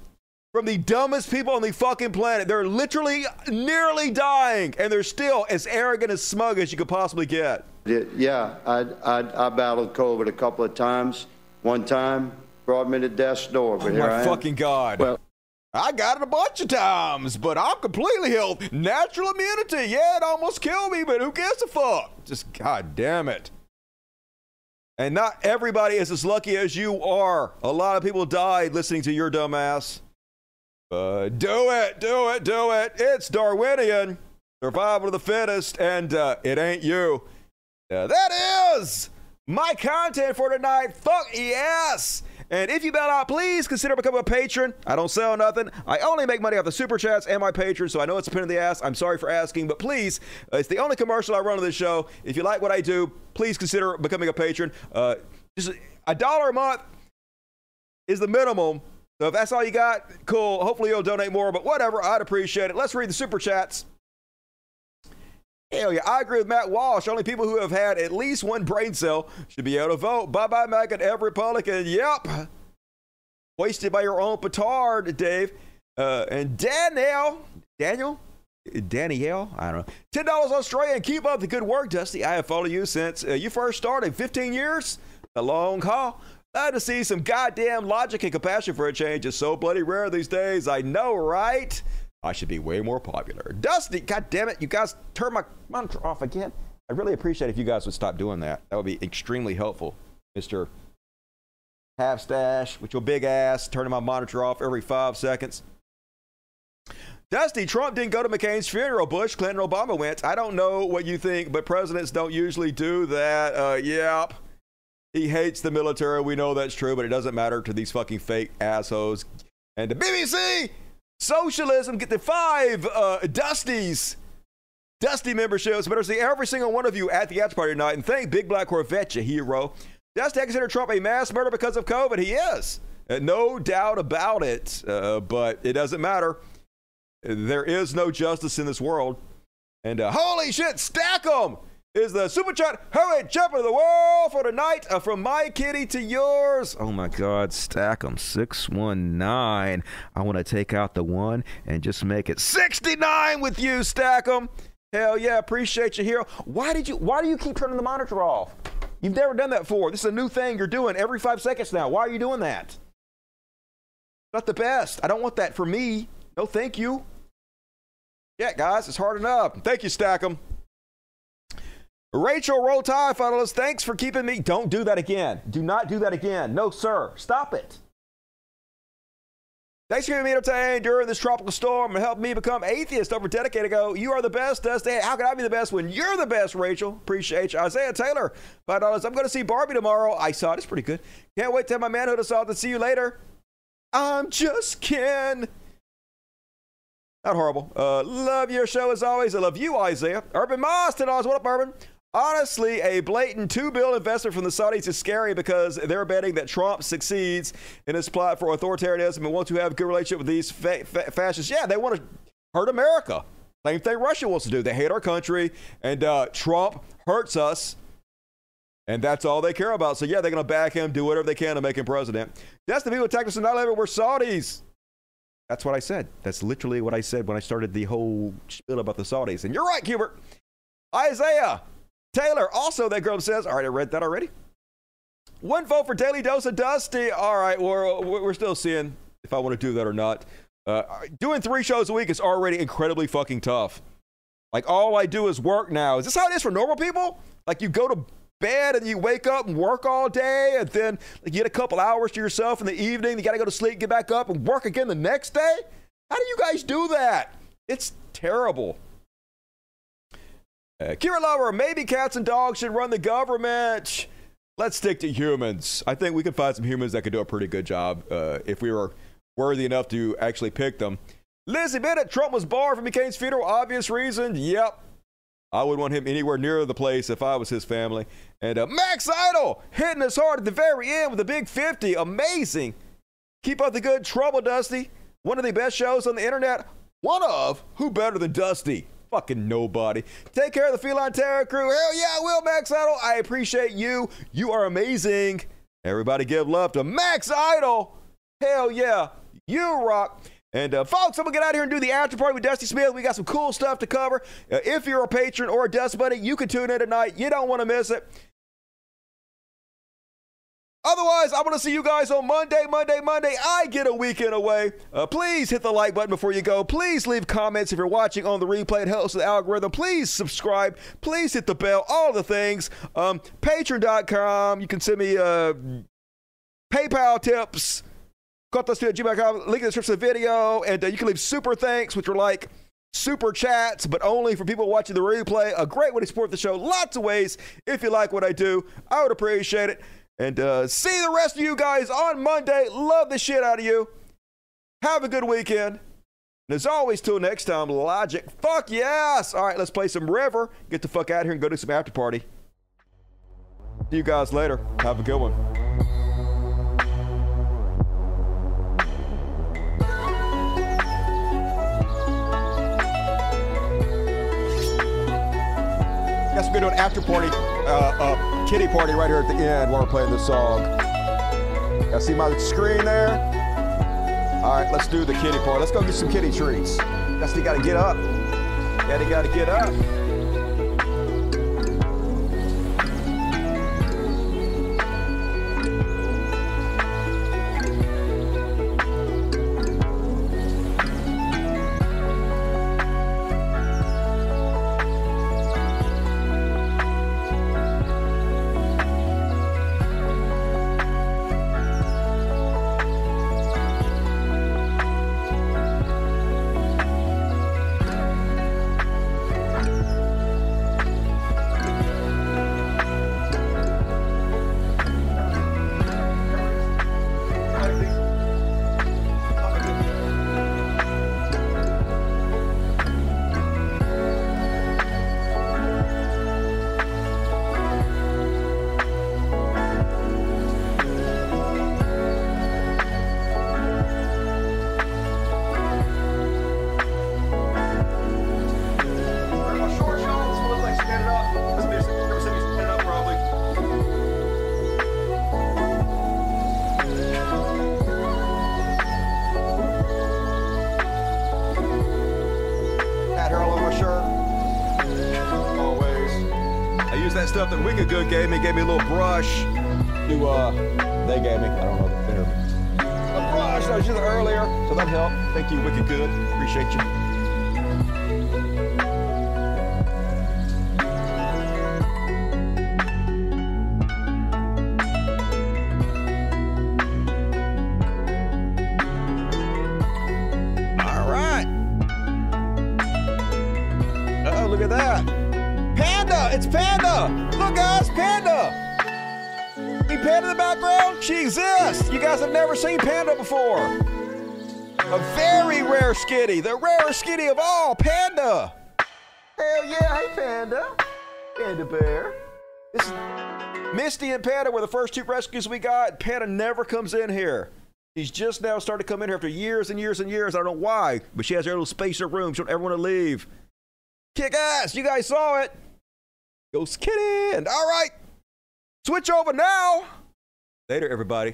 from the dumbest people on the fucking planet. They're literally nearly dying, and they're still as arrogant and smug as you could possibly get. yeah, I, I, I battled COVID a couple of times. One time brought me to death's door, but Oh here my I am. fucking God. Well, I got it a bunch of times, but I'm completely healthy. Natural immunity. Yeah, it almost killed me, but who gives a fuck? Just god damn it. And not everybody is as lucky as you are. A lot of people died listening to your dumb ass. But do it, do it, do it. It's Darwinian. Survival of the fittest, and uh, it ain't you. Uh, that is my content for tonight. Fuck yes. And if you bail out, please consider becoming a patron. I don't sell nothing. I only make money off the super chats and my patrons, so I know it's a pain in the ass. I'm sorry for asking, but please, uh, it's the only commercial I run on this show. If you like what I do, please consider becoming a patron. Uh, just a dollar a month is the minimum. So if that's all you got, cool. Hopefully you'll donate more, but whatever, I'd appreciate it. Let's read the super chats. Hell yeah, I agree with Matt Walsh. Only people who have had at least one brain cell should be able to vote. Bye bye, Mac, and every Republican. Yep. Wasted by your own petard, Dave. Uh, and Danielle, Daniel, Danielle, I don't know. Ten dollars Australian. Keep up the good work, Dusty. I have followed you since uh, you first started. Fifteen years, a long haul. Glad to see some goddamn logic and compassion for a change. It's so bloody rare these days. I know, right? I should be way more popular. Dusty, god damn it, you guys turn my monitor off again. I really appreciate if you guys would stop doing that. That would be extremely helpful, Mister Half Stash with your big ass turning my monitor off every five seconds. Dusty, Trump didn't go to McCain's funeral. Bush, Clinton, Obama went. I don't know what you think, but presidents don't usually do that. Uh, yep. He hates the military. We know that's true, but it doesn't matter to these fucking fake assholes. And the BBC, socialism, get the five uh, Dusties. Dusty memberships. Better see every single one of you at the after party tonight. And thank Big Black Corvette, you hero. I consider Trump a mass murder because of COVID. He is. Uh, no doubt about it. Uh, but it doesn't matter. There is no justice in this world. And uh, holy shit, stack 'em is the super chat hurry champion of the world for tonight uh, from my kitty to yours. Oh my God, stack 'em 619. I want to take out the one and just make it 69 with you, stack 'em. Hell yeah, appreciate you here. Why did you? Why do you keep turning the monitor off? You've never done that before. This is a new thing you're doing every five seconds now. Why are you doing that? Not the best. I don't want that for me. No, thank you. Yeah, guys, it's hard enough. Thank you, Stackham. Rachel Roll Tide finalist, thanks for keeping me. Don't do that again. Do not do that again. No, sir. Stop it. Thanks for keeping me entertained during this tropical storm and helping me become atheist over a decade ago. You are the best, Dusty. How can I be the best when you're the best, Rachel? Appreciate you. Isaiah Taylor, $5. I'm going to see Barbie tomorrow. I saw it. It's pretty good. Can't wait to have my manhood assaulted. See you later. I'm just Ken. Not horrible. Uh, love your show as always. I love you, Isaiah. Urban Moss, $10. What up, Urban? Honestly, a blatant two bill investment from the Saudis is scary because they're betting that Trump succeeds in his plot for authoritarianism and wants to have a good relationship with these fa- fa- fascists. Yeah, they want to hurt America. Same thing Russia wants to do. They hate our country, and uh, Trump hurts us, and that's all they care about. So, yeah, they're going to back him, do whatever they can to make him president. That's the people us in 9 11 were Saudis. That's what I said. That's literally what I said when I started the whole spiel about the Saudis. And you're right, Hubert. Isaiah Taylor, also, that girl says, all right, I read that already. One vote for Daily Dose of Dusty. All right, we're, we're still seeing if I want to do that or not. Uh, doing three shows a week is already incredibly fucking tough. Like, all I do is work now. Is this how it is for normal people? Like, you go to bed and you wake up and work all day, and then you get a couple hours to yourself in the evening. You got to go to sleep, get back up, and work again the next day? How do you guys do that? It's terrible. Uh, Kira Lover, maybe cats and dogs should run the government. Let's stick to humans. I think we can find some humans that could do a pretty good job uh, if we were worthy enough to actually pick them. Lizzie Bennett, Trump was barred from McCain's funeral. Obvious reason. Yep. I would want him anywhere near the place if I was his family. And uh, Max Idol hitting us hard at the very end with a big 50. Amazing. Keep up the good trouble, Dusty. One of the best shows on the internet. One of. Who better than Dusty? Fucking nobody. Take care of the Feline Terror crew. Hell yeah, I Will Max Idol. I appreciate you. You are amazing. Everybody give love to Max Idol. Hell yeah. You rock. And uh, folks, I'm gonna get out here and do the after party with Dusty Smith. We got some cool stuff to cover. Uh, if you're a patron or a Dust Buddy, you can tune in tonight. You don't want to miss it. Otherwise, I'm going to see you guys on Monday, Monday, Monday. I get a weekend away. Uh, please hit the like button before you go. Please leave comments if you're watching on the replay. It helps the algorithm. Please subscribe. Please hit the bell. All the things. Um, Patreon.com. You can send me uh, PayPal tips. Gmail.com. Link in the description of the video. And uh, you can leave super thanks, which are like super chats, but only for people watching the replay. A great way to support the show. Lots of ways. If you like what I do, I would appreciate it. And uh, see the rest of you guys on Monday. Love the shit out of you. Have a good weekend. And as always, till next time, Logic. Fuck yes. All right, let's play some River. Get the fuck out of here and go do some after party. See you guys later. Have a good one. Guess we're gonna do an after party, uh, uh, kitty party right here at the end while we're playing this song. Y'all see my screen there? All right, let's do the kitty party. Let's go get some kitty treats. Dusty got to get up. Daddy got to get up. Brush. To uh, they gave me. I don't know the better. A brush I was using earlier, so that helped. Thank you, Wicked Good. Appreciate you. Skitty, the rarest skitty of all, Panda! Hell yeah, hey Panda. Panda Bear. This Misty and Panda were the first two rescues we got. Panda never comes in here. She's just now started to come in here after years and years and years. I don't know why, but she has her little spacer room. She don't ever want to leave. Kick ass! You guys saw it. Ghost Kitty. And all right, switch over now. Later, everybody.